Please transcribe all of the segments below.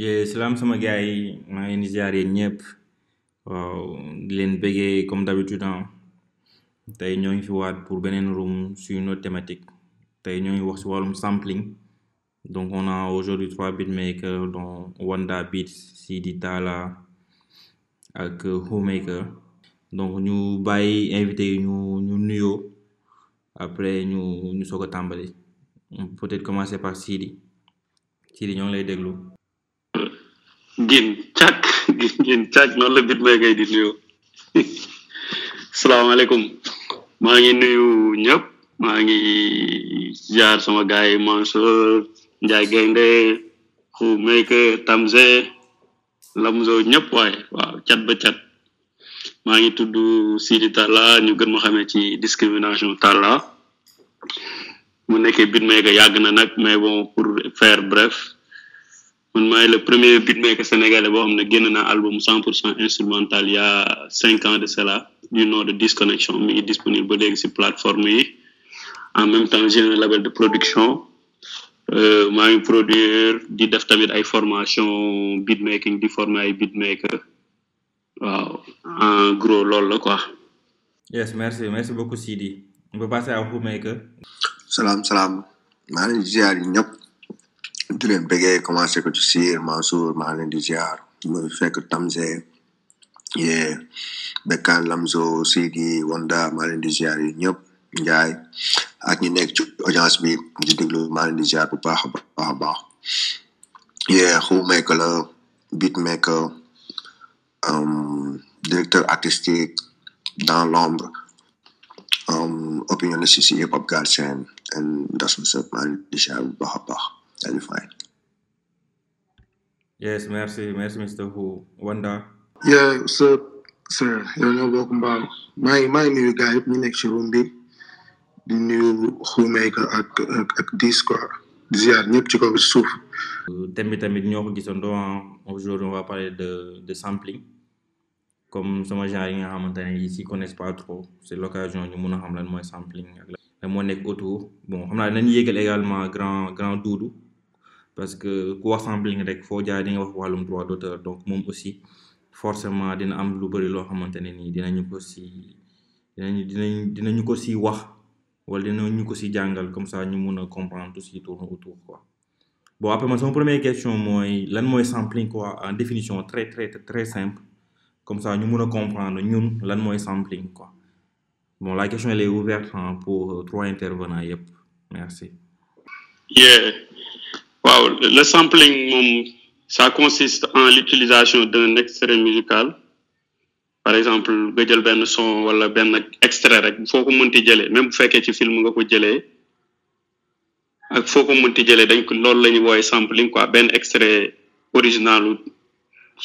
yee salaam sama gars yi maa ngi leen di ziar yéen ñëpp waaw di leen bëggee comme d'habitude ah tey ñoo ngi fi waat pour beneen room sur une autre thématique tey ñoo ngi wax si wàllum sampling. Donc on a aujourd'hui trois beatmakers dont Wanda Beats Sidi Talla ak Whomaker donc ñu bàyyi invité yi ñu ñu nuyoo après ñu ñu soog a tàmbali peut-être commencer par Sidi. Sidi ñoo ngi lay déglu. Gin càkk gin càkk noonu la bit may kay di nuyu salaamaaleykum. Maa ngi nuyu ñëpp. Maa ngi jaar sama gars yi Mansour Ndiaye Gaynde xu Meyke Tamze Lamzo ñëpp waaye. Waaw ba cat. Maa ngi tudd Sidi Talla ñu gën ma xamee ci discrimination Talla. Mu nekkee bit may yàgg na nag mais bon pour faire bref man maay le premier beatmaker sénégalais boo xam ne génn naa album cent pour cent instrumental il y a cinq ans de cela. Du nom de Disconnection mi ngi disponible ba léegi si plateforme yi. En même temps j'ai un label de production. Maa ngi produire di def tamit ay formation beatmaking di former ay beatmaker. Waaw. En gros loolu la quoi. Yes merci merci beaucoup Sidi. On peut passer à Whomaker. Salaam salaam. Maa ngi ziar ñëpp Tulen pege komanse ko tusir, Mansour, Mahalin Dijar, mwen fek tamze, ye, Bekan, Lamzo, Sigi, Wanda, Mahalin Dijar, nyop, njaay, ak ñi nekk ci audience bi di déglu Mahalin Dijar bu baax a baax a baax. Ye, Hoemaker la, Beatmaker, um, directeur artistique, dans l'ombre, um, opinionist ci hip-hop Galsen, and that's what's up, Mahalin Dijar bu baax baax. That'll fine. Yes, merci, merci, Mr. Who. Wanda. Yeah, what's up, sir? yow ñoo bokk mbaaw maa ngi maa ngi nuyu gars yëpp ñu nekk ci room bi di nuyu Whomaker ak ak ak Discord di ziar ñëpp ci kaw ci suuf. thème bi tamit ñoo ko gisandoo aujourd'hui on va parler de de sampling comme sama genre yi nga xamante ne ils s'y connaissent pas trop c'est l'occasion ñu mun a xam lan mooy sampling ak lan moo nekk autour bon xam naa dinañ yégal également grand grand Doudou parce que ku wax rek foo jaar di droit d'auteur. Donc aussi forcément a comprendre tout qui bon après man première question mooy lan mooy sampling quoi en définition très très très simple. Comme ça ñu mun a comprendre ñun lan sampling quoi. Bon la question elle est ouverte hein, pour trois intervenants yëpp merci. Yeah waaw le sampling ça consiste en l'utilisation d'un extrait musical. Par exemple nga jël benn son wala benn extrait rek foo ko mënti jëlee même bu fekkee ci film nga ko jëlee ak foo ko mënti jëlee dañ ko loolu la ñuy sampling quoi. Benn extrait originalu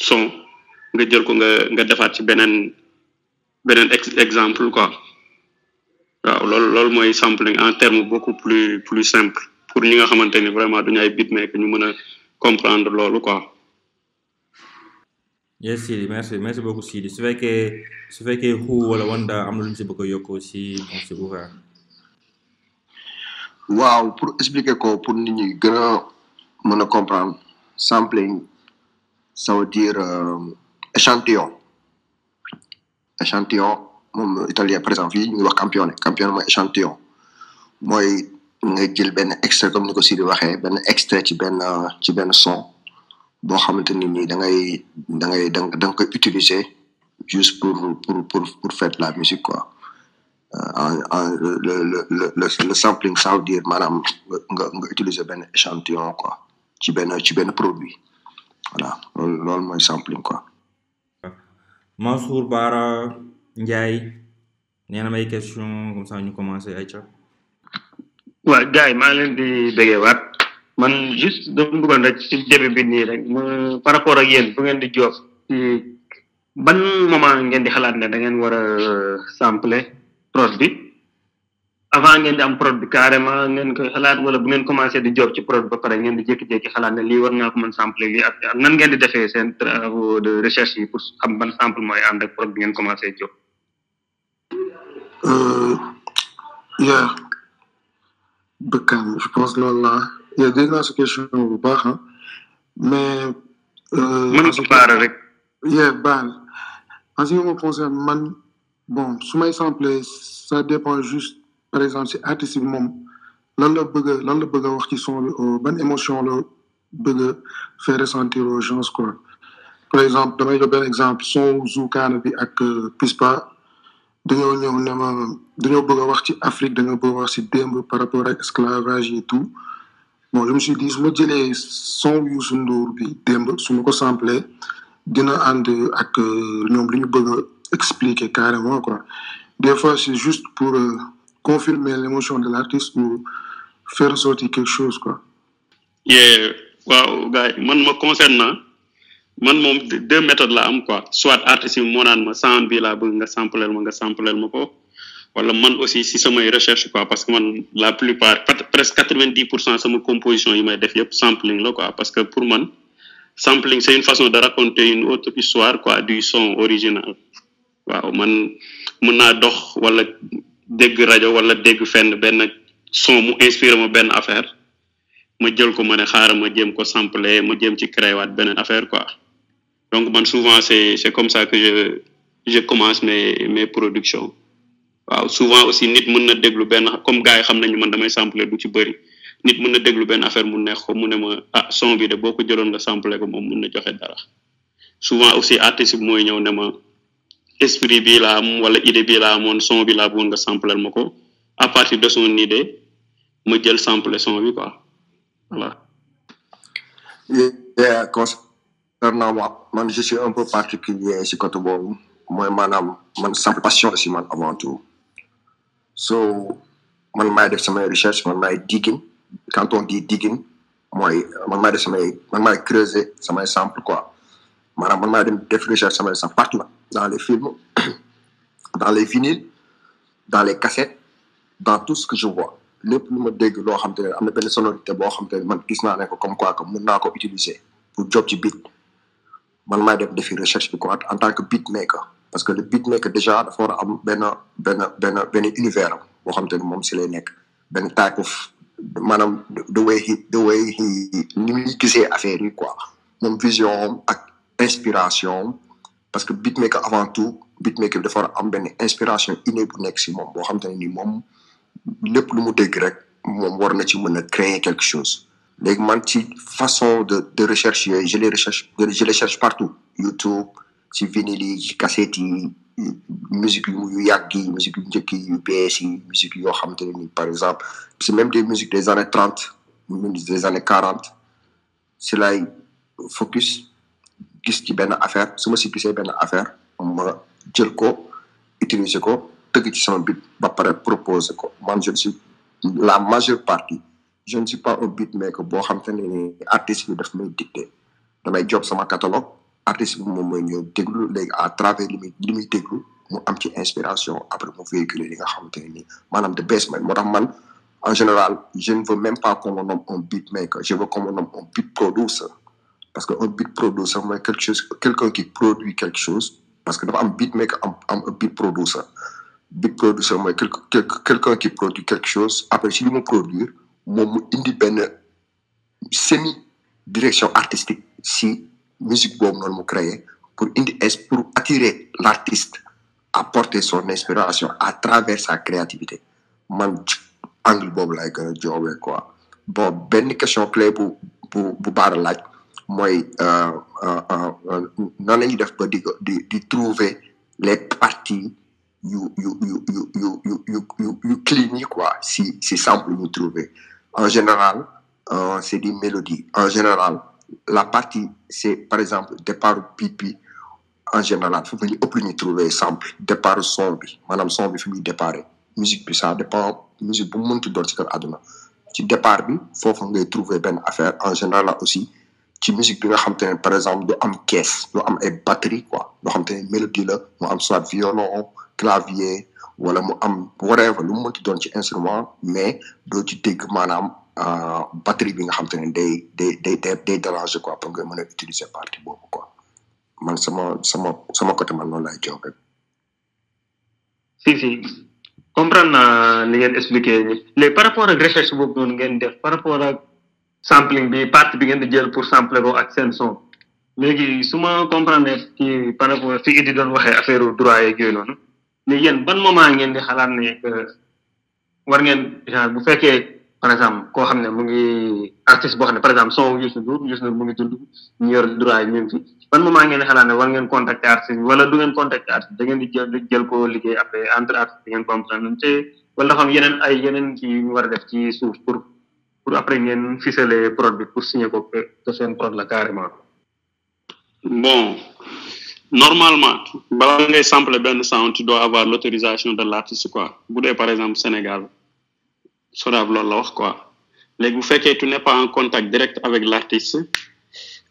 son nga jël ko nga nga defaat ci beneen beneen exemple quoi. Waaw loolu loolu mooy sampling en terme beaucoup plus plus simple pour ñi nga xamante ni vraiment duñu ay beatmaker ñu mën a comprendre loolu quoi. yes Sidi merci merci beaucoup Sidi su fekkee su fekkee Who wala Wanda am na lu ñu si bëgg a yokk aussi bon c'est ouvert. waaw pour expliquer ko pour nit ñi gën a mën a comprendre sampling ça veut dire échantillon échantillon moom italien par exemple fii ñu wax campione campione mooy échantillon mooy nga jël benn extrait comme extrait ci benn ci son juste pour faire de la musique en le sampling ça veut dire maanaam nga nga utiliser échantillon quoi produit. Voilà loolu sampling. Waaw gars yi maa leen di bëggee waat man juste dama bëggoon rek ci début bi nii rek ma par rapport ak yéen bu ngeen di job ci ban moment ngeen di xalaat ne da ngeen war a prod bi avant ngeen di? Am prod bi carrément ngeen koy xalaat wala bu ngeen commencé di job ci prod ba pare ngeen di jékki-jékki xalaat ne lii war naa ko mën sampler lii ak nan ngeen di defee seen travaux de recherche yi pour xam ban sample mooy ànd ak prod bi ngeen commencé job. yeah Bekkan je pense loolu la yeah dégg naa sa question bu baax mais Euh, mën nga ko baara rek Yeah, baal. En ce qui me concerne, man, bon, su may sampler, ça dépend juste, par exemple, si artiste bi moom lan la bëgg a lan la bëgg a wax ci son bi euh, ban émotion la bëgg a faire ressentir aux gens quoi. Par exemple, damay jox benn exemple son Zoukana bi ak euh, Pispa dañoo ñëw ne ma dañoo bëgg a wax ci Afrique dañoo bëgg a wax ci démb par rapport ak esclavage et tout. Bon, je me suis dit su ma jëlee son Youssou Ndour bi démb su ma ko sampler dina ànd ak euh, ñoom li ñu bëgg a expliquer carrément quoi. Des fois c'est juste pour euh, confirmer l'émotion de l'artiste ou faire sortir quelque chose quoi. Yeah waaw gars man ma concernant man moom deux méthodes la am quoi. Soit artiste bi moo naan ma sound bi laa bëgg nga sampleel ma nga sampleel ma ko wala man aussi si samay recherche quoi parce que man la plupart presque quatre vingt dix pour composition yi may def yëpp sampling la quoi parce que pour man sampling c'est une façon de raconter une autre histoire quoi du son original. Waaw man mën naa dox wala dégg rajo wala dégg fenn benn son mu inspiré ma benn affaire ma jël ko ma ne xaaral ma jéem ko sampler ma jéem ci créer waat affaire quoi. Donc man souvent c'est c'est comme ça que je je commence mes mes productions waaw souvent aussi nit mën na déglu benn comme gars yi xam nañu man damay sampler du ci bëri. Nit mën na déglu benn affaire mu neex ko mu ne ma ah son bi de boo ko jëloon nga sampler ko moom mën na joxe dara. Souvent aussi artiste bi mooy ñëw ne ma esprit bii laa am wala idée bii laa amoon son bi laa bëggoon nga sampler ma ko. À partir de son idée ma jël sampler son bi quoi. Voilà. Yeah, concernant moi, man, je suis un peu particulier si côté boobu. Mooy maanaam man simple passion aussi man avant tout so man maay def samay recherche man maay diggin quand on dit digging mooy man maay def samay man maay creuser samay sample quoi. Maanaam man maay dem def recherche samay sample partout nag dans les films dans les vinyles dans les cassettes dans tout ce que je vois. Lépp lu ma dégg loo xam te ne am na benn sonorité boo xam te ne man gis naa ne ko comme quoi que mun naa ko utiliser pour job ci beat. Man maay def defi recherche bi quoi en tant que beatmaker. Parce que le beatmaker déjà dafa war am benn benn benn benn univers am boo xam te ne moom si lay nekk. Benn type of maanaam the way he the way he ni muy gisee affaire yi quoi. Moom vision ak inspiration parce que beatmaker avant tout beatmaker bi dafa war am benn inspiration innée bu nekk si moom boo xam te ne ni moom lépp lu mu dégg rek moom war na ci mën créer quelque chose. Léegi man ci façon de de recherche yooyu je les recherche je les cherche partout. YouTube ci vinyle yi ci cassette yi musique yu yàgg yi musique yu njëkk yi musique yoo xamante par exemple c'est même des musiques des années trente des années quarante lay focus gis ci benn affaire su ma si gisee benn affaire ma jël ko utiliser ko tëgg proposer ko. Man je ne suis la majeure partie je ne suis pas un beatmaker boo xam te ne artiste bi daf may dicté damay job sama catalogue artiste bi moom mooy ñëw déglu léegi à travers li muy li muy inspiration après mu véhiculer li nga xamante maanaam de best man. Moo tax en général je ne veux même pas qu'on me nomme un beatmaker je veux qu'on me nomme un beat producer. Parce que un beat producer mooy quelque chose quelqu'un qui produit quelque chose parce que dafa am beatmaker am am un beat producer. Beat producer mooy quelqu'un qui produit quelque chose après si li mu produire moom mu indi benn semi direction artistique si musique boobu noonu mu créé pour indi pour attirer l'artiste à porter son inspiration à travers sa créativité. Man angle boobu lay gën a quoi. Bon benn question clé bu bu bu baara laaj mooy euh, euh, euh, nan la ñuy def ba di di di trouver les parties yu yu yu yu yu yu yu yu yu clean yi si si sample ñu trouver. En général c'est des mélodies. En général la partie c'est par exemple départ bi en général foofu ñu ëpp lu ñuy trouver sample. Départ son bi. Maanaam son bi fi muy déparé. Musique bi ça dépend. Musique bu mu mënti doon ci kër àdduna. Ci départ bi foofu ngay trouver benn affaire. En général aussi ci musique bi nga xam par exemple du am caisse du am batterie quoi. Loo xam te mélodie la. Soit violon clavier wala mu am whatever lu mu mënti doon instrument mais doo ci dégg maanaam batterie bi nga xam te ne day day day day day quoi pour nga mën a utiliser partie boobu quoi. Man sama sama sama côté man noonu lay jox si si. Comprendre naa li ngeen expliqué ni. Léegi par rapport ak recherche boobu noonu ngeen def par rapport ak sampling bi partie bi ngeen di jël pour sampler ko ak seen son. Léegi su ma comprendre ci par rapport fi Idi doon waxee affaire droit yeeg yooyu noonu léegi yéen ban moment ngeen di xalaat ne que war ngeen genre bu fekkee par exemple koo xam ne mu ngi artiste boo xam ne par exemple son Youssou Ndour Youssou Ndour mu ngi dund ñu yor droit yi ñu ngi fi ban ngeen xalaat ne war ngeen contacter artiste bi wala du ngeen contacter artiste da ngeen di jël jël ko liggéey après entre artiste da ngeen comprendre te wala dafa yeneen ay yeneen ci war a def ci suuf pour après ngeen ficeler prod bi pour signer ko que seen prod la carrément. Bon, normalement, balaa ngay sampler benn sound, tu dois avoir l'autorisation de l'artiste, quoi. Bu dee, par exemple, Sénégal, Sodav loolu la wax, quoi. Léegi bu fekkee tu n'es pas en contact direct avec l'artiste,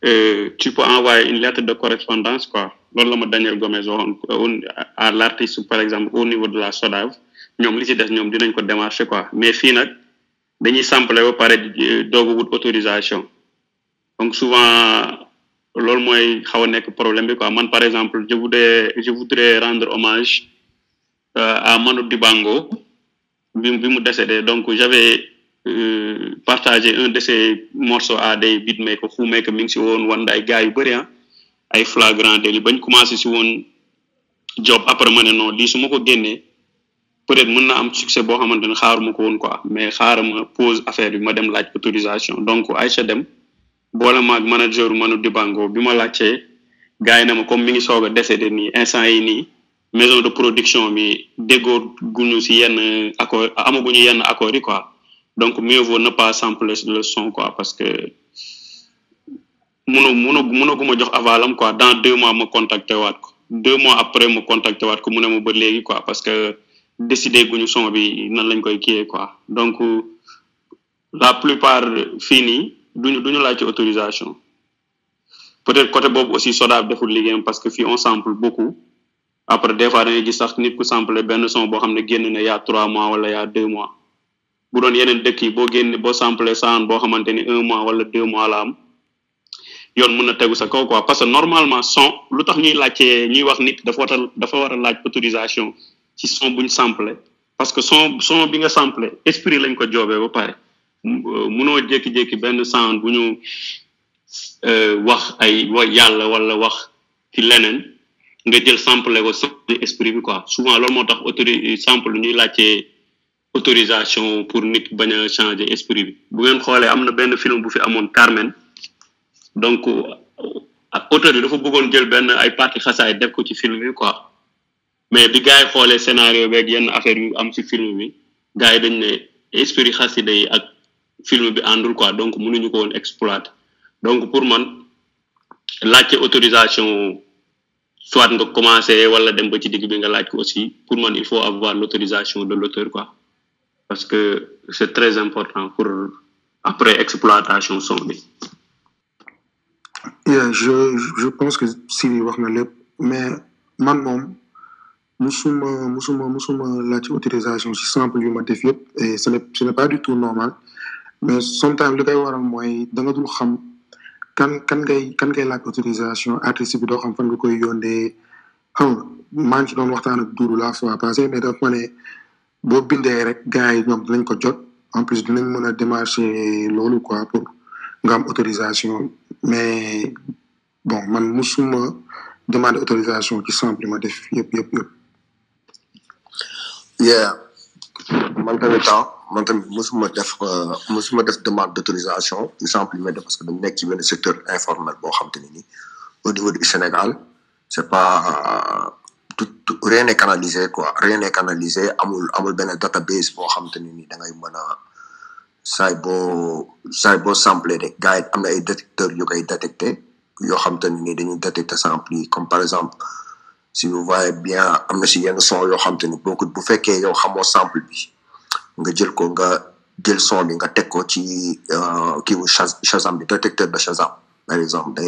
euh, tu peux envoyer une lettre de correspondance, quoi. Loolu la ma Daniel Gomez waxoon au- à l'artiste, par exemple, au niveau de la Sodav, ñoom li ci des ñoom dinañ ko démarcher, quoi. Mais fii nag dañuy sampler ba pare di doog a wut autorisation. Donc souvent loolu mooy xaw a nekk problème bi quoi man par exemple je voudrais je voudrais rendre hommage euh, à Manu Dibango bi mu décédé. Donc j'avais euh, partagé un de ses morceaux à des beatmakers Khoumeka mi ngi si woon wan ay gars yu bëri ah. Ay flagrant délit. Bañ commencé si woon job après ma ne non lii su ma ko génnee peut-être mën na am succès boo xamante ne xaaruma ko woon quoi. Mais xaarama pose affaire bi ma dem laaj autorisation. Donc Aïcha dem boole maag manager manu dibango bi ma laajtee gars yi na ma comme mi ngi soog a décédé nii instant yi nii maison de production bi déggoo guñu si yenn accord amaguñu yenn accords yi quoi. Donc mieux vaut ne pas sampler le son quoi parce que munu munu munaguma jox avalam quoi. Dans deux mois ma contacté waat ko. Deux mois après ma contacté waat ko mu ne ma ba léegi quoi parce que décidé guñu son bi nan lañ koy kiiyee quoi. Donc la plupart fii nii duñu duñu laaj ci autorisation. Peut-être côté boobu aussi Sodav deful liggéeyam parce que fii on sample beaucoup après des fois da ngay gis sax nit ku sample benn son génn na trois mois wala y'a deux mois. Bu doon yeneen dëkk yi boo génne boo sample sound boo xamante ni un mois wala deux mois la am yoon sa kaw parce que normalement son lu tax ñuy laajtee ñuy wax nit dafa war a autorisation ci son buñ sample. Parce que son son bi nga sample esprit lañ ko joobee ba pare. Munoo jékki-jékki benn sound bu ñu ay wala wax leneen nga jël sample ko sans esprit bi quoi. Souvent loolu moo tax sample ñuy autorisation pour nit bañ a changer esprit bi. Bu ngeen xoolee am film bu fi Carmen. Donc auteur dafa bëggoon jël benn ay partie xasaay def ko ci film bi quoi. Mais bi gars yi xoolee scénario beeg yenn affaire yu film bi gars yi dañ ne film bi quoi. Donc mënuñu ko woon donc pour man laajte autorisation soit nga commencé wala dem ba ci digg bi nga laaj ko aussi pour man il faut avoir l'autorisation de l'auteur quoi. Parce que c'est très important pour après exploitation son bi. Yeah, je je pense que Siri wax na lépp mais man moom musuma musuma musuma laaj autorisation ci sample yu ma def yëpp et ce n'est ce n'est pas du tout normal. Mais sometimes li koy waral mooy da nga dul xam kan kan ngay kan ngay laaj autorisation artiste bi doo xam fan koy yónnee. Xam maa ngi waxtaan ak Doudou la fois passée mais daf boo bindee rek gars yi ñoom dinañ ko jot. En plus dinañ mën a démarcher loolu quoi pour nga am autorisation. Mais bon man musuma demander autorisation ci sample ma def yëpp yëpp yëpp. Yeah. Ah man tamit musuma def musuma def demande d'autorisation def parce que dañ nekk ci benn secteur informel boo xam te ne nii au niveau du Sénégal c'est pas tout rien n'est canalisé quoi. Rien n'est canalisé amul amul benn database boo xam te ne nii da ngay mën a saay boo saay boo sample rek gars yi am na ay détecteurs yu koy détecté yoo xam te ne nii dañuy détecté sample yi comme par exemple si vous voyez bien am na si yenn son yoo xam te ni boo ko bu fekkee yow xamoo sample bi nga jël ko nga par exemple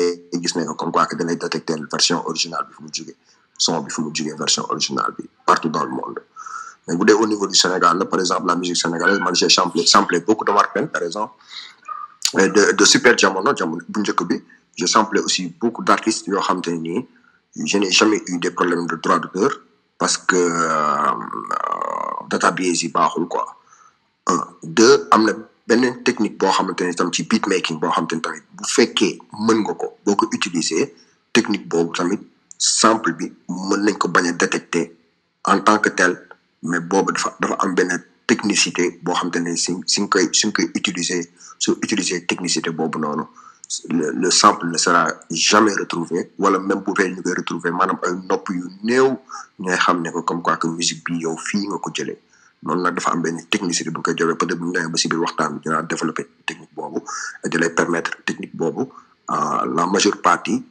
version originale bi fu mu partout dans le monde. Mais au niveau du Sénégal par exemple la musique sénégalaise j'ai samplé beaucoup de par exemple de Super Jamono jamono bu njëkk bi j'ai samplé aussi beaucoup d'artistes yoo xam je n'ai jamais eu des problèmes de droit d'auteur parce que euh, un deux am na beneen technique boo xamante ni tam ci beat making boo xamante ni tamit bu fekkee mën nga ko boo utiliser technique boobu tamit sample bi mën nañ ko bañ a détecter en tant que tel mais boobu dafa dafa am benn technicité boo xamante ne si koy si koy utiliser soo utiliser technicité boobu noonu le le sample ne sera jamais retrouvé wala même bu fekkee ñu koy retrouver maanaam ay nopp yu néew ñooy xam ne ko comme quoi que musique bi yow fii nga ko jëlee noonu nag dafa am benn technicité bu koy joxe peut-être bu ñu demee ba si biir waxtaan bi dinaa développer technique boobu de lay permettre technique boobu la majeure partie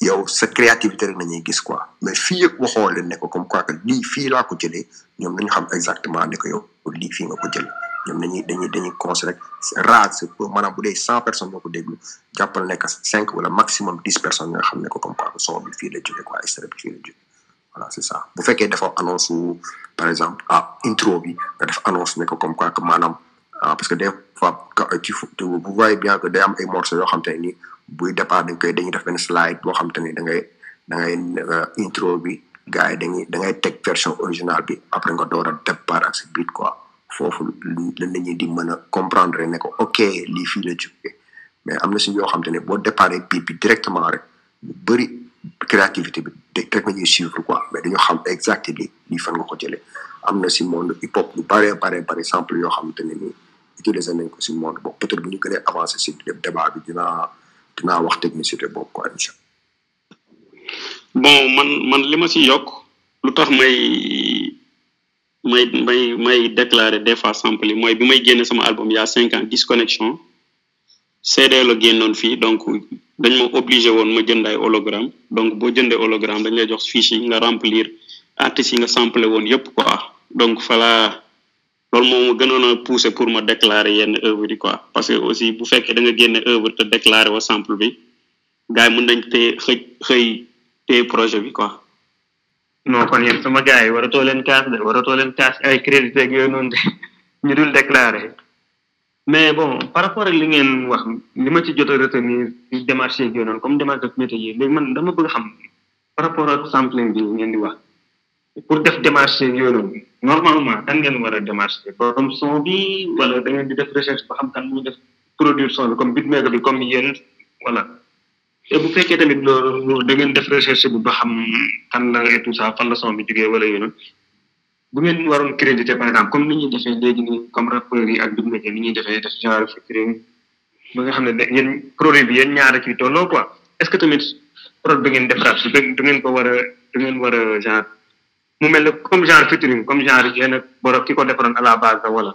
yow sa créativité rek nañuy gis quoi. Mais fii yëpp waxoo leen ne ko comme quoi lii fii laa ko jëlee ñoom dañu xam exactement ne ko yow lii fii ko jëlee ñoom dañuy dañuy dañuy conseil rek rare c'est maanaam bu dee cent personnes ñoo ko déglu jàppal nekk cinq wala maximum dix personnes nga xam ne ko comme quoi que son fii la jógee quoi extrait bi fii la jógee. Voilà c'est ça. Bu fekkee dafa annonce par exemple ah intro bi nga def annonce ne ko comme quoi que maanaam parce que des fois ci vous voyez bien que day am ay morceaux yoo xam te ni buy départ dañ koy dañuy def benn boo xam ni da ngay da ngay bi gars yi dañuy da ngay teg version originale bi après nga door a départ ak sa beat quoi. Foofu la nit ñi di mën a comprendre ne ko ok lii fii la jógee. Mais am na si yoo xam te ne boo départ beat bi directement rek lu bëri créativité bi rek nañuy suivre quoi mais dañoo xam exactement lii fan nga ko jëlee. Am na si monde hip hop lu bare bare bare yoo xamante ne nii utiliser nañ si monde boobu. Peut-être bu ñu gënee avancer si débat bi dinaa dinaa wax technicité boobu quoi incha bon man man li ma si yokk lu tax may may may may déclarer des fois sample yi mooy bi may génne sama album y a cinq ans disconnexion CD la génnoon fii donc dañ ma obligé woon ma jënd ay hologramme. Donc boo jëndee hologramme dañ lay jox fiche yi nga remplir artistes yi nga samplé woon yëpp quoi. Donc fala loolu moo ma gënoon a poussé pour ma déclarer yenn œuvre yi quoi. Parce que aussi bu fekkee da nga génne œuvre te déclarer wa sample bi gars yi mën nañ te xëj xëy téye projet bi quoi. Non kon yéen sama gars yi waratoo leen kaas de waratoo leen kaas ay crédit ak yooyu noonu de ñu dul déclarer. Mais bon par rapport ak li ngeen wax li ma ci jot a retenir ci démarche yeeg yooyu noonu comme démarche de métier yi léegi man dama bëgg xam par rapport ak sampling bi ngeen di wax. Pour def démarche yeeg yooyu noonu normalement kan ngeen war a démarche borom son bi wala da ngeen di def recherche ba xam kan mu def produire son bi comme beatmaker bi comme yéen voilà. Et bu fekkee tamit loolu da ngeen def recherche bi ba xam kan la et tout ça fan la son bi jógee wala yooyu noonu bu ngeen waroon crédité par exemple comme ni ñuy defee léegi nii comme rappeurs ñuy defee def ba nga xam ne yéen produit bi yéen ñaar ci tolloo quoi est-ce que tamit produit bi ngeen defaraat su du ngeen ko war a ngeen war a genre mu mel ne comme genre featuring comme genre yéen ak borom ki ko defaroon à la base la wala.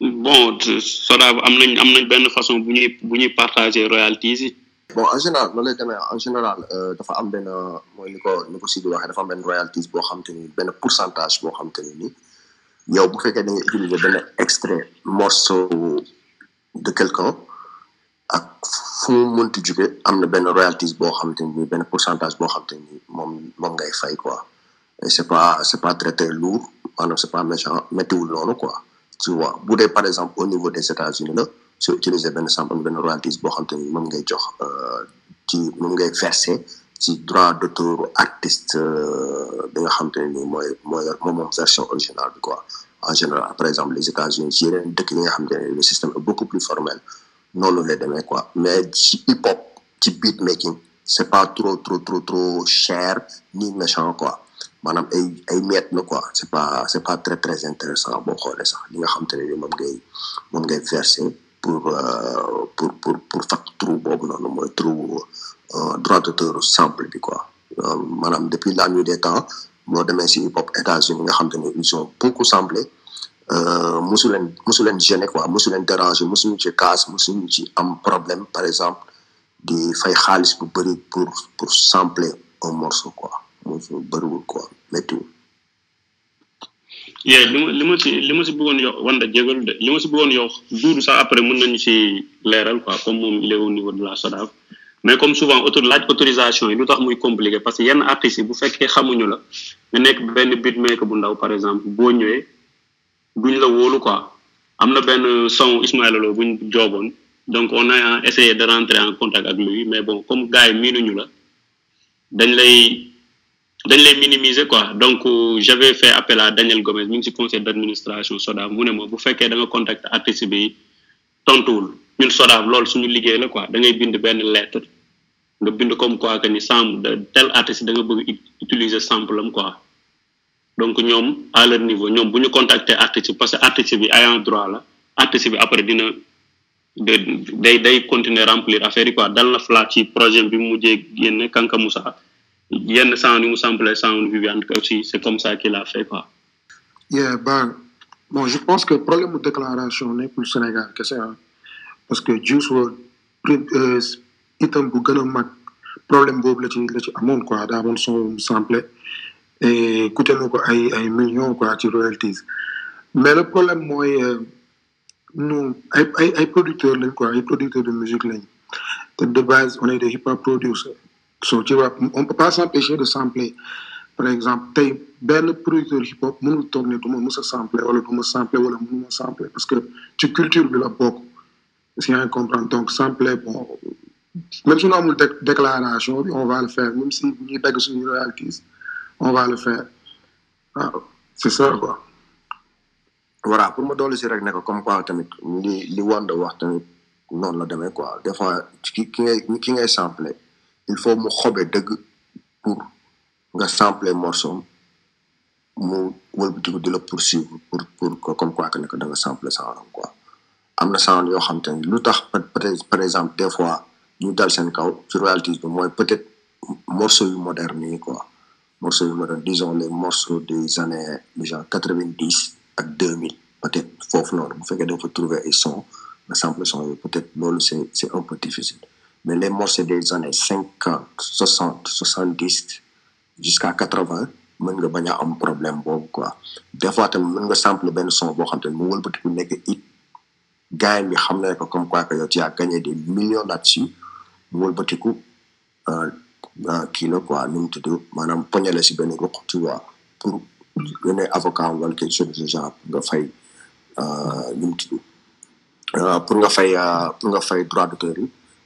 bon Sodav am nañ am nañ benn façon bu ñuy bu ñuy partager royalties yi. Bon en général noonu lay demee en général dafa am benn mooy ni ko ni ko Sidi waxee dafa am royalties boo xam ni benn pourcentage boo xam te ni ni yow bu fekkee da nga utiliser benn extrait morceau de quelqu'un ak fu mu mënti jóge am na benn royalties boo xam te ni benn pourcentage boo xam te ni moom moom ngay fay quoi. Et c'est pas c'est pas très très lourd maanaam c'est pas méchant méttiwul noonu quoi. Tu vois bu dee par exemple au niveau des États-Unis la soo utiliser benn sample benn royalties boo xam te ni moom ngay jox ci moom ngay verser ci droit artiste bi nga xam te ne nii mooy mooy moom version originale bi quoi. En général par exemple les États-Unis ci yeneen dëkk yi nga xam te le système beaucoup plus formel noonu lay demee quoi. Mais hip hop ci beat making c'est pas trop trop trop trop cher ni méchant quoi. Maanaam ay ay quoi. C'est pas c'est pas très très intéressant boo xoolee sax li nga xam te moom ngay moom ngay pour pour pour pour fat trou boobu noonu mooy trou droit d'auteur sample bi quoi. Maanaam depuis la nuit des temps moo demee si hip hop États-Unis nga xam te ne ils ont beaucoup samplé mosu leen mosu leen gêner quoi. Mosu leen déranger mosuñu ci casse ci am problème par exemple di fay xaalis bu bëri pour pour sampler un morceau quoi. Mosu bëriwul quoi. Méttiwul. Yee li ma li ma si li ma si bëggoon yow wanda jégalu de. Li ma si bëggoon yow duudu sax après mën nañu si leeral quoi comme moom il est au niveau de la SODAV. Mais comme souvent auto laaj autorisation yi lu tax muy compliqué parce que yenn artistes yi bu fekkee xamuñu la nga nekk benn beatmaker bu ndaw par exemple boo ñëwee duñ la wóolu quoi. Am na benn son Ismaël Lo buñ jooboon donc on a essayé de rentrer en contact ak lui mais bon comme gars yi miinuñu la dañ lay dañ lay minimiser quoi. Donc j'avais fait appel à Daniel Gomez mi ngi ci conseil d'administration SODAV mu ne ma bu fekkee da nga contacter artiste bi tontuwul. Ñun sodaab loolu suñu liggéey la quoi. Da ngay bind benn lettre nga bind comme quoi que ni sample tel artiste da nga bëgg ut- utiliser sample am quoi. Donc ñoom à niveau ñoom bu ñu contacter artiste parce que artiste bi ayant droit la artiste bi après dina day day continuer remplir affaire yi quoi. Dal na flat ci projet bi mu mujjee génne Kanka Moussa. Yenn sound yi mu sample sound Viviane aussi c'est comme ça qu'il a fait quoi. Yeah, ben, bon, je pense que problème de déclaration plus Sénégal, que c'est un- parce que Juice WRLD, pri- euh, itam bu gën a mag problème boobu la ci la ci amoon quoi. Daa amoon son sample et coûté na ko ay ay millions quoi ci royalties. Mais le problème mooy euh, nous ay ay ay producteurs lañ quoi ay producteurs de musique lañ. Te de base on est des hip hop producers tu vois on peut pas s'empêcher de sampler. Par exemple tey benn producteur hip hop mënul toog ne du ma mës a sampler wala du ma sampler wala mënuma sampler parce que ci culture bi la bokk. Que yaa ngi donc sampler bon même si on amul dé- déclaration on va le faire. Même si ñuy dagg suñu royalties on va le faire. C'est ça quoi. Voilà pour ma si rek ne ko comme quoi li li Wanda noonu la demee quoi. Des fois ki ngay sampler il faut mu xobe dëgg pour nga sampler morceau mu wëlbatiku di la poursuivre pour pour comme quoi que ne da nga sampler sound quoi. Am na sound yoo xam te ne lu tax par exemple des fois ñu dal seen kaw ci royalties bi mooy peut être morceau yu moderne yi quoi. Morceaux yu moderne disons les morceaux des années genre quatre vingt dix ak deux mille peut être foofu noonu bu fekkee da nga fa trouver ay son nga sample son yooyu peut être loolu c' est c' est un peu difficile mais les morceaux des années cinquante soixante soixante dix jusqu'à quatre vingt mën nga bañ a am problème boobu quoi. Des fois tamit mën nga sample benn son boo xam te ne mu wëlbatiku nekk it gars bi xam ne ko comme quoi que yow tu gagné des millions là-dessus. Mu wëlbatiku euh, euh, kii la quoi nu mu tudd maanaam poñale si benn ruq tu vois. Pour yeneen avocat wala quelque chose de genre nga fay euh, nu mu tudd pour nga fay pour nga fay droit d'auteur yi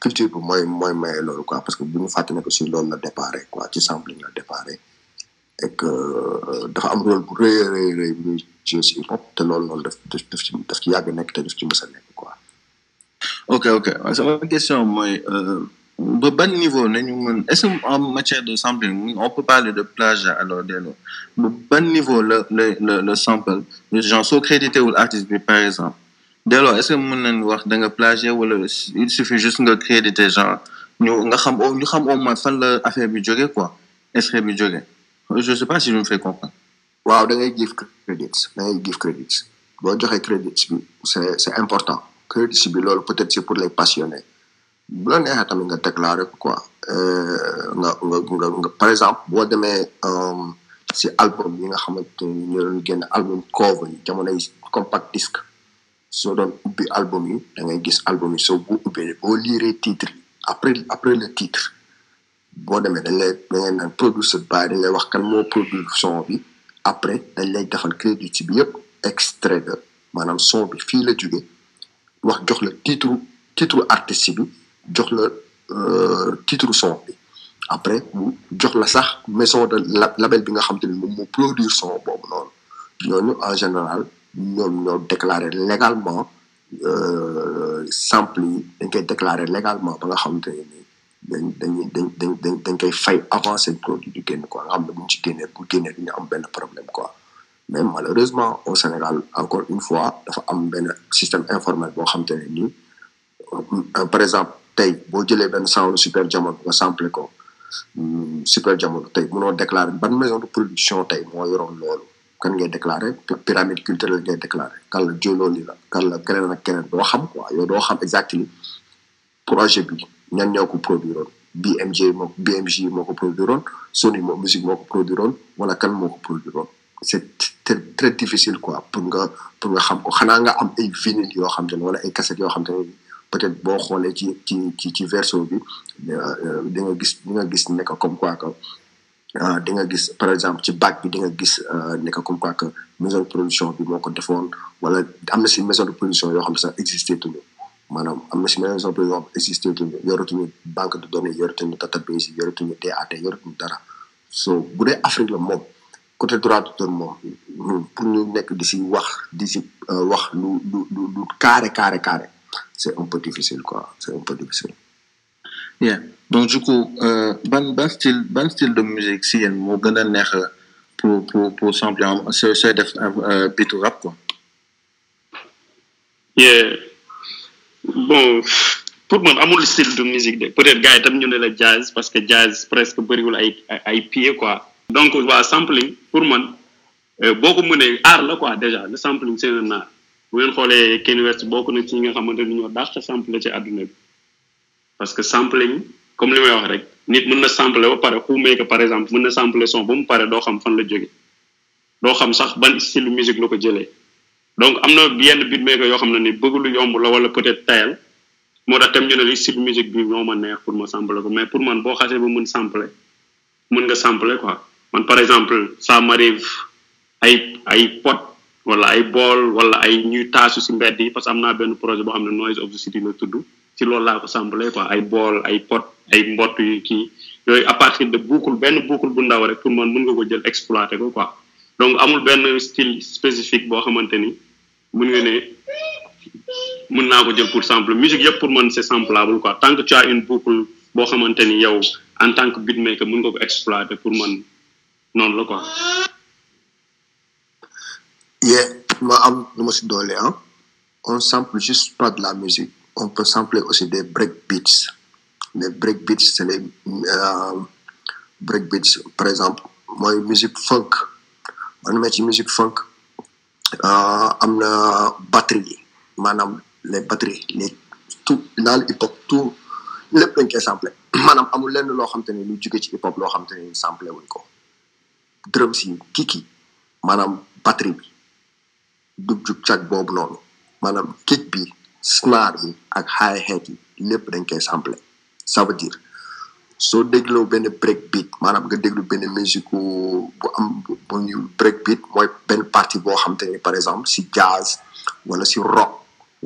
culture bi mooy mooy maye loolu quoi parce que bu ñu fàtte ne loolu sampling la déparé. Et que dafa si a nekk quoi. Ok ok. Question euh, niveau est en matière de sampling on peut parler de plagiat alors niveau le sample genre soo crédité wul artiste bi par exemple? Dès lors est ce que mën nañ wax da nga plagier wala il suffit juste nga crédité genre ñu nga xam ñu xam au moins fan la affaire bi jóge quoi extrait bi jóge je sais pas si je me fais comprendre. Waaw da ngay give credits da ngay give credits boo joxee credits bi c' est c' est important. Credits bi loolu peut être c'est pour les passionnés. Bu la neexee tamit nga déclaré ko quoi. Euh, nga nga nga par exemple boo demee euh, si album yi nga xamante ni ñu doon génn album cover yi jamonoy compact disc soo doon ubbi album yi da ngay gis album yi soo bu ubbee boo liiree titre yi après après le titre boo demee dañ lay da ngay naan by dañ lay wax kan moo après dañ lay defal crédit bi yëpp extrait de maanaam son bi titre titre artiste bi jox euh, titre son bi après mu la sax maison de la- label bi nga xam ne moom moo produire son boobu noonu. Ñooñu en général ñoom ñoo déclaré légalement euh, sample yi dañ koy déclaré légalement ba nga xam te ne dañ dañ dañ dañ dañ koy fay avant seen produit di génn ci génnee bu génnee am benn problème quoi. Mais malheureusement au Sénégal encore une fois dafa am benn système informel boo xam te ne nii euh, par exemple tey boo jëlee benn sound super jamono nga sample ko hum, super jamono tey mënoo déclarer ban maison de production tey moo yoroon loolu. Kan ngay déclarer pyramide culturelle ngay déclarer. Kan la jolooli la kan la keneen ak xam quoi yow doo xam exactement projet bi ñan ñoo ko produire woon. BMG moo moo ko produire woon Sony moo musique moo ko produire woon wala kan moo ko produire woon. C'est très difficile quoi pour nga pour nga xam ko. Xanaa nga am ay vinyle yoo xam te ne wala ay cassette yoo xam te peut-être boo xoolee ci ci ci ci bi da di nga gis di nga gis ne que comme quoi que di nga gis par exemple ci bac bi di nga gis ne que comme quoi que maison de production bi moo ko defoon wala am na si maison de production yoo xam ne sax existé maanaam am na si maison de production existé tuñu yoratuñu banque de données yoratuñu database yoratuñu DAT yoratuñu dara. So bu dee Afrique la moom côté droit d'auteur moom pour ñu nekk di si wax di si wax lu lu lu lu carré carré carré c'est un peu difficile quoi. C'est un peu difficile. Yeah. Donc, du coup, euh, ban, ban style, ban style de musique, si elle m'a gagné neex pour, pour, pour sampler, c'est, c'est def, euh, beat ou rap, quoi. yeah. Bon pour man amul style de musique de. Peut-être gars yi tam ñu ne la jazz parce que jazz presque bëriwul ay ay pieds quoi. Donc waa sampling pour man euh, boo ko mënee art la quoi déjà. Le sampling c'est un art. Bu ngeen xoolee Kanye West bokk na ci nga xamante ni ñoo dàq sample ci àdduna parce que sampling comme li may wax rek nit mën na sampler ba pare xuumee par exemple mën na sampler son ba mu pare doo xam fan la jóge. Doo xam sax ban style musique la ko jëlee. Donc am na yenn beatmaker yoo xam ni bëgg lu yomb la wala peut-être tayal. Moo tax tam ñu ne li style musique bi moo neex pour ma sampler ko mais pour man boo xasee ba mën sampler mën nga sampler quoi. Man par exemple ça m'arrive ay ay pot wala ay bool wala ay ñuy taasu si mbedd yi parce que am projet boo xam ne noise of the city la tudd ci loolu laa ko sampler quoi ay bool ay pot ay mbott yu kii yooyu à partir de boucle benn boucle bu ndaw rek pour man mën nga ko jël exploiter ko quoi donc amul benn style spécifique boo xamante ni mën nga ne mën naa ko jël pour sample musique yëpp pour man c'est samplable quoi tant que tu as une boucle boo xamante ni yow en tant que beatmaker mën nga ko exploiter pour man noonu la quoi yeah ma am nu ma si doole ah on sample juste pas de la musique on peut sampler aussi des break beats les break beats c'est les euh, break beats par exemple mooy musique funk. Man demee ci musique funk euh, am na batterie. Yi maanaam les batteries les tout dans le hip hop tout lépp dañ koy sampler. Maanaam amul lenn loo xam te ne lu jóge ci hip hop loo xam te ne sampler wuñ ko. Drums yi kiki maanaam batterie bi dug jug cag boobu noonu. Maanaam kick bi snare bi ak hi hat lépp dañ koy sample ça veut dire soo dégloo benn break beat maanaam nga déglu benn musique bu am bu ñu break beat mooy benn partie boo xam te ne par exemple si jazz wala si rock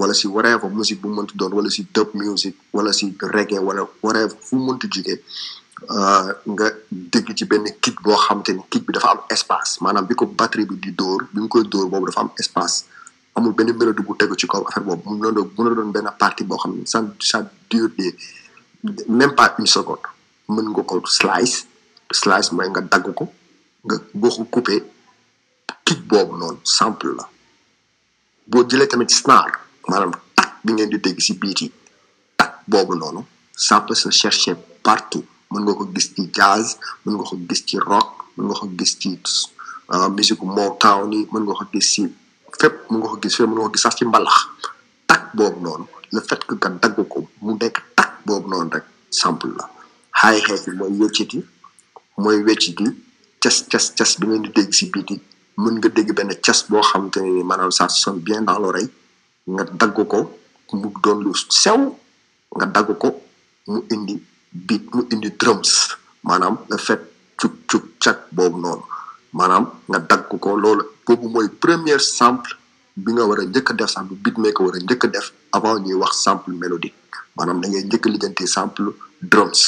wala si whatever musique bu mënti doon wala si dub music wala si reggae wala whatever fu mënti jugee nga dégg ci benn kick boo xam te ni kick bi dafa am espace. Maanaam bi ko batterie bi di dóor bi mu koy dóor boobu dafa am espace. Amul benn mélodie bu tegu ci kaw affaire boobu. Na doon doon benn partie boo xam ne ça ça dure des même pas une seconde. Mën nga ko slice slice mooy nga dagg ko nga boo ko coupé kick boobu noonu sample la. Boo jëlee tamit snare maanaam tak bi ngeen di dégg si biit yi boobu noonu ça peut se chercher partout. Mën nga ko gis ci jazz mën nga ko gis ci rock mën nga ko gis ci musique Motown yi mën nga ko gis fépp mën nga ko gis fépp mën nga ko gis sax ci mbalax tak boobu noonu le fait que nga dagg ko mu nekk tak boobu noonu rek sample la hi hat yi mooy weccit yi mooy weccit yi cas cas cas bi ngeen di dégg si biit yi mën nga dégg benn cas boo xamante ne ni maanaam ça sonne bien dans l'oreille nga dagg ko mu doon lu sew. Nga dagg ko mu indi beat mu indi drums. Maanaam le fait cuk cuk cak boobu noonu maanaam nga dagg ko loolu boobu mooy première sample bi nga war a njëkk a def sample beatmaker war a njëkk a def avant ñuy wax sample mélodique. Maanaam da ngay njëkk a lijjanti sample drums.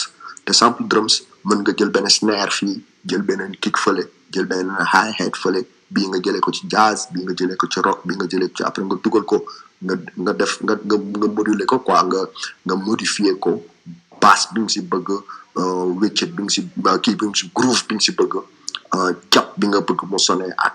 Te sample drums mën nga jël benn snare fii jël beneen kick fële jël beneen hi hat fële bii nga jëlee ko ci jazz bii nga jëlee ko ci rock bii nga jëlee ko ci après nga dugal ko nga nga def nga nga nga moduler ko quoi nga nga modifier ko basse bi si bëgg wéccet bi nga si kii bi si groove si bëgg. Cap bi nga bëgg mu sonné ak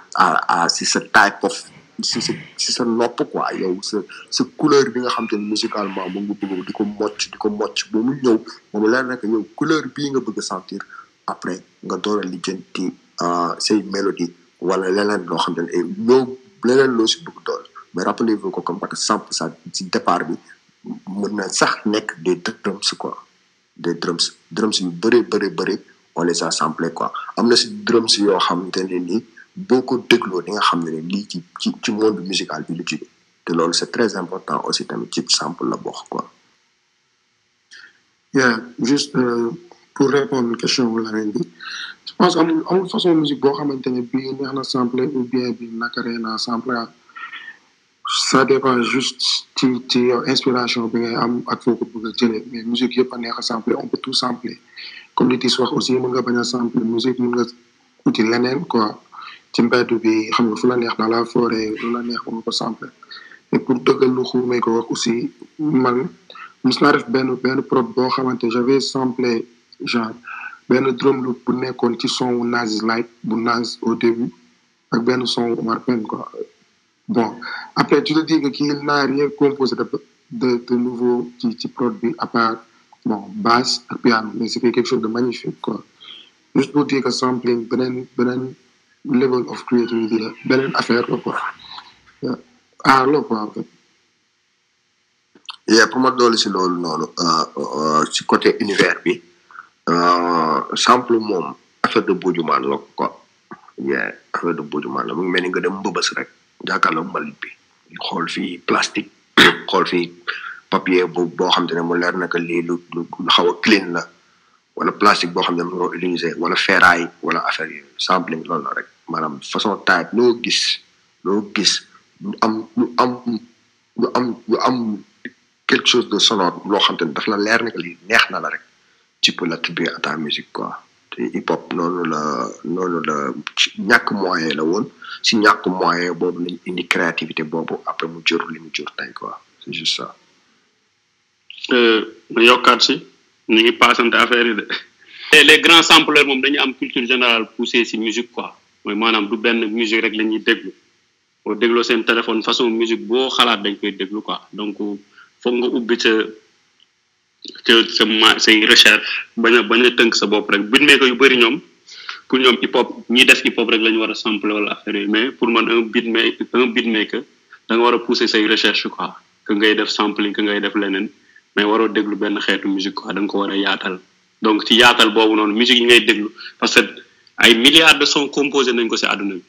à si sa type of si sa si sa nopp quoi yow sa sa couleur bi nga xam te musicalement mu ngi bëgg di ko mocc di ko mocc ba mu ñëw moom leer na yow couleur bii nga bëgg a sentir après nga door a lijjanti say mélodie wala leneen loo xam ne loo leneen loo si bëgg dool mais rappelez-vous ko comme parce que ça si départ bi mën na sax nekk des drums quoi des drums drums yu bëri bëri bëri on les a samplé quoi. Am na si drums yoo xamante ne ni boo ko dégloo di nga xam ne lii ci ci monde musical bi lu jóge. Te loolu c'est très important aussi tamit ci sample la bokk quoi. Yeah juste euh, pour répondre question wu Lamine bi je pense amul amul façon musique boo xamante ne bii neex na sample ou bien bi nakaree na sample ça dépend juste ci ci inspiration bi ngay am ak foo ko bëgg a mais musique yëpp a neex a sampler on peut tout sampler comme li wax aussi mën nga bañ musique mën nga quoi. Ci mbedd bi xam la neex dans la la neex mën ko et pour dëggal lu ko aussi man naa def benn benn boo xamante genre benn drum bu nekkoon ci son wu Light bu au début ak benn son wu quoi. Bon après tu dis que qu'il n'a rien composé de nouveau ci ci à part bon basse ak piano mais c'était quelque chose de magnifique quoi. Juste pour dire que beneen beneen level of creativity la beneen affaire la quoi. Ah la quoi en fait. Yeah pour ma dolli si loolu noonu ci côté univers bi sample moom affaire de bujumaan la quoi. Yeah affaire de bujumaan la mu ngi mel ni nga dem mbëbës rek jàkkaarloo mbalit bi xool fii plastique xool fii papier bu boo xam te ne mu leer na lii lu lu xaw a clean la wala plastique boo xam ne mu ko utiliser wala ferraille wala affaire yi sampling loolu la rek maanaam façon type loo gis loo gis lu am lu am lu am lu am quelque chose de sonore loo xam te ne daf la leer na lii neex na la rek tu peux l'attribuer à ta musique quoi te hip hop noonu la noonu la ñàkk moyen la woon si ñàkk moyen boobu lañ indi créativité boobu après mu jur li mu jur tey quoi c'est juste ça ma yokkaat si ñu ngi paasante affaire yi de. Et les grands sampleurs moom dañu am culture générale poussée si musique quoi. Mooy maanaam du benn musique rek la ñuy déglu. Boo dégloo seen téléphone façon musique boo xalaat dañ koy déglu quoi. Donc foog nga ubbi sa sa sa ma say recherche bañ a bañ a tënk sa bopp rek. Beatmaker yu bëri ñoom pour ñoom hip hop ñi def hip hop rek la ñu war a sampler wala affaire mais pour man un beatmaker un beatmaker da nga war a pousser say recherche quoi. Que ngay def sampling que ngay def mais waroo déglu benn xeetu musique quoi da nga ko war a yaatal. Donc ci yaatal boobu noonu musique yi ngay déglu parce que ay milliards de sons composé nañ ko si àdduna bi.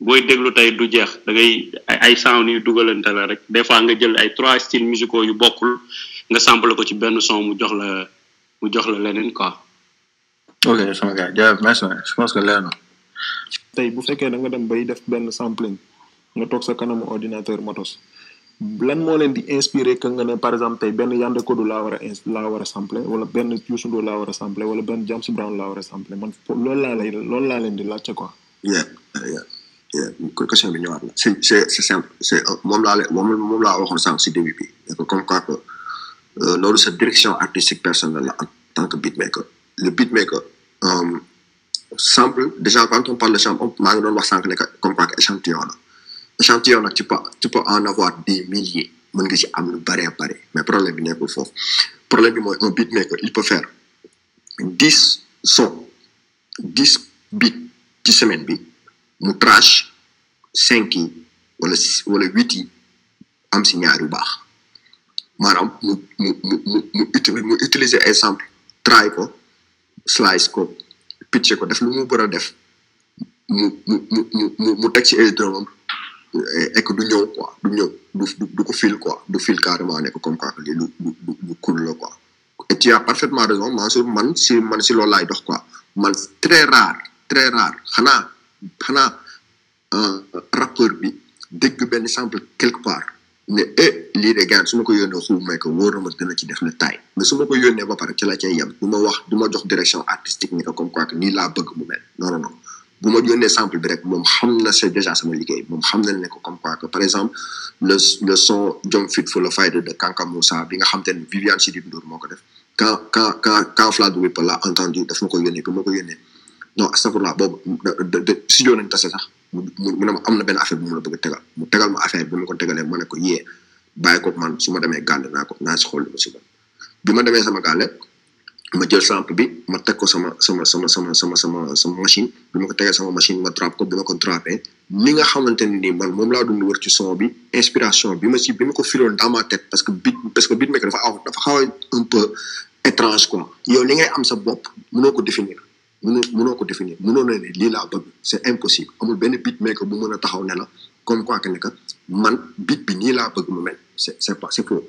Booy déglu tey du jeex da ngay ay sound yu dugalante la rek. Des fois nga jël ay trois styles musicaux yu bokkul nga sample ko ci benn son mu jox la mu jox la leneen quoi. ok sama gars jaajëf merci je pense que leer na. Tey bu fekkee da nga dem bay def benn sampling nga toog sa kanamu ordinateur motos lan moo leen di inspiré que nga ne par exemple tey benn Yandé Codou laa war a laa war a sample wala benn Youssou Ndour laa war a sampler wala benn James Brown laa war a sampler. Man loolu laa lay loolu laa leen di laajte quoi. yeah yeah yeah. Question bi ñëwaat na c'est c'est simple. C'est moom laa moom moom laa waxoon sànq si début bi. Comme quoi que loolu sa direction artistique personnelle la en tant que beatmaker. Le beatmaker sample déjà quand on parle de sample maa ngi doon wax sànq ne comme quoi que échantillon la. Échantillon nag tu peux en avoir des milliers. Mën nga ci am lu mais problème problème bi mooy un beatmaker peut faire dix sons dix beats ci semaine bi. Mu trash cinq yi wala wala huit yi am si ñaar yu baax. Maanaam utiliser ay sample try slice ko pitché ko def lu et du ñëw quoi. Du ñëw du du ko fil quoi. Du fil carrément nekk comme quoi que lii lu lu lu cool la quoi. Et tu as parfaitement raison man si man si loolu laay dox quoi. Man très rare très rare. Xanaa xanaa rappeur bi dégg benn sample quelque part ne eh lii de gars su ma ko yónnee xuu may ko wóor na ma ci def ne mais su ma ko ba pare ci la cay yem. Du ma wax du ma jox direction artistique ni ko comme quoi nii laa bëgg mu mel. Non non. Bu ma yónnee sample bi rek moom xam na c'est déjà sama liggéey moom xam na ne ko comme quoi que par exemple le le son Jom Fit for the Fight de Kanka Moussa bi nga xam te ne Viviane Chidid moo ko def quand quand quand quand l'a ma ko yónnee bi ma ko yónnee non astafurlah boobu studio nañ tase sax mu mu am na benn affaire bu mu la bëgg a tegal mu tegal ma affaire bi ma ko tegalee ma ne ko yee ko man su ma demee gàlle naa ko naa si xool li ma si bi ma demee sama gàlle ma jël sample bi ma teg ko sama sama sama sama sama sama sama machine. Bi ma ko tegee sama machine ma drop ko bi ma ko dropé ni nga xamante ne nii man moom laa dund wër ci son bi inspiration bi ma si bi ma ko filoon dans ma tête parce que beat parce que beatmaker dafa aw dafa xaw un peu étrange quoi. Yow li ngay am sa bopp mënoo ko définir. Mënoo mënoo ko définir. Mënoo ne ne lii laa bëgg. C'est impossible. Amul benn beatmaker bu mën a taxaw ne la comme quoi que ne que man bit bi nii laa bëgg mu mel. C'est c'est pas c'est faux.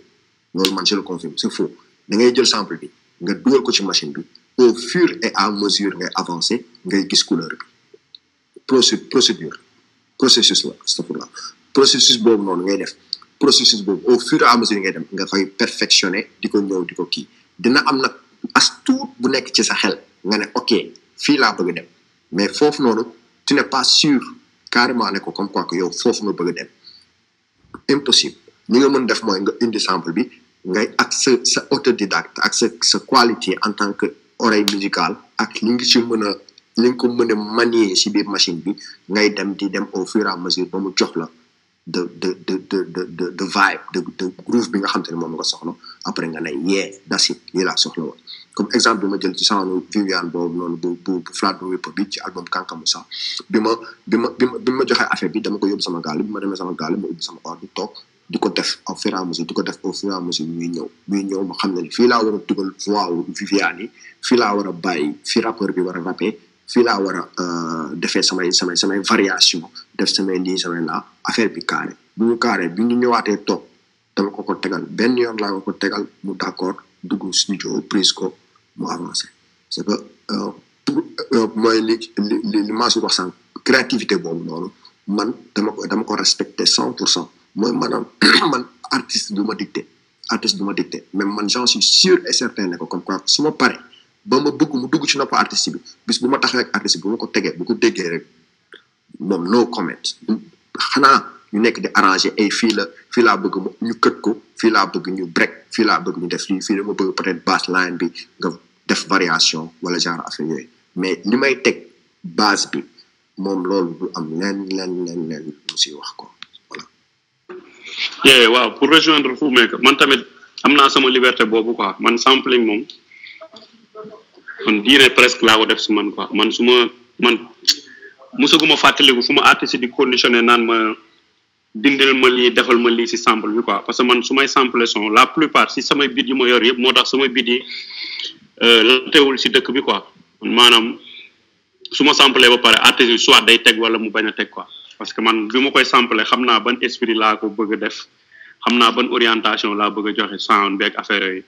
Loolu man je le confirme. C'est faux. Da ngay jël sample bi. Nga dugal ko ci machine bi au fur et à mesure ngay avancer ngay gis couleur bi. Procé- procédure processus la astafurlah processus boobu noonu ngay def processus boobu au fur et à mesure ngay dem nga koy perfectionner di ko ñëw di ko kii. Dina am nag as tuut bu nekk ci sa xel nga ne ok fii laa bëgg dem. Mais foofu noonu tu n'es pas sûr carrément ne ko comme quoi yow foofu nga bëgg dem. Impossible. Li nga mën def mooy nga indi sample bi ngay ak sa sa autodidacte ak sa sa qualité en tant que oreille musicale ak li nga ci mën a li nga ko mën a manier ci biir machine bi ngay dem di dem au fur et à mesure ba mu jox la de de de de de de de vibe bi nga xam te ne moom nga soxla. Après nga ne yee dasi lii laa soxla woon. Comme exemple ma jël ci sama Viviane boobu noonu bu bu bu bi ci album Kanka Moussa. Bi ma bi ma bi ma bi ma joxee affaire bi dama ko yóbbu sama gaal bi ma demee sama gaal ma ubbi sama or toog di ko def au fur et à mesure di ko def au fur et à mesure muy ñëw muy ñëw ma xam ne fii laa war a dugal voix wu Viviane fii laa war a bàyyi fii rappeur bi war a rappé fii laa war a defee samay samay samay variation def samay lii samay laa affaire bi carré. Bu ñu carré bi ñu ñëwaatee toog dama ko ko tegal benn yoon laa ko ko tegal mu d'accord dugg studio prise ko mu avancé. C'est que mooy li li li li maa si wax sànq créativité boobu noonu man dama ko dama ko respecté cent pour cent mooy maanaam man artiste du ma dicté. Artiste du ma dicté. Mais man j'en suis sûr et certain ne ko comme quoi su ma pare ba ma bëgg mu ci nopp artiste bi bis bu ma taxawee ak artiste bi ma ko tegee bu ko déggee rek moom no comment. Xanaa ñu nekk di arranger ay fii la fii laa bëgg ñu kët ko fii laa bëgg ñu break fii laa bëgg ñu def lii fii la ma bëgg peut-être bass line bi nga def variation wala genre affaire yooyu. Mais li may teg base bi moom loolu du am leen leen leen leen si wax ko voilà waaw pour rejoindre meek man tamit am naa sama liberté boobu quoi. Man sampling moom man diine presque laa ko def si man quoi. Man su ma man musaguma fàttaliku fu ma artiste di naan ma dindil ma lii defal ma lii si sample bi quoi. Parce que man su may sample son la plupart si samay bit yi ma yor yëpp moo tax samay bit yi lantewul si dëkk bi quoi. Maanaam su ma sample ba pare artiste bi soit day teg wala mu bañ a teg quoi. Parce que man bi ma koy sample xam naa ban esprit laa ko bëgg a def xam naa ban orientation laa bëgg a joxe sound beeg affaire yooyu.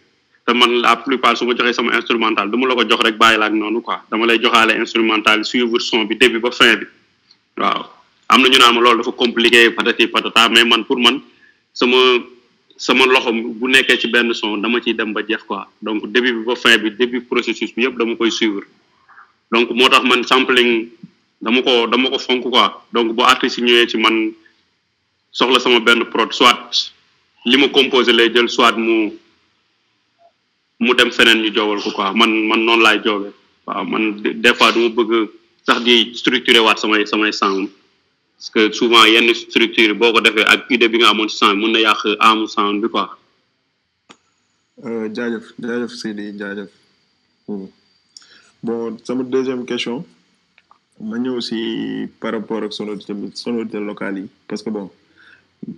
Te man la plupart su ma joxee sama instrumental du ma la ko jox rek bàyyi la ak noonu quoi. Dama lay joxaale instrumental suivre son bi début ba fin bi. Waaw. Am na ma loolu dafa compliqué patati patata mais man pour man sama sama loxo bu nekkee ci benn son dama ciy dem ba jeex quoi. Donc début bi ba fin bi début processus bi yëpp dama koy suivre. Donc moo tax man sampling dama ko dama ko fonk quoi. Donc bu artiste yi ñëwee ci man soxla sama benn prod soit li ma composé lay jël soit mu mu dem feneen ñu joowal ko quoi. Man man noonu laay joobe waaw man des fois du ma bëgg sax di structuré waat samay samay sound. Parce que souvent yenn structure boo ko defee ak idée bi nga amoon ci mun mën na yàq amu sound bi quoi. Jaajëf jaajëf Sidi jaajëf. Bon sama deuxième question. Ma ñëw si par rapport ak sonorité sonorité locale yi parce que bon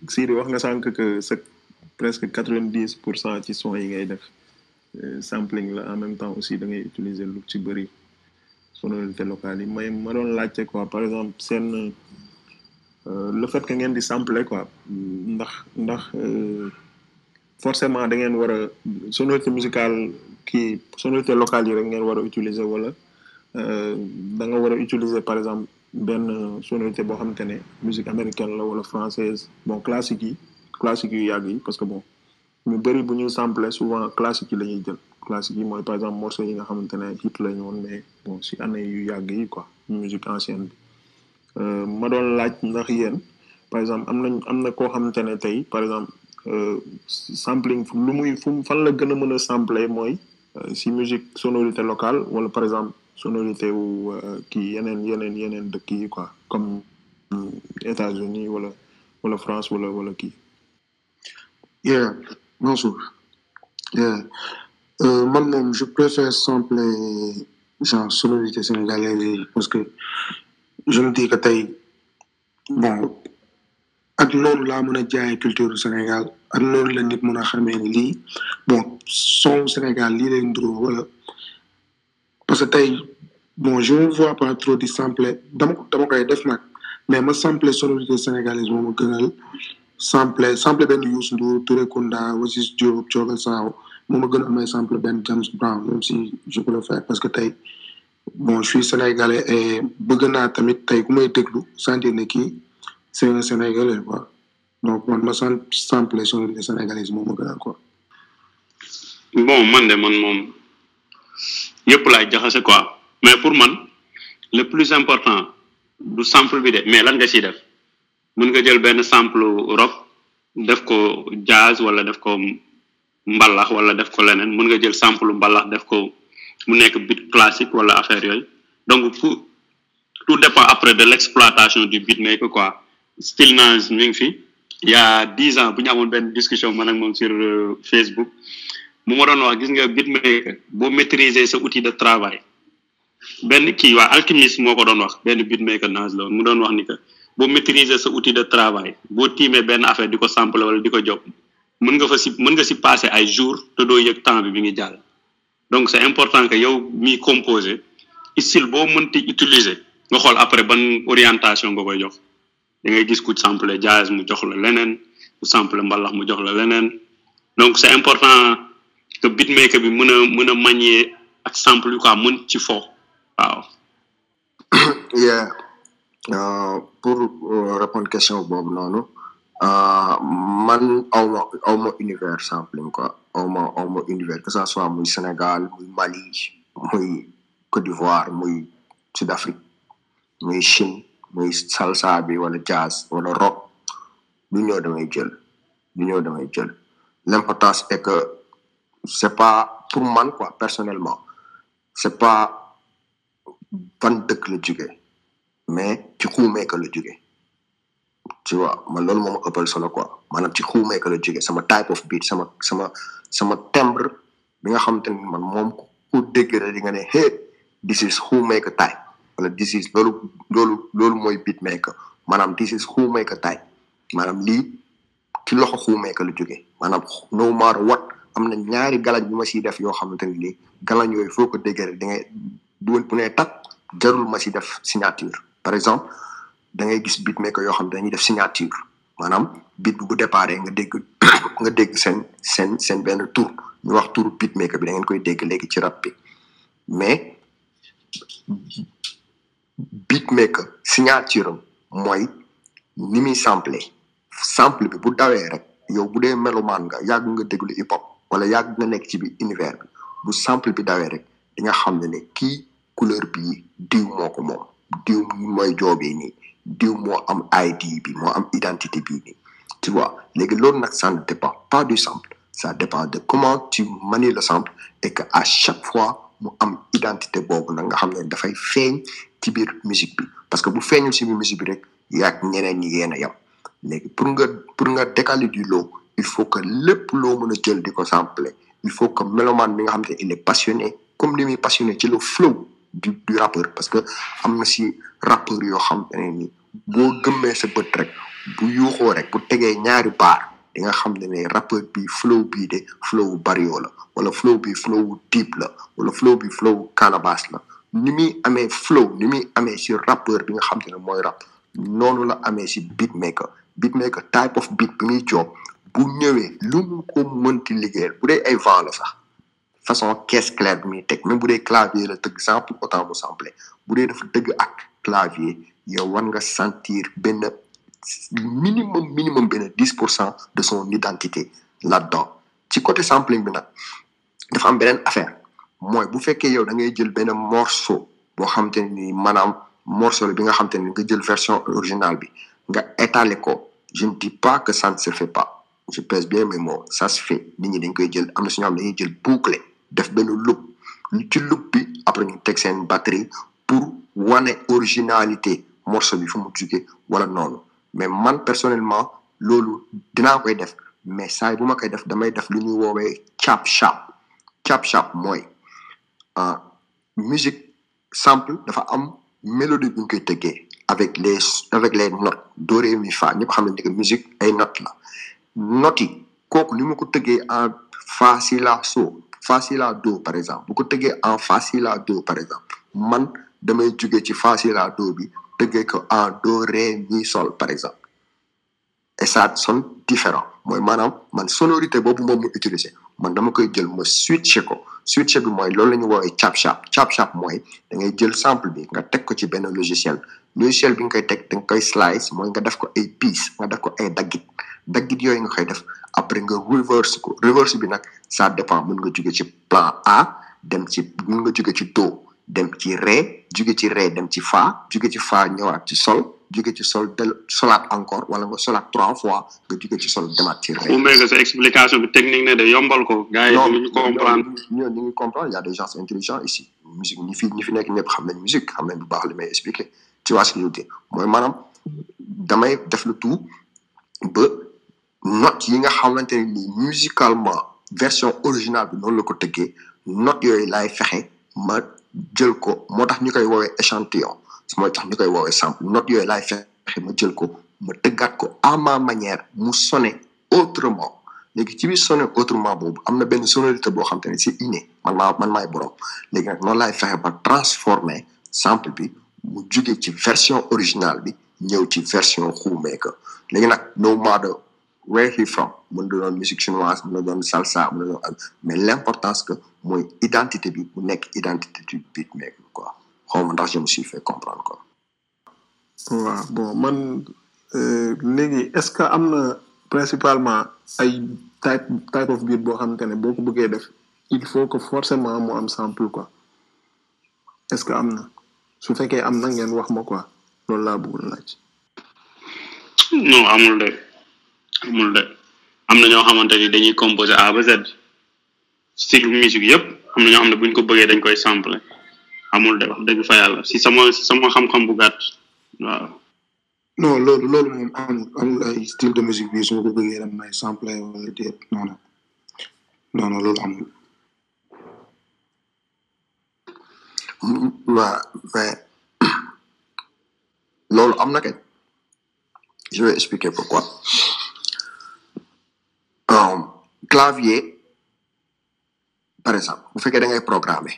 Sidi wax nga sànq que c'est presque quatre vingt dix pour cent ci son yi ngay def. Sampling la en même temps aussi da ngay utiliser lu ci bëri sonorité locale yi. May ma doon laajte quoi par exemple seen le fait que ngeen di sampler quoi ndax ndax forcément da ngeen war a sonorité musicale kii sonorité locale yi rek ngeen war a utiliser wala da nga war a utiliser par exemple benn sonorité boo xamante musique américaine la wala française. Bon classique yi classique yu yàgg yi parce que bon ñu bëri bu ñuy sampler souvent classique yi la jël. Classique yi mooy par exemple morceau yi nga xamante hit la ñu mais bon si année yu yàgg yi quoi musique ancienne bi. Ma doon laaj ndax yéen par exemple am nañ am na koo xamante tey par exemple sampling lu muy fu fan la gën a mën a sampler mooy si musique sonorité locale wala par exemple sonorité wu kii yeneen yeneen yeneen dëkk yi quoi. Comme États-Unis wala wala France wala wala kii. Yeah bonjour. Yeah. Euh, man moom je préfère sampler genre sonorité sénégalaise parce que je me dis que tey bon ak loolu laa mën a jaayee culture Sénégal ak loolu la nit mën a xamee ni lii bon son Sénégal lii lay nduroo wala parce que tey bon je ne vois pas trop di sampler dama dama koy def nag. Mais ma sampler sonorité sénégalaise moom a gënal. Sample sample benn Youssou Ndour Touré Kunda Wasis Diop gën may sample benn James Brown même si je peux parce que tey bon je suis sénégalais et naa tamit tey ku may déglu sentir ne kii c'est un sénégalais quoi. Donc man ma sant sample sonorité sénégalaise moo ma gënal quoi. Bon man de man moom yëpp laay jaxase quoi. Mais pour man le plus important du sample bi de mais lan nga siy def? Mën nga jël benn sample rock def ko jazz wala def ko mbalax wala def ko leneen mën nga jël sample mbalax def ko mu nekk beat classique wala affaire yooyu. Donc tout tout dépend après de l'exploitation du beatmaker quoi. Still Nas mi ngi fi. Il y a dix ans bu ñu amoon discussion man ak moom sur euh, Facebook mu ma doon wax gis nga beatmaker boo maîtriser sa outil de travail. Benn kii waa alchimiste moo ko doon wax benn beatmaker Nas la mu doon wax ni que boo maîtriser sa outil de travail boo tiimee benn affaire di ko sample wala di ko job mën nga fa si mën nga si passer ay jours te doo yëg temps bi bi ngi jàll. Donc c'est important que yow mi composer style boo mënti utiliser nga xool après ban orientation nga koy jox. Da ngay gis ku sample jazz mu jox la leneen sample mbalax mu jox la leneen. Donc c'est important que beatmaker bi mën a mën ak sample yu quoi ci fo waaw. Yeah. Uh, pour uh, répondre question boobu noonu uh, man awma univers sampling quoi. Awma awma univers que ça soit muy Sénégal muy Mali muy Côte d'Ivoire muy Sud-Afrique muy Chine muy salsa bi wala jazz wala rock du ñëw damay jël du ñëw damay jël. L'importance est que c'est pas pour man quoi personnellement. C'est pas ban dëkk la jóge mais ci xuumee ka la juge tu vois loolu moom ëppal solo quoi. Maanaam ci xuumee ka la jóge sama type of beat sama sama sama timbre bi nga xamante ni man moom ku dégg rek di nga ne hey this is xuumee type wala this is loolu loolu loolu mooy beat maker maanaam this is xuumee type maanaam lii ci loxo xuumee ka la jóge. Maanaam no matter what am na ñaari galañ bu ma siy def yoo xamante ni lii galañ yooyu foo ko déggee rek da ngay du bu nee tak jarul ma si def signature. Par exemple da ngay gis beatmaker yoo xam ne dañuy def signature. Maanaam beat bu déparé nga dégg dégg seen seen benn tur. Ñu wax tour beatmaker bi da ngeen koy dégg léegi ci rap bi. Mais beatmaker signature am mooy ni muy sample. Sample bi bu dawee rek yow bu dee melomaan nga yàgg nga déglu hip hop wala yàgg nga nekk ci bi univers bi bu sample bi dawee rek di nga xam couleur bi diw moo ko moom diw mooy joobee nii identité tu vois léegi ne dépend pas du sample ça dépend de comment tu manies le sample et que à chaque fois mu identité boobu nag nga xam ne dafay feeñ musique parce que bu feeñul ci biir musique bi rek yaag ñeneen ñi yéen a léegi pour nga pour nga décaler du lot il faut que lépp loo mën a jël di sampler il faut que mélomane bi nga xam il est passionné comme ni muy passionné ci le flow du du rappeur parce que am na si rappeur yoo xam ne ni boo gëmmee sa bët rek bu yuuxoo rek bu tegee ñaari baar di nga xam ne rappeur bi flow bii de flow bario la wala flow bi flow deep la wala flow bi flow canabasse la. Ni muy amee flow ni muy amee si rappeur bi nga xam ne mooy rap noonu la amee si beatmaker. Beatmaker type of beat bi muy job bu ñëwee lu mu ko mënti liggéeyal bu façon caisse claire bi muy teg même bu dee clavier la tëgg sans pour autant mu clavier yow war sentir benn minimum minimum benn dix pour cent de son identité là-dedans. Ci côté sampling bi nag dafa am beneen affaire mooy bu fekkee yow morceau boo ni maanaam la version originale bi nga étaler ko je ne dis pas que ça ne se fait pas je pèse bien mes ça se fait. Jël boucle après ñu teg seen batterie pour originalité morceau mais man personnellement loolu dinaa koy def. Mais koy def damay def lu ñuy chap chap chap musique sample dafa am mélodie avec les avec les notes. Do ré mi fa musique ay notes kooku ni ma ko tëggee en fa si la so fa si la do par exemple. Bu ko tëggee en fa la do par exemple. Man damay jóge ci fa la do bi tëggee ko en do ré mi sol par exemple. Et ça sonne différent. Mooy maanaam man sonorité boobu moom mu utiliser. Man dama koy jël ma switché ko. Switché bi mooy loolu la ñu woowee chap chap. Chap chap mooy da ngay jël sample bi nga teg ko ci benn logiciel. Logiciel bi nga koy teg da nga koy slice mooy nga def ko ay piece nga def ko ay daggit daggit yooyu nga koy def après nga reverse ko reverse bi nag ça dépend mën nga jóge ci plan A dem ci mën nga jóge ci do dem ci ré jóge ci ré dem ci fa jóge ci fa ñëwaat ci sol jóge ci sol del solaat encore wala nga solaat trois fois nga jóge ci sol demaat ci ré bu mekk sa explication bi technique ne de yombal ko. Gars yi ñu comprendre. ñoo ñu ngi comprendre y a des gens intelligents ici. Musique ñi fi ñi fi nekk ñëpp xam nañ musique xam nañ bu baax li may expliquer. Tu vois ce que je veux dire? Mooy maanaam damay def le tout ba note yi nga xamante ne nii musicalement version originale bi noonu la ko tëggee note yooyu laay fexe ma jël ko moo tax ñu koy woowee échantillon mooy tax ñu koy woowee sample note yooyu laay fexe ma jël ko ma tëggaat ko à ma manière mu sonné autrement. Léegi ci biir sonné autrement boobu am na benn sonorité boo xam te ne c'est inné man maa man maay borom. Léegi nag noonu laay fexe ba transformer sample bi mu jóge ci version originale bi ñëw ci version xuumeeka léegi nag no matter where he from? Mën na doon musique chinoise mun na doon salsa mun na doon mais l'importance que mooy identité bi mu nekk identité du beatmaker quoi. Xaw ma ndax je me suis fait comprendre quoi. Waaw bon man léegi est-ce que am na principalement ay type type of beat boo xamante ne boo ko bëggee def il faut que forcément mu am sample quoi. Est-ce que am na? Su fekkee am na ngeen wax ma quoi. Loolu laa bëggoon laaj. Non amul de. Amul de. Am na ñoo xamante ni dañuy composer A ba Z. Style musique yëpp am na ñoo xam ne buñ ko bëggee dañ koy sample amul de wax dëgg fa yàlla. Si sama si sama xam-xam bu gàtt waaw. Non loolu loolu moom amul amul ay style de musique bi su ma ko bëggee dem may sample wala déet non non. Non non loolu amul. Waaw mais loolu am na kay. Je vais expliquer pourquoi. Clavier par exemple bu fekkee da ngay programmer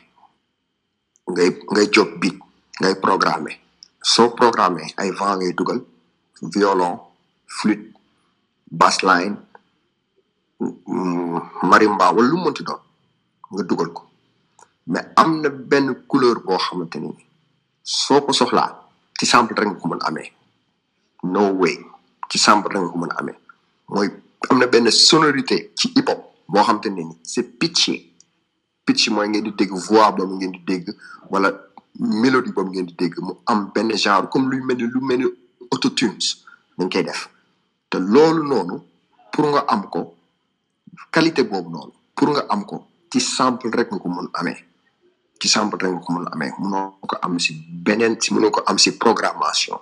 ngay ngay job bit ngay programmer. Soo programmer ay vent ngay dugal violon flûte bass line marimba wala lu mu doon nga dugal ko. Mais am na benn couleur boo xamante ni soo ko soxlaa ci sample rek nga ko mën amee. No way ci rek nga ko mën amee. Mooy am na benn sonorité ci hip hop boo xamante ne ni c'est pitché pitch mooy ngeen di dégg voix boobu ngeen di dégg wala mélodie boobu ngeen di dégg mu am benn genre comme luy mel lu mel ni autotunes dañ koy def. Te loolu noonu pour nga am ko qualité boobu noonu pour nga am ko ci sample rek nga ko mën amee. Ci sample rek nga ko mën amee. Mënoo ko am si beneen si mënoo ko am si programmation.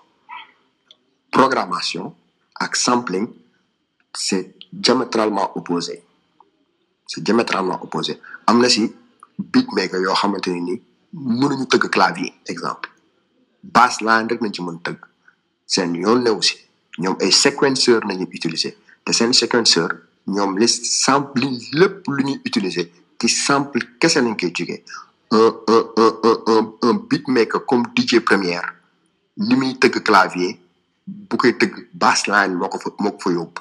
Programmation ak sampling c'est diamétralement opposé. C'est diamétralement opposé. Am na si beatmaker yoo xamante ne ni mënuñu tëgg clavier exemple. Bass line rek nañ ci mën tëgg. Seen yoon new si. Ñoom ay séquenceur nañu utiliser. Te seen séquenceur ñoom li sample lépp lu ñuy utiliser ci sample kese lañ koy jógee un un un un un beatmaker comme DJ Première li muy tëgg clavier bu koy tëgg bass line moo ko fa moo fa yóbbu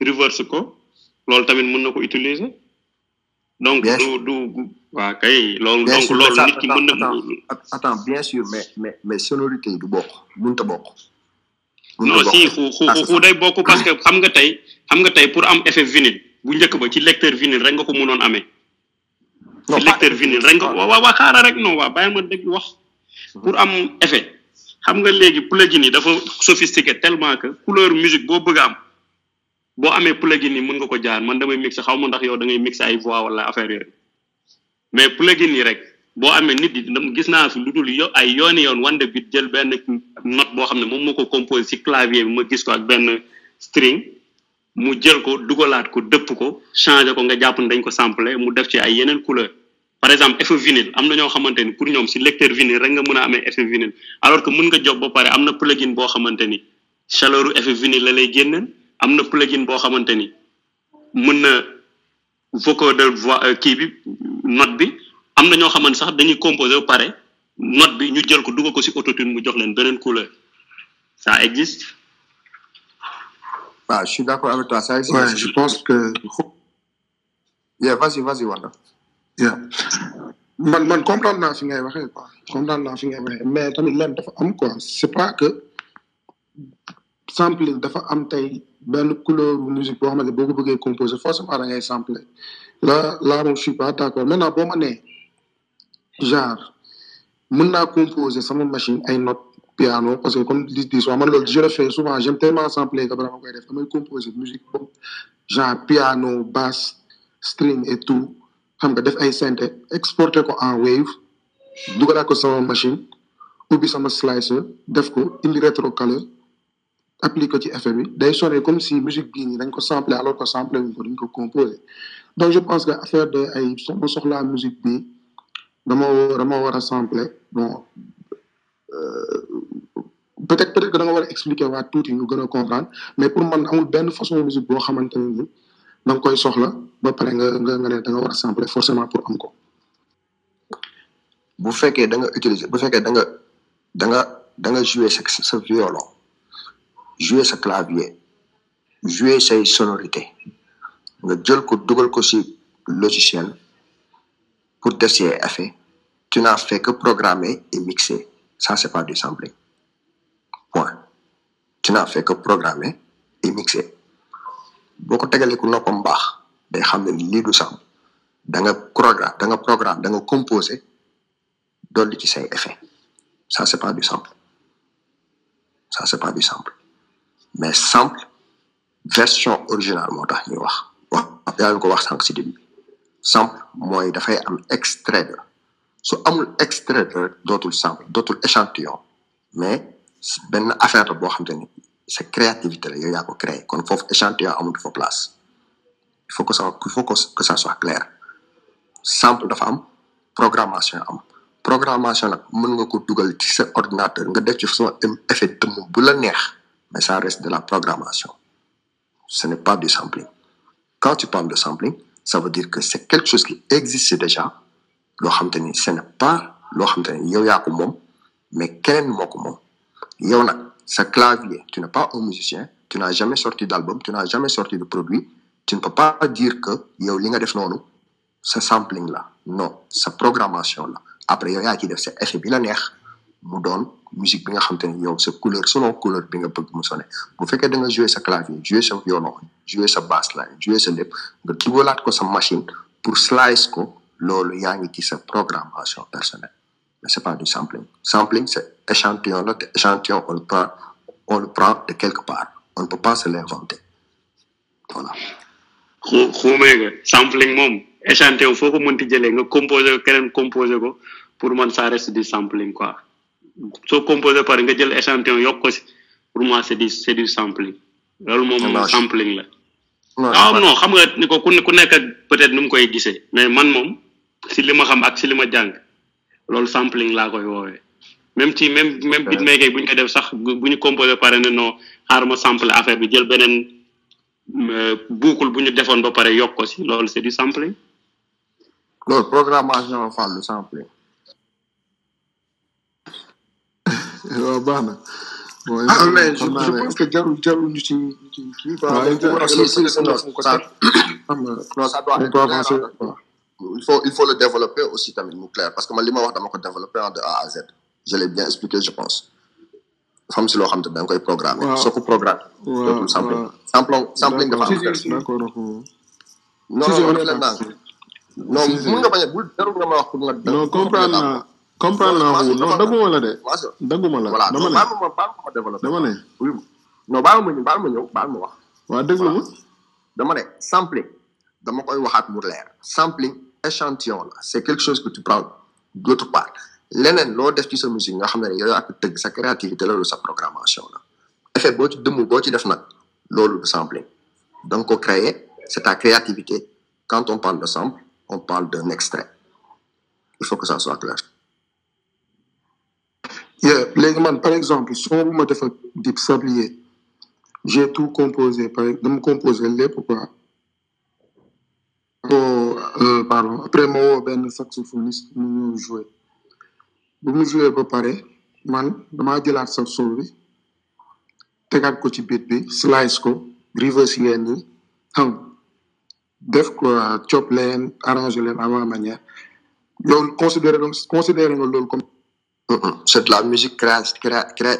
reverse ko loolu tamit mën na ko utiliser. Donc Bien du du waa kay loolu bien donc sûr. loolu mais ça nit ki mën na attends attends. Attends bien sûr mais mais mais sonorité yi du bokk mënut a bokk. Non si xu xu xu day bokk parce que xam nga tey xam nga tey pour am effet vinyle bu njëkk ba ci lecteur vinyle rek nga ko mënoon amee. Non ci lecteur vinyle rek nga waa waa xaaral rek non waa bàyyi ma dégg wax. Pour am effet. Xam nga léegi plugin yi dafa sophistiqué tellement que couleur musique boo bëgg a am boo amee plugin yi mën nga ko jaar man damay mixé xaw ma ndax yow da ngay mixé ay voix wala affaire yooyu mais plugin yi rek boo amee nit yi gis naa fi lu dul yo ay yooni yoon wande bit jël benn note boo xam ne moom moo ko composé si clavier bi ma gis ko benn string mu jël ko dugalaat ko dëpp ko changé ko nga jàpp ne dañ ko samplé mu def ci ay yeneen couleur par exemple effet vinyle am na ñoo xamante ni pour ñoom si lecteur vinyle rek nga mën a amee effet vinyle. Alors que mën nga job ba pare am na plugin boo xamante ni chaleur effet vinyle la lay génneel. Am na plugin boo xamante ni mën na voix euh, kii bi note bi am na ñoo xamante sax dañuy composer ba pare note bi ñu jël ko dugal ko si autotune mu jox leen beneen couleur ça existe? Ah, je suis d'accord avec toi. Ça existe. Ouais, je pense que. Yeah, vas-y, vas-y, Wanda. Yeah. man man comprendre naa fi ngay waxee quoi comprendre naa fi ngay waxee mais tamit dafa am quoi c'est pas que sampling dafa am tey benn couleur musique boo xamante boo ko bëggee composer forcément da ngay sampler. Là là moom je suis pas d'accord. Maintenant boo ma nee genre mën naa composer sama machine ay notes piano parce que comme li di souvent man loolu je le fais souvent j'aime tellement sampler que vraiment koy def. Damay composer musique boobu genre piano basse string et tout. Xam nga def ay synthé exporter ko en wave dugalaat ko sama machine ubbi sama slicer def ko indi rétrocaleur appliqué ko ci effet bi day sonné comme si musique bii nii dañ alors que samplé wuñ ko dañ ko donc je pense que affaire de ay soxla soxlaa musique bi dama dama war a samplé bon euh, peut-être peut-être que da nga war a expliquer waat tuuti ñu gën a comprendre mais pour man amul benn façon musique boo xamante ni da koy soxla ba pare nga nga nga da nga war a forcément pour am ko. Bu fekkee da nga utiliser bu fekkee da nga da nga da nga jouer sa violon jouer sa clavier jouer say sonorité nga jël ko dugal ko si logiciel pour ay effet tu n'as fait que programmer et mixer. Ça c'est pas du sampling. Point. Tu n'as fait que programmer et mixer. Boo ko tegalee ku noppam baax day xam ne lii du sample da nga programme da nga programme da nga composer dolli ci say effet ça c'est pas du sample ça c'est pas du sample mais sample version originale moo tax ñuy wax. Wax yaa ngi ko wax sànq si début bi. Mooy dafay am extrait de. Su amul extrait de dootul sample dootul échantillon. Mais benn affaire la boo xam te ni sa créativité la yow yaa kon foofu échantillon amul fa place. Il faut que ça il faut dafa am programmation am. Programmation nag mën nga ko dugal ci sa ordinateur nga def ci son effet dëmm bu la neex. Mais ça reste de la programmation. Ce n'est pas du sampling. Quand tu parles de sampling ça veut dire que c'est quelque chose qui existe déjà. Ni ce n'est pas moom mais yow nag sa clavier tu n'es pas un musicien tu n'as jamais sorti d'album tu n'as jamais sorti de produit tu ne peux pas dire que sa sampling la. Non sa programmation la. Après yow yaa ciy def sa effet bi mu doon musique bi nga xam te ne yow sa couleur selon couleur bi nga bëgg mu sonné. Bu fekkee da nga jouer sa clavier jouer sa violon jouer sa basse line jouer sa lépp nga dugalaat ko sa machine pour slice ko loolu yaa ngi ci sa programmation personnelle. Mais c'est pas du sampling. Sampling c'est échantillon la te échantillon on le prend on le prend de quelque part. On ne peut pas se l'inventer. Voilà. Xuumee nga. Sampling moom échantillon foo ko mënti jëlee nga composé ko keneen composé ko pour man ça reste du sampling soo composé pare nga jël échantillon yokk ko si pour moi c'est du c'est du sampling. Loolu moom sampling la. Non ah non xam nga ni ko ku ku nekk ak peut-être nu mu koy gisee mais man moom si li ma xam ak si li ma jàng loolu sampling laa koy woowee. Même ci même même beatmaker bu ñu ko def sax bu ñu composé pare ne non xaar ma sample affaire bi jël beneen euh, boucle bu ñu defoon ba pare yokk ko si loolu c'est du sampling. Loolu programmation fan lu sampling. Waaw baax na bon Ah, mais je- pense que jarul jarul ñu ci ñu ci kii il faut il faut le développer aussi tamit mu clair parce que man li ma wax dama ko développer en de A à Z. Je l'ai bien expliqué je pense. Xam si loo xam te da nga koy programmer Waaw. soo ko programme waaw dootul sampling waaw. sampling sampling dafa am D'accord. affaire d'accord ok. non non non Si, si. mun nga bañ a bul jarul nga ma wax pour nga non comprendre naa comprendre naa ko. non dagguma la de. dagguma la. dama ne. baal ma baal ma développer dama ne. Non baal ma ñëw baal ma ñëw baal ma wax. Waa déglu ma. Dama ne sampling. Dama koy waxaat mu leer. Sampling échantillon la. C'est quelque chose que tu prends d'autre part. Leneen loo def ci sa musique nga xam ne yow yaa ko tëgg sa créativité la loolu sa programmation la. Effet boo ci dëmm boo ci def nag loolu du sampling. Donc ko créer c'est ta créativité. Quand on parle de sample on parle d'un extrait. Il faut que ça soit clair léegi man par exemple son bu ma def ak Dip Sablier j'ai tout composé par dama composé oh pardon après ma woo benn saxophoniste mu ñëw pare man damaa jëlaat saxo bi tegaat ko ci beat bi slice ko reverse def chop à ma manière. Comme Mm, mm. c'est de la musique créa,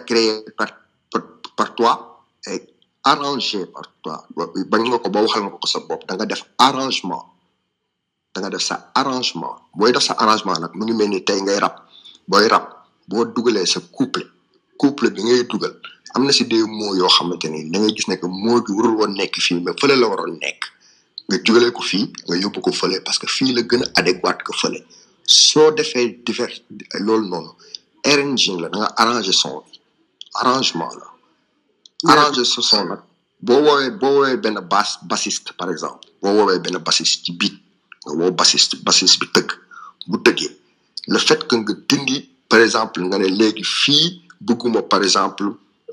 créée par, par, par toi et arrangée par toi. Bañ nga ko ba waxal nga ko sa bopp. Da nga arrangement. Da nga sa arrangement. Booy def sa arrangement nag mu ngi mel ni tey ngay rap. Booy rap boo dugalee sa couple couple bi ngay dugal am na si des mots yoo xamante ni da ngay gis ne que mot bi warul woon nekk fii mais fële la waroon nekk. Nga jugalee ko fii nga yóbbu ko fële parce que fii la gën a adéquat que fële. Soo defee divers loolu noonu arranging la da nga son bi arrangement la arranger ce son nag. Boo woowee boo woowee benn bass bassiste par exemple. Boo woowee benn bassiste ci beat. Nga woo bassiste bassiste bi tëgg. Bu tëggee le fait que nga dindi par exemple nga ne léegi fii bëgguma par exemple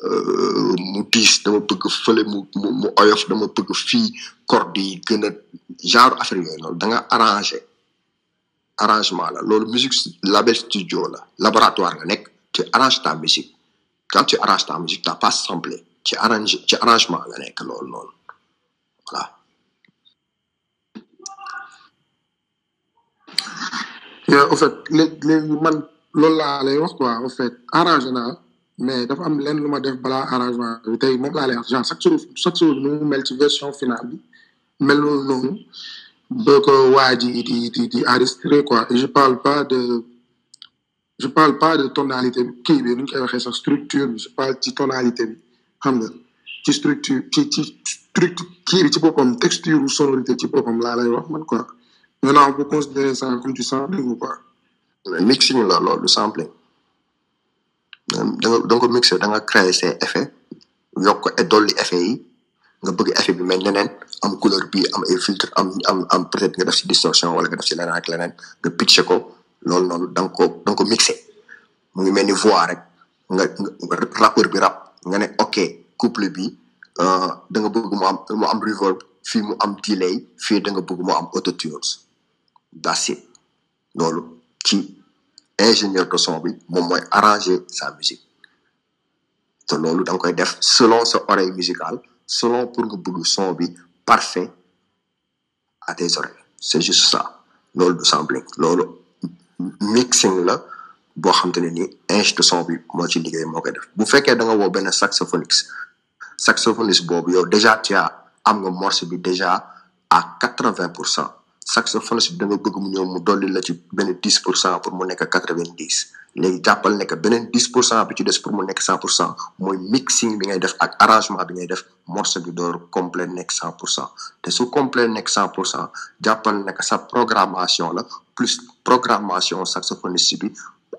euh, mu diis dama bëgg fële mu mu oyof dama bëgg fii corde yi gën a genre affaire yooyu noonu da nga arranger arrangement la loolu musique label studio la laboratoire nga nekk tu arranges ta musique. Quand tu arranges ta musique t'as pas samplé ci arrange ci arrangement la nekk voilà. Au fait léegi man loolu laa lay wax quoi. Au fait arrangé naa mais dafa am lenn lu def balaa arrangement bi. Tey moom lay wax genre chaque jour chaque jour mel ci version finale bi mel noonu ba ko waa ji di di di enregistré quoi. Et je parle pas de je parle pas de tonalité kii bi nu ñu koy waxee sax structure bi je ci tonalité bi xam nga. Ci structure ci ci structure kii ci boppam texture sonorité ci boppam laa lay wax man quoi. Maintenant vous considérez ça comme du ou la loolu du sampling. Da nga da nga ko mixé da nga créer ses effets yokk dolli effet yi. Nga bëgg effet bi mel neneen am couleur bi am ay filtre am am am peut être nga def si distorsion wala nga def si leneen ak nga pitché ko loolu noonu da nga ko da ko mixé mu ngi mel ni voix rek nga nga rappeur bi rap nga ne ok couple bi euh, da nga bëgg mu am mu am reverb fii mu am delay fii da nga bëgg mu am autotunes that's it. Loolu ci ingénieur de son bi moom mooy arranger sa musique. Te loolu da nga koy def selon sa oreille musicale selon pour nga bëgg son bi parfait à tes oreilles. C'est juste ça. Loolu du sampling loolu mixing la boo xam te ne ni ingé de son bi moo ci liggéey moo koy def. Bu fekkee da nga saxophoniste saxophoniste boobu yow déjà tu as am nga morceau bi déjà à quatre vingt pour cent saxophoniste bi da nga bëgg mu ñëw mu dolli la ci benn dix pour cent pour mu nekk quatre vingt dix léegi jàppal nekk beneen dix pour cent bi ci pour mu nekk cent pour cent mixing bi ngay arrangement bi ngay def morceau bi door complet nekk cent pour cent. Te su complet nekk cent pour cent jàppal sa programmation la plus programmation saxophoniste bi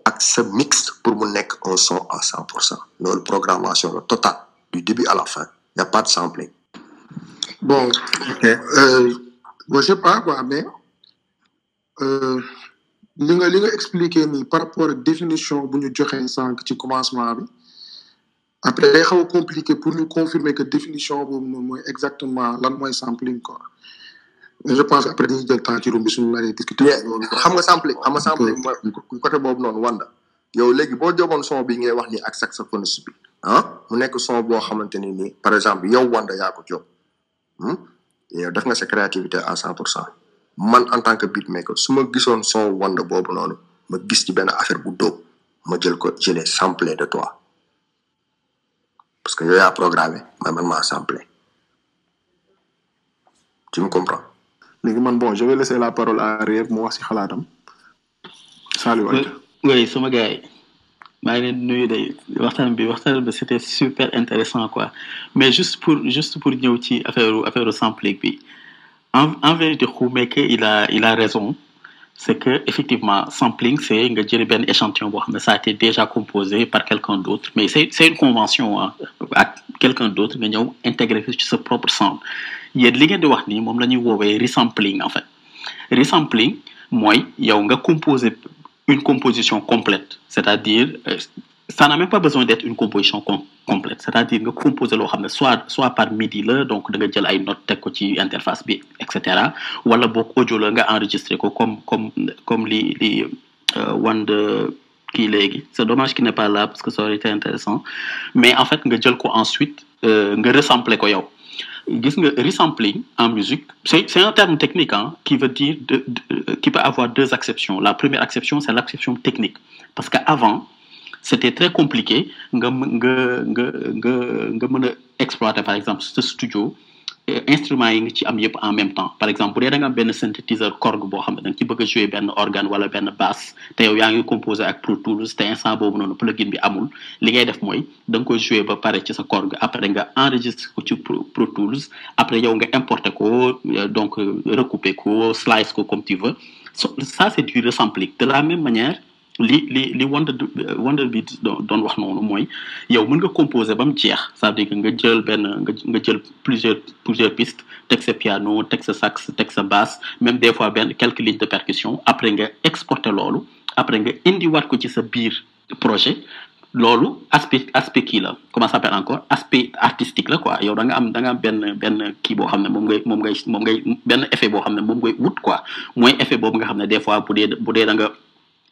ak sa pour mu nekk son à cent pour cent. Programmation la totale du début à la fin y a pas de sampling. Bon euh, bon je sais pas quoi mais euh, li nga li nga expliqué nii par rapport ak définition bu ñu joxee sànq ci commencement bi. Après day xaw a compliqué pour ñu confirmer que définition boobu noonu mooy exactement lan mooy sampling quoi. Je pense après dañuy jël temps ci room bi suñu naree discuter xam nga sampling xam nga sampling mooy côté boobu noonu wanda. Yow léegi boo jogoon son bi ngay wax ni ak saxophoniste bi ah mu nekk son boo xamante ni nii par exemple yow wanda yaa ko jóg hmm? Yow def nga sa créativité à cent pour cent. Man en tant que beatmaker su ma gisoon son wanda boobu noonu ma gis ci benn affaire bu dóob ma jël ko je l'ai samplé de toi. Parce que yow yaa programmé mais man maa samplé. Tu me comprends? Léegi man bon je vais laisser la parole à Rêve mu wax si xalaatam. Salut oui oui sama gars yi. Maa nuyu c'était super intéressant quoi. Mais juste pour juste pour ñëw ci affaire affaire sampling bi. En en vérité il a il a raison. C'est que effectivement sampling c'est nga jëli benn échantillon boo ça a été déjà composé par quelqu'un d'autre. Mais c'est c'est une convention hein ak quelqu'un d'autre nga ñëw intégrer ko ci sa propre sound yéen li ngeen di wax nii moom la ñuy woowee resampling en fait. Resampling mooy yow nga composer une composition complète. C'est-à-dire euh, ça n'a même pas besoin d'être une composition com- complète. C'est-à-dire nga composer loo xam ne soit soit par MIDI donc da nga jël interface bi et cetera wala boog audio enregistré comme comme comme li li euh, c'est dommage qu'il n'est pas là parce que ça aurait été intéressant. Mais en fait nga jël ko ensuite euh, nga gis nga resampling en musique c'est un terme technique hein, qui veut dire de- qui peut avoir deux acceptions. La première acception c'est l'acception technique. Parce que avant c'était très compliqué nga nga nga exploiter par exemple ce studio euh, instruments yi nga ci am yëpp en même temps. Par exemple bu dee da nga am benn synthétiseur Korg boo xam ne da nga ci bëgg a jouer benn organe wala benn basse te yow yaa ngi composé ak Pro Tools te instant boobu noonu plugin bi amul li ngay def mooy da nga koy jouer ba pare ci sa Korg après nga enregistre ko ci Pro, Tools après yow nga importer ko euh, donc euh, recouper ko slice ko comme tu veux. Ça c'est du resampling de la même manière li li li Wonder Wonder Beat doon wax noonu mooy yow mën nga composer ba mu jeex c'est-à-dire que nga jël benn nga nga jël plusieurs plusieurs pistes teg sa piano teg sa sax teg sa basse même des fois benn quelques lignes de percussion après nga exporter loolu après nga indiwaat ko ci sa biir projet loolu aspect aspect kii la comment ça s'appelle encore aspect artistique la quoi yow da nga am da nga am benn benn kii boo xam ne moom ngay moom ngay moom ngay benn effet boo xam ne moom ngay wut quoi mooy effet boobu nga xam ne des fois bu dee bu dee da nga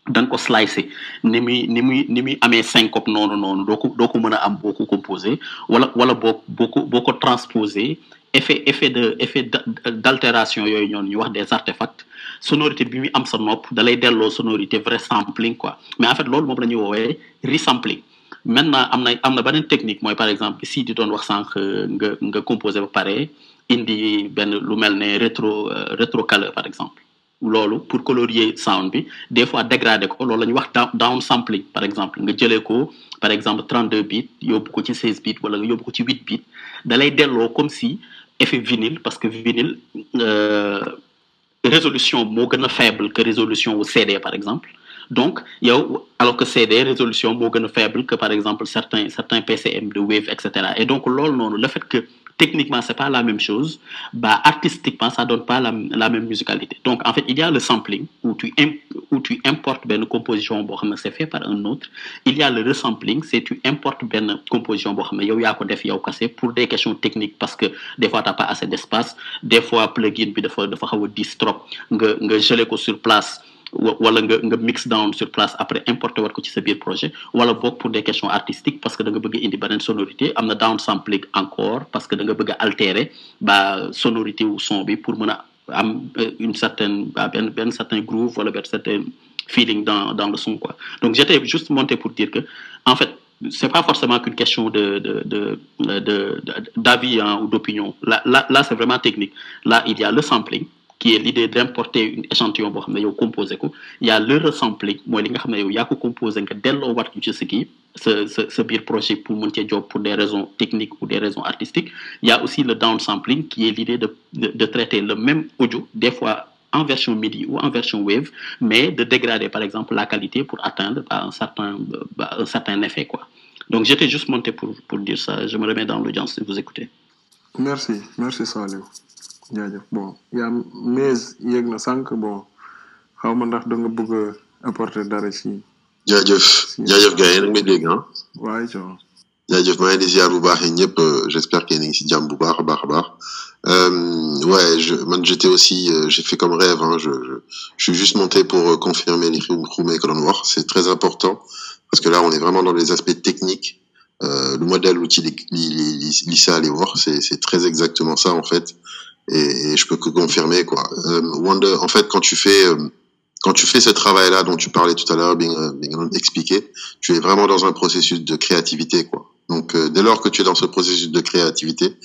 da nga ko slicer ni muy ni muy ni muy amee syncope noonu noonu doo ko doo ko mën a am boo ko composé wala wala boo boo ko transposé effet effet de effet d'altération yooyu ñoonu ñu wax des artefacts sonorité bi muy am sa nopp da lay delloo sonorité vrai sampling quoi. Mais en fait loolu moom la ñuy woowee resampling. Maintenant am na am technique mooy par exemple si di doon wax sànq nga nga composé ba pare indi benn lu mel ne rétro euh, rétro color par exemple pour colorier sound bi des fois dégradé ko loolu la wax down sampling par exemple. Nga jëlee ko par exemple 32 bits yóbbu ko ci 16 bits wala nga yóbbu ko ci 8 bits da lay comme si effet vinyle parce que vinyle euh, résolution moo gën faible que résolution au CD par exemple. Donc yow alors que CD résolution moo gën faible que par exemple certains certains PCM de Wave et cetera. Et donc le fait que techniquement c'est pas la même chose. Bah artistiquement ça donne pas la, même musicalité. Donc en fait il y a le sampling où tu où tu importes benn composition ne c'est fait par un autre. Il y a le resampling c'est tu importes benn composition ne yow kase pour des questions techniques parce que des fois t'as pas assez d'espace. Des fois plugin bi dafa dafa xaw a dis trop. Gelé ko sur place wala nga nga mix down sur place après importer wat ko ci sa biir projet wala boog pour des questions artistiques parce que da nga bëgg indi beneen sonorité am down sampling encore parce que da altérer ba sonorité wu son bi pour mën a am euh, une certaine benn benn certain groove wala benn certain feeling dans dans le son quoi. Donc j'étais juste monté pour dire que en fait c'est pas forcément qu'une question de de- d'avis hein, ou d'opinion. Là là là c'est vraiment technique. Là il y a le sampling qui est l'idée d'importer une échantillon boo xam ne yow composé ko il y a le resampling mooy li nga yow yaa ko composé nga delloo ko ci sa kii projet pour mën cee job pour des raisons techniques ou des raisons artistiques. Il y a aussi le downsampling qui est l'idée de, de de traiter le même audio des fois en version MIDI ou en version Wave mais de dégrader par exemple la qualité pour atteindre bah, un certain bah, un certain effet quoi. Donc j'étais juste monté pour pour dire ça. Je me remets dans l'audience si vous écoutez. Merci. Merci Saliou jaajëf bon yaa mais yéeg na sànq bon xaw ma ndax da nga bëgg a apporter dara ci jaajëf jaajëf gars yi nag may dégg ah waaye coono jaajëf maa ngi di ziar bu baax yi ñëpp euh, j'espère que yéen a ngi si jàmm bu baax a baax a baax euh, ouais je man j'étais aussi euh, j'ai fait comme rêve hein, je, je je suis juste monté pour euh, confirmer les Khoumé que l'on voit c'est très important parce que là on est vraiment dans les aspects techniques euh, le modèle outil li li li li ça voir c'est c'est très exactement ça en fait et, et je peux que confirmer quoi. Euh, Wonder en fait quand tu fais euh, quand tu fais ce travail là dont tu parlais tout à l'heure bien bien expliqué tu es vraiment dans un processus de créativité quoi. Donc euh, dès lors que tu es dans ce processus de créativité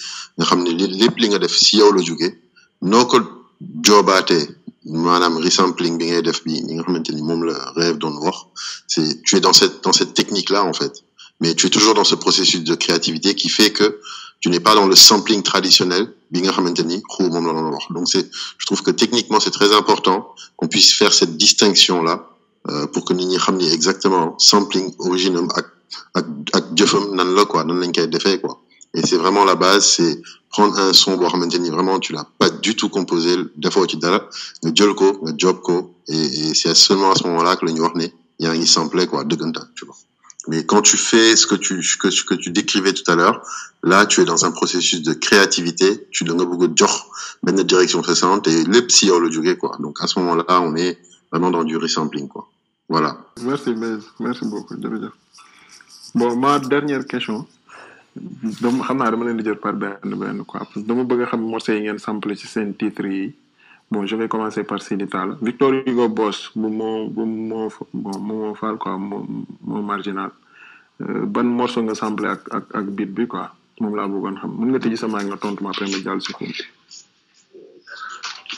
c'est tu es dans cette dans cette technique là en fait. Mais tu es toujours dans ce processus de créativité qui fait que tu n'es pas dans le sampling traditionnel donc c'est je trouve que techniquement c'est très important qu'on puisse faire cette distinction là euh, pour que nit ñi exactement sampling original ak ak ak quoi quoi. Et c'est vraiment la base, c'est prendre un son boo xamante vraiment tu l'as pas du tout composé defoo ci dara nga jël ko nga job ko et, et c'est seulement à ce moment-là que la ñu wax ne yaa ngi samplé quoi dëggantaan tu vois mais quand tu fais ce que tu que, que tu décrivais tout à l'heure là tu es dans un processus de créativité. Tu da nga bëgg a jox benn direction précédente et si yow la jógee quoi. Donc à ce moment-là on est vraiment dans du resampling quoi. Voilà. Merci merci beaucoup bon ma dernière question. Dama xam naa dama quoi bon je vais commencer par Sidi Talla Victor Hugo Boss bon moo faal quoi moo marginal. Euh, ban morceau nga sample ak ak ak beat bi quoi. Moom laa bëggoon xam. Mën nga tëji sama nga tontu ma après ma jàll si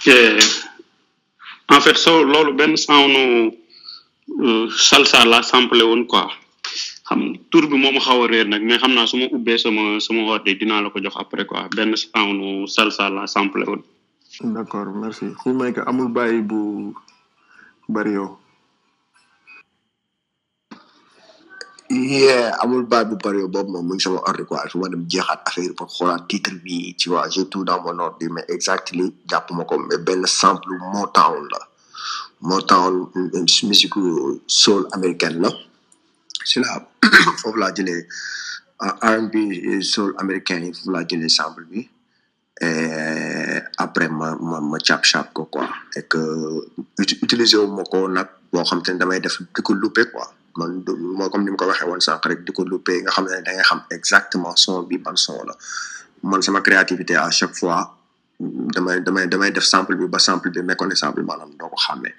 Eh, en fait so loolu benn sound uh, salsa la sample woon quoi. Xam tour bi moom xaw a réer nag mais xam naa su ma ubbee sama sama ordre dinaa la ko jox après quoi. Benn sound salsa la sample woon d'accord merci. Xu may amul bàyyi bu bari yow. Amul baay bu bari boobu moom mu ngi sama ordre quoi su ma dem jeexaat affaire pour xoolaat bi tu vois j'ai tout dans mon ordre mais exactly jàpp ma ko mais benn sample Motown la. Motown musique soul américaine la. C'est la foofu laa jëlee R&B soul américain yi foofu laa jëlee sample bi. Après ma ma ma cap chap ko quoi. Et que uti- utiliser wu ma ko nag boo xam te ne damay def di ko loupé quoi. Moo comme ni ma ko waxee woon sànq rek di ko loupé nga xam ne da ngay xam exactement son bi ban son la. Man sama créativité à chaque fois damay damay damay def sample bi ba sample bi méconnaissable maanaam doo ko xàmmee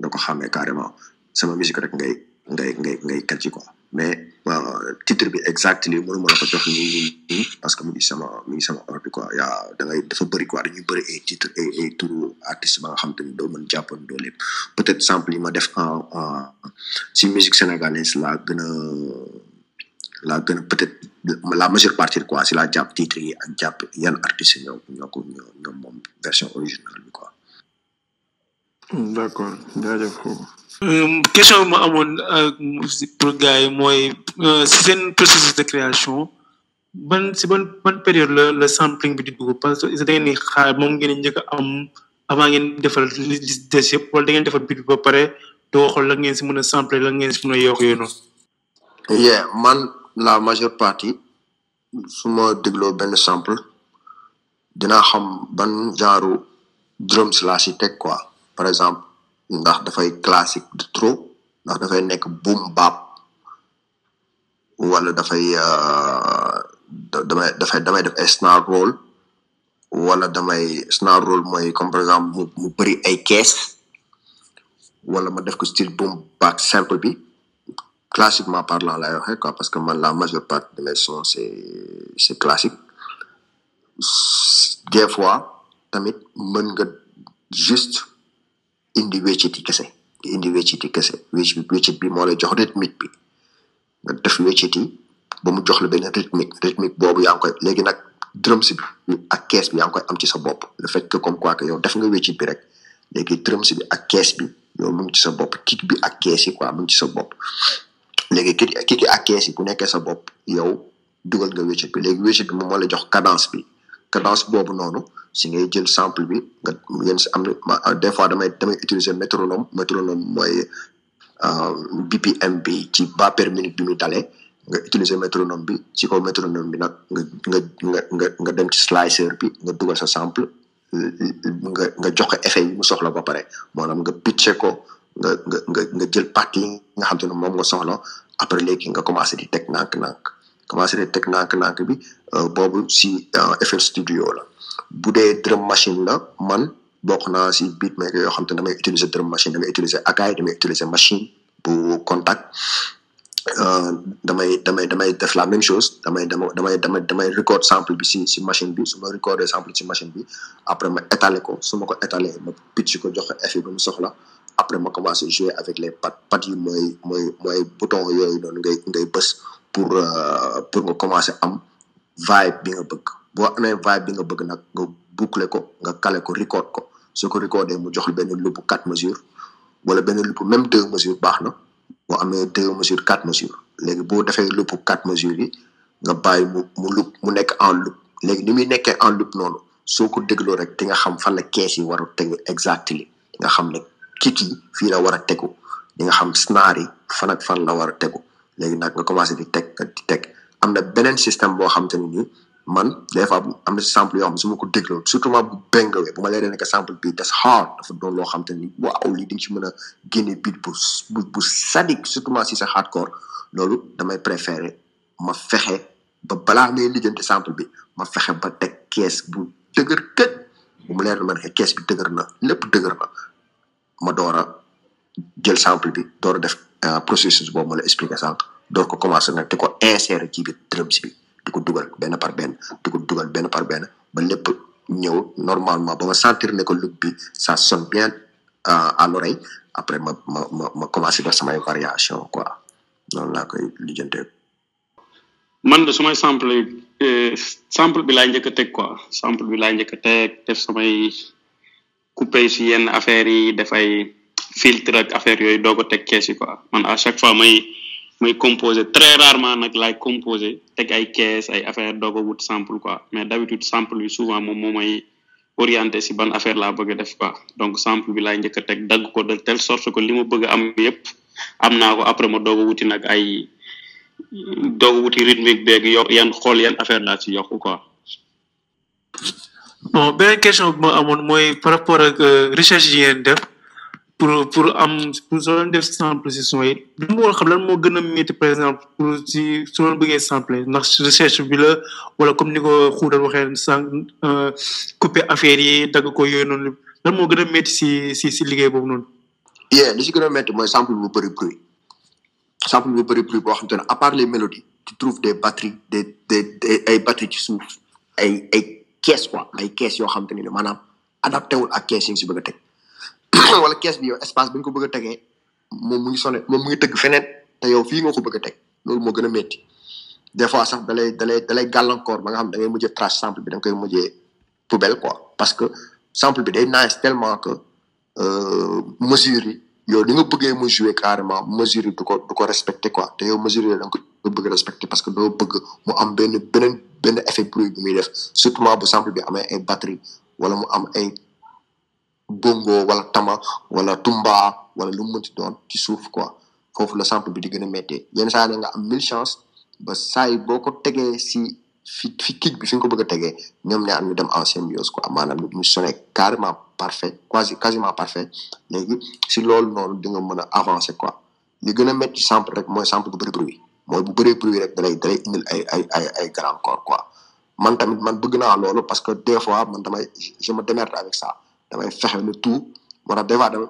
doo ko xàmmee carrément. Sama musique rek ngay ngay ngay ngay kàcci quoi mais euh, titre bi exactly mënuma la ko jox nii nii parce que mu ngi ngi sama quoi yaa da ngay dafa bëri quoi dañuy bëri ay titre ay ay turu artiste ba nga xam te ni doo mën jàppandoo lépp peut-être sample yi ma def en si musique sénégalaise laa gën a laa gën a peut-être la majeure partie quoi si laa jàpp titre yi ak jàpp yan artiste ñoo ñoo ko ñoo ñoom moom version originale bi quoi d'accord jaajëf xu Euh, question bi ma amoon euh, pour gars yi mooy euh, si seen processus de création ban si ban ban période la la sampling bi di dugg parce que da ngeen di xaar moom ngeen njëkk a am avant ngeen defal li des yëpp wala da ngeen defal beat bi ba pare doo xool la ngeen si mën a sampler la ngeen si mën a yokk yooyu noonu. yeah man la majeure partie su ma dégloo benn sample dinaa xam ban genre drums laa si teg quoi par exemple ndax dafay classique de trop ndax dafay nekk boom bap wala dafay euh, da- damay dafay damay def ay snare roll wala damay snare roll mooy comme par exemple mu mu bëri ay kees wala ma def ko style boom bap simple bi. Classiquement parlant lay waxee quoi parce que man la majeure partie de mes sons c'est c'est classique. Des fois tamit mën nga juste indi wecciti kese indi wecciti kese. Wecc weccit bi moo lay jox rythmique bi. Nga def wecciti ba mu jox la benn rythmique rythmique boobu yaa ngi koy léegi nag drums bi ak kees bi yaa koy am ci sa bopp. Le fait comme quoi que yow def nga weccit bi rek léegi drums bi ak kees bi yow mu ci sa bopp. Kick bi ak kees yi quoi ci sa bopp. Léegi kii kii ki ak kees yi bu nekkee sa bopp yow dugal nga weccit bi. Léegi weccit bi moom moo la jox cadence bi. Cadence boobu noonu si ngay jël sample bi nga yéen si am des fois damay damay utiliser métronome métronome mooy euh, BPM bi ci bas per bi muy dalee nga utiliser métronome bi ci kaw métronome bi nag nga nga nga nga nga dem ci slicer bi nga dugal sa sample nga nga jox ko effet yi mu soxla ba pare. Maanaam nga pitché ko nga nga nga nga jël partie yi nga xam te ne moom nga soxla après léegi nga commencé di teg nànk-nànk. Commencé di teg nànk-nànk bi euh, boobu si euh, FL Studio la. Bu dee drum machine la man bokk naa si beatmaker yoo xam te ne damay utiliser drum machine damay utiliser Akai damay utiliser machine bu contact. Euh, damay damay damay def la même chose damay damay damay damay damay record sample bi si si machine bi su ma recordé si machine bi après ma étaler ko su ma ko étaler ma pitch ko jox ko effet bi mu soxla après ma commencé jouer avec les pattes pattes yi mooy mooy mooy bouton yooyu noonu ngay ngay bës pour euh, pour nga commencer am vibe bi nga bëgg. Boo amee vibe bi nga bëgg nag nga boucler ko nga kale ko record ko. Soo ko recordé mu jox benn loop quatre mesures wala benn loop même deux mesures baax na. Boo amee deux mesures quatre mesures. Léegi boo defee loop quatre mesures yi nga bàyyi mu mu mu nekk en loop. Léegi ni muy nekkee en loop noonu soo ko dégloo rek di nga xam fan la kees yi war a tegu exactly. Nga xam ne kit yi fii la war a tegu. Di nga xam snaar yi fan ak fan la war a tegu. Léegi nag nga commencé di teg di teg. Am na beneen système boo xam te ne nii man des fois am na sample yoo xam ma ko dégloo surtout ma bu bengawee bu ma leeree ne que sample te ni waaw lii di nga ci mën a génne beat bu bu bu sadique surtout si sa hardcore. Loolu damay préféré ma fexe ba balaa ngay lijjanti sample bi ma fexe ba teg kees bu dëgër këj. Bu mu leer ma ne bi dëgër na lépp dëgër na. Ma door a jël sample bi door def processus boobu ma la expliqué sànq. Door ko commencé nag di ko insérer ci biir si bi ko dugal benn par benn di ko dugal benn par benn ba lépp ñëw normalement ba ma sentir ne ko look bi ça sonne bien à l'oreille après ma ma ma commencé def samay variation quoi. Noonu laa koy lijjantee. Man de sumay sample sample bi laay njëkk a teg quoi. Sample bi laay njëkk a teg def samay coupé si yenn affaires yi def ay filtre ak affaire yooyu doog a teg kees yi quoi. Man à chaque fois may may composé très rarement nag laay composé teg ay kees ay affaire doog wut sample quoi. Mais d'habitude sample bi souvent moom moo may orienté si ban affaire laa bëgg def quoi. Donc sample bi laay njëkk a teg dagg ko de telle sorte que li ma bëgg a am yëpp am naa ko. Après ma doog a wuti nag ay doog wuti rythmique beeg yo yan xool yan affaire laa ci yokk quoi. bon beneen question ma amoon mooy par rapport ak recherche yi def. Pour pour am pour soo leen def sample si son yi lan moo xam lan moo gën a métti par exemple si soo leen bëggee sample ndax recherche bi la wala comme ni ko xuudal waxee sànq couper affaire yi dagg ko yooyu noonu lan moo gën a métti si si si liggéey boobu noonu. yeah li si gën a métti mooy sample bu bëri bruit sample bu bëri bruit boo xam te ne à part les mélodies tu trouves des batteries des des ay batteries ci suuf ay ay kees quoi ay kees yoo xam te ne maanaam adapté wul ak kees yi nga a teg wala kees bi yow espace nga ko bëgg a tegee moom mu ngi sonné moom mu ngi tëgg feneen te yow fii nga ko bëgg a teg loolu moo gën a métti des fois sax dalay dalay dalay gàllankoor ba nga xam da ngay mujjee trash sample bi da nga koy mujjee poubelle quoi. Parce que sample bi day nice tellement que mesure yi yow li nga bëggee mu jouer carrément mesure yi du ko du ko respecté quoi. Te yow mesure yi da nga ko bëgg respecté parce que doo bëgg mu am benn beneen benn effet bruit bi muy def. Surtout bu sample bi amee ay batterie wala mu am ay bongo wala tama wala tumba wala lu mënti doon ci suuf quoi. Foofu la sample bi di gën a méttee yenn saa ne nga am mille chance ba saa yi boo ko tegee si fi fi kick bi fi nga ko bëgg a tegee ñoom ñaar ñu dem en symbiose quoi. Maanaam ñu sonné carrément parfait quasi quasiment parfait. Léegi si loolu noonu di nga mën a avancer quoi. Li gën a métti sample rek mooy sample bu bëri bruit. Mooy bu bëree bruit rek dalay dalay indil ay ay ay ay grand corps quoi. Man tamit man bëgg naa loolu parce que des fois man damay je me démerde avec ça damay fexe le tout moo tax des fois dama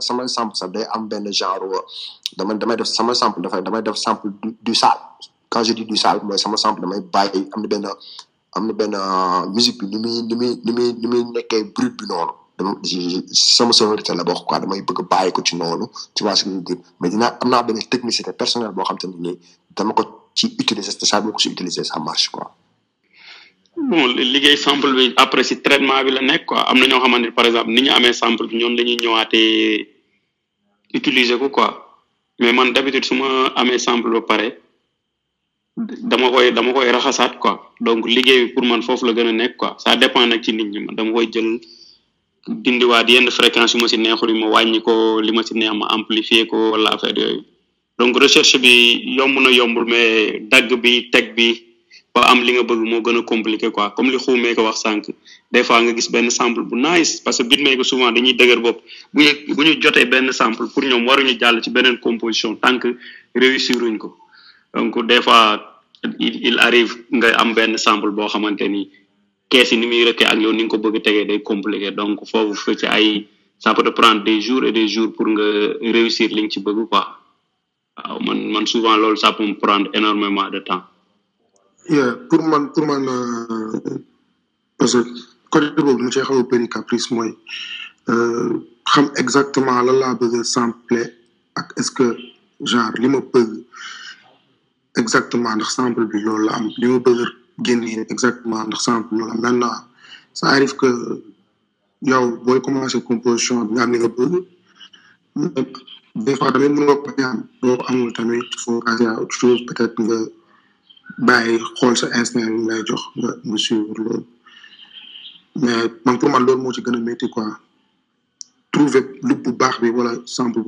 sama sample day am benn genre sample du sale. Quand je dis du sale mooy sama sample damay bàyyi am na benn benn musique bi ni muy ni muy ni muy ni muy nekkee brut bi noonu. Sama sonorité la bokk quoi. Damay bëgg bàyyi ko ci noonu tu vois ce que je veux dire. Mais dinaa am naa benn technicité personnelle boo xam te ne dama ko ci utiliser te saa ko utiliser. Bon liggéey sample bi après si traitement bi la nekk quoi. Am na ñoo xamante ne par exemple ni ñu amee sample bi ñoom dañuy ñëwaatee utiliser ko quoi. Mais man d'habitude su ma amee sample ba pare dama koy dama koy raxasaat quoi. Donc liggéey pour man foofu la gën a nekk quoi. Ça dépend nag ci nit ñi. Dama koy jël dindiwaat yenn fréquence yu ma si neexul yi ma wàññi ko li ma si neex ma amplifier ko wala affaire yooyu. Donc recherche bi yomb na yombul mais dagg bi teg bi ba am li nga bëgg moo gën a compliqué quoi. Comme li xuumee ko wax sànq des fois nga gis benn sample bu nice parce que beatmaker souvent dañuy dëgër bopp. Bu ñu bu jotee benn sample pour ñoom waruñu jàll ci beneen composition tant que réussir uñ ko. Donc des fois il arrive nga am benn sample boo xamante ni kees yi ni muy rëkkee ak yow ni nga ko bëgg tegee day compliqué. Donc foofu fa ci ay ça peut te prendre des jours et des jours pour nga réussir li nga ci bëgg quoi. Waaw man man souvent loolu ça peut prendre énormément de temps. Yeah pour man pour man parce que côté boobu mu cee xaw a caprice mooy xam exactement lan laa bëgg a sampler est-ce que genre li ma exactement ndax sample bi loolu la am exactement ndax sample loolu maintenant ça arrive que yow booy commencer composition bi nga des fois tamit mën chose peut-être bàyyi xool sa instinct bi lay jox mais man pour man loolu moo ci gën a métti quoi. Trouver loop bu baax bi wala sample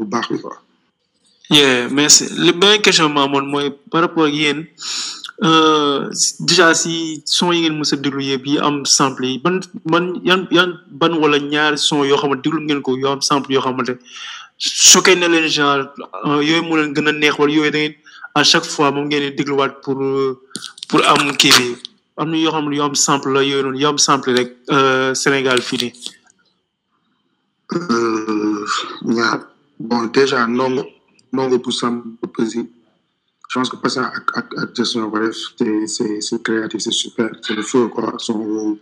quoi. Yeah merci. Li beneen question ma amoon mooy par rapport ak yéen euh, déjà si son yi ngeen a déglu yëpp sample yi ban yan yan ban wala ñaari son yoo xamante déglu ngeen ko yoo am sample yoo xamante choqué na leen genre euh, yooyu leen gën a neex wala yooyu à chaque fois moom ngeen di dégluwaat pour pour am kii bi. Am na yoo xam ne yoo am sample la yooyu noonu yoo am sample rek euh, Sénégal fii nii. Euh, ñaar. Bon déjà ndongo ndongo pour sam Peuzzi je pense que parce que ak ak ak gestion def c'est c'est c'est créatif c'est super c'est le feu quoi. Son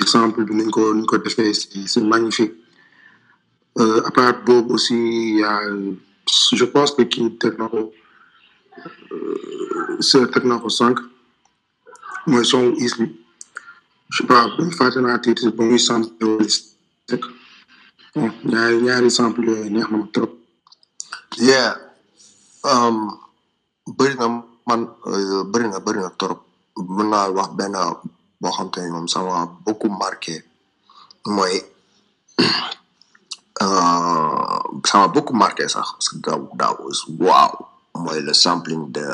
exemple bi niñ ko niñ ko defee c'est magnifique. Euh, à part boobu aussi il y a je pense que kii teg euh, c'est teg na ko sànq. Mooy son isli je sais pas fàtte naa ba muy sample bon ñaari ñaari sample yooyu neex na trop. Yeah. Um, bëri na man euh, bëri na bëri trop. Mën naa wax benn boo xam te ne moom ça m'a beaucoup marqué. Mooy euh, ça m'a beaucoup marqué sax parce que daaw daaw was wow. Mooy le sampling de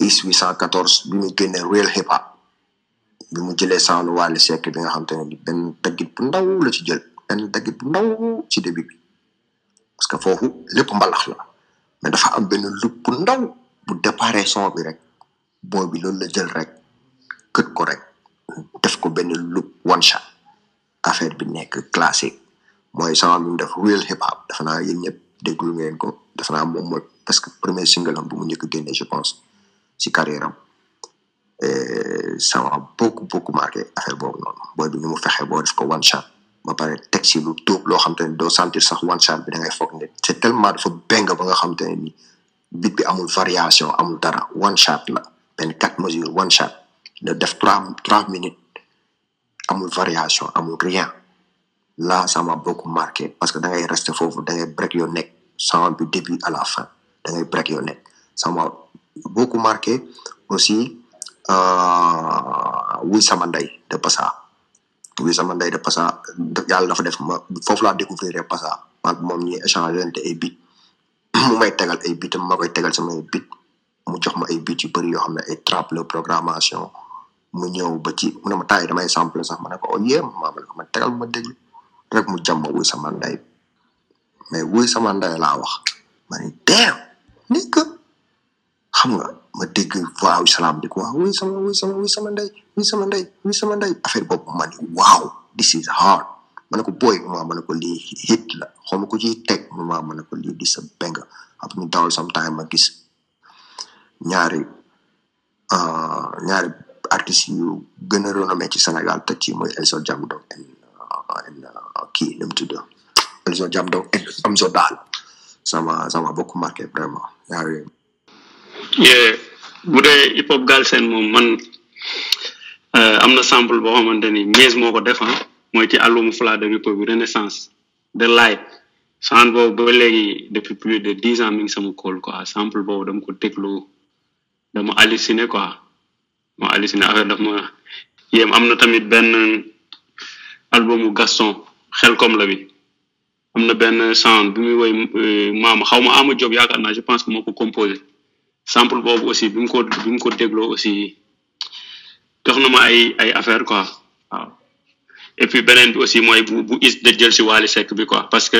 Is 814 bi mu génne real hip hop. Bi mu jëlee sound Wally Seck bi nga xam te ne benn daggit bu ndaw la ci jël benn daggit bu ndaw ci début bi. Parce que foofu lépp mbalax la mais dafa am benn loop bu ndaw bu déparé son bi rek. Booy bi loolu la jël rek kët ko rek def ko benn loop one shot. Bi nekk classique. Mooy sama bi mu def real hip hop. Dafa naa yéen ñëpp déglu ngeen ko. Dafa naa moom parce que premier single am je pense si carrière et ça m'a beaucoup beaucoup marqué affaire boobu ni one shot ba pare teg si sentir one shot bi tellement dafa benga ba nga ni bit bi amul variation one shot quatre mesures one shot. Da def trois minutes amul variation rien. Là ça m'a beaucoup marqué parce que break your neck sound bi début à la fin da ngay break your neck ça m'a beaucoup marqué aussi wuy sama ndey de passa. Wuy sama ndey de passa yàlla dafa def ma foofu laa découvrir passa. Maag moom ñi échanger ay bit. Mu may tegal ay bitam ma koy tegal samay bit. Mu jox ma ay bit yu bëri yoo xam ne ay trap programmation. Mu ñëw ba ci mu ne ma taay damay sample sax ma ne ko oh yéem ma ne ko ma tegal ma déglu. Rek mu jàmm wuy sama ndey mais wuy sama ndey laa wax. Ma ne ni que xam nga ma dégg waaw salaam di ko waaw sama wuy sama wuy sama sama ndey wuy affaire boobu ma ne waaw this is hard. Ma ne ko boy ma ma ne ko lii hit la. Xaw ma ko ciy teg ma ma ne ko lii di sa benga après ñu dawal sometime ma gis ñaari uh, ñaari gën a renommé ci Sénégal te ci mooy Elzo Jamdong and, uh, and uh, kii nu mu tudd Elzo Jamdong Amzo Daal. Sama beaucoup marqué vraiment. Yeah bu dee hip hop galsen moom man euh, am na sample boo xamante ni Miez moo ko def ah mooy ci album Fla de Rip bi Renaissance de Light. Sound boobu ba léegi depuis plus de dix ans mi sama kool quoi. Sample boobu dama ko déglu dama halluciné quoi. Ma halluciné affaire daf ma yéem. Am na tamit benn albumu Gaston xel comme la bi. Am na benn sound bi muy woy maama xaw ma ama job yaakaar naa je pense que moo ko composé. Sample boobu aussi bi mu ko bi mu ko dégloo aussi jox na ma ay ay affaire quoi. Waaw. Et puis beneen bi aussi mooy bu bu is de jël si Wally Seck bi quoi. Parce que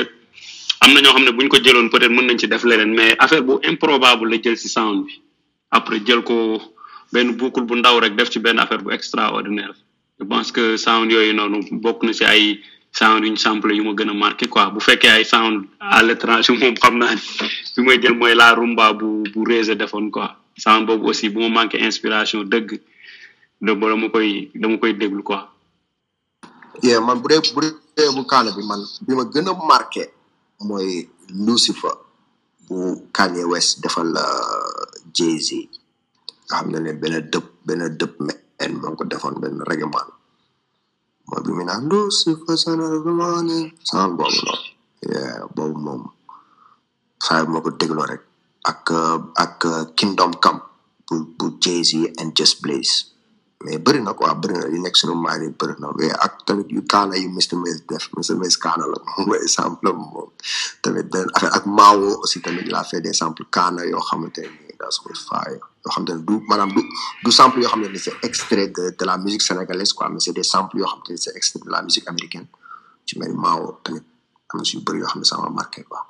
am na ñoo xam ne bu ñu ko jëloon peut-être mën nañ ci def leneen mais affaire bu improbable la jël si sound bi. Après jël ko benn boucle bu ndaw rek def ci benn affaire bu extraordinaire. Je pense que sound yooyu noonu bokk na si ay sound yuñ sample yu ma gën a marqué quoi. Bu fekkee ay sound à l'étranger moom xam naa bi may jël mooy la rumba bu bu Rése defoon quoi. Sound boobu aussi bu ma manqué inspiration dëgg de ba dama koy dama koy déglu quoi. Yeah man bu dee bu dee bi man bi ma gën a marqué mooy Lucifer bu Kanye West defal Jay-Z. Nga xam ne ne benn dëpp benn dëpp men moo ko defoon benn man. Mooy bi mu naan Lucifer son of the morning sound boobu noonu yeah boobu moom saa moo ko dégloo rek ak ak Kingdom Come bu bu Jay-Z and Just Blaze. Mais bëri na quoi bëri na yu nekk suñu maa yi bëri na mais ak tamit yu kaana yu Mr Maze def Mr Maze kaana la moom mooy am moom tamit ak Mawo aussi tamit il a fait des samples kaana yoo xamante ni that's was fire. Yoo xamante ne du maanaam du du sample yoo xam ne c'est extrait de de la musique sénégalaise quoi mais c'est des samples yoo xamante ne c'est extrait de la musique américaine. Ci mel ni Mawo tamit am na si yu bëri yoo xam ne ça m'a marqué quoi.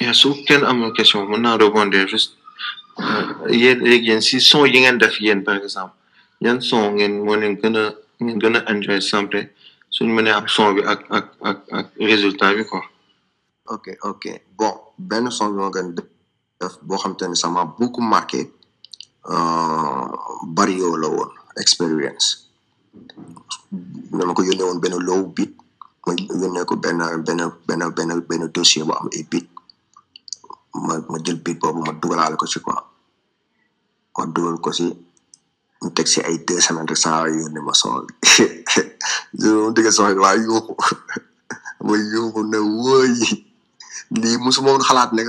Yaa su kenn amul question mën naa rebondir juste yéen léegi yéen si son yi ngeen def yéen par exemple yan son ngeen moo leen gën a ngeen gën a enjoy sample suñu mënee am son bi ak ak ak ak résultat bi quoi. Ok ok. Bon benn son bi ma def boo xam te ne ça m'a beaucoup marqué euh, Barrio la woon experience. Dama ko yónnee woon benn low beat ma yónnee ko benn benn benn benn benn dossier bu am ay beat. Ma ma jël beat boobu ma dugalaale ko ci quoi. Ma dugal ko ci mu teg ci ay deux semaines rek saa yónnee ma son bi. Mu dégg son bi waa yuuxu. Ma yuuxu ne wóoy lii musuma woon xalaat ne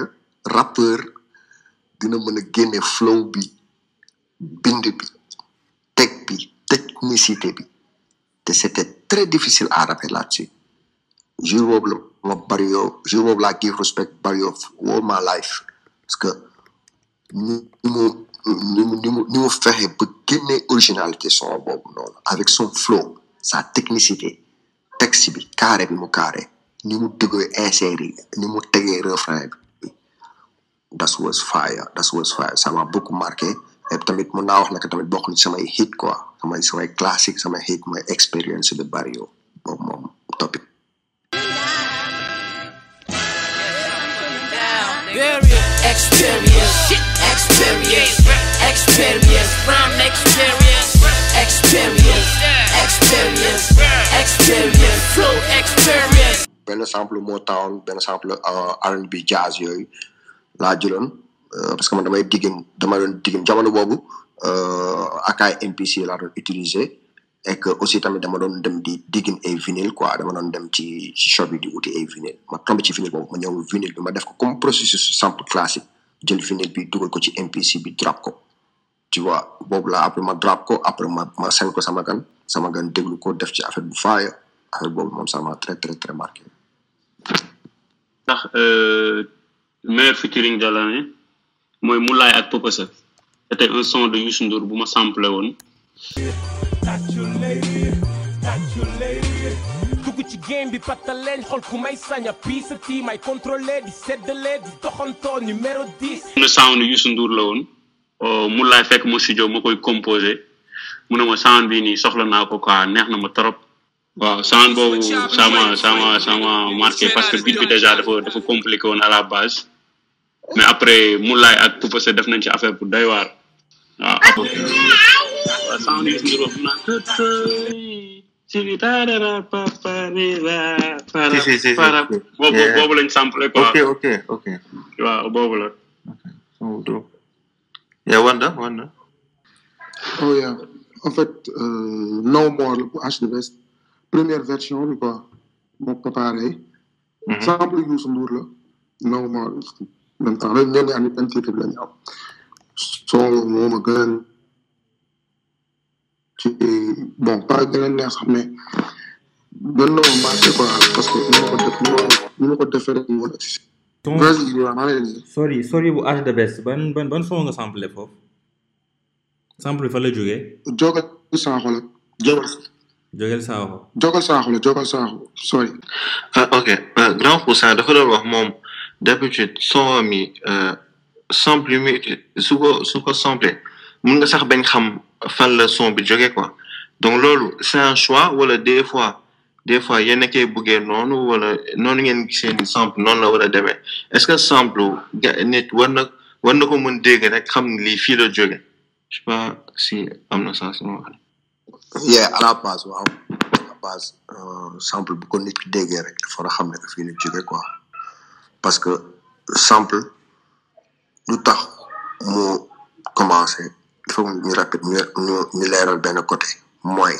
rappeur dina flow bi bind bi teg bi technicité bi. Te très difficile à rapper là-dessus. Jour boobu la ma Barrio jour boobu laa give respect all my life. Parce que ni mu ni mu mu fexe originalité avec son flow sa technicité texte bi carré bi carré ni mu dëggee inséré ni mu tegee refrain bi. That was fire that was fire. Ça m'a beaucoup marqué. Et tamit mun naa wax ne tamit bokk na samay hit quoi. Samay samay classique samay hit mooy expérience de Barrio boobu moom topic. Experience, experience, experience, from experience, experience, experience, experience, flow experience. Benn sample Motown benn sample uh, R&B jazz yooyu laa jëloon uh, parce que man damay diggin dama doon diggin jamono boobu uh, ak ay MPC laa doon utiliser et que aussi tamit dama doon dem di diggin ay vinyle quoi. Dama doon dem ci ci shop bi di wuti ay vinyle. Ma tombé ci vinyle boobu ma ñëw vinyle bi ma def ko comme processus sample classique jël vinyle bi dugal ko ci MPC bi drop ko. Tu vois boobu la après ma drop ko après ma ma send ko sama gan sama gan déglu ko def ci affaire bu fire. Affaire boobu moom ça m'a très très très marqué. Ndax meilleur featuring de l'année mooy Moulay ak Popesa c'était un son de Youssou Ndour bu ma sample woon. Dugg ci game bi pataleen xool ku may saña piisa tii may contrôler di seddale di doxantoo numéro 10 le sound Youssou Ndour la woon. Moulay fekk ma studio ma koy composé mu ne ma sound bi nii soxla naa ko quoi neex na ma trop. Waaw sound boobu ça m'a ça m'a ça m'a marqué parce que beat bi déjà dafa dafa compliqué woon à la base. Mais après Moulay ak Popesa def nañ ci affaire bu doy waar. Waaw. Sound para boobu boobu lañ samplé quoi. Ok ok ok. Waaw boobu la. Yeah Wanda Wanda. Oh yeah. En fait, euh, No More pour H Best, première version, bi quoi. Bon, pas pareil. Sample Youssou Ndour la. No More. En même temps, même ñenn ñi benn titre bi la ñu am. Son moo ma gën a ci bon pas gën a neex sax mais gën na ma marqué quoi parce que ni ma ko def ni ma ko defee rek mu bu H de best ban ban ban son nga sample foofu? Sample fa la jógee? Jogal Saaxo la. Jogal Jogal la Jogal sorry. ah ok. Euh, grand pourcent dafa doon wax moom d'habitude son mi euh, sample yu muy su ko su ko sample mun nga sax bañ xam fan la son bi jógee quoi. Donc loolu c'est un choix wala des fois des fois yéen a koy buggee noonu wala noonu ngeen gisee ni sample noonu la war a demee. Est-ce que sample ga nit war na war na ko mën dégg rek xam ni lii fii la jóge? Je sais pas si am na sens ma wax yeah à la base waaw. À la euh, sample bu ko nit ki déggee rek dafa xam ne que fii la jóge quoi. Parce que sample lu tax mu commencé il faut ñu rapide ñu leeral benn côté. Mooy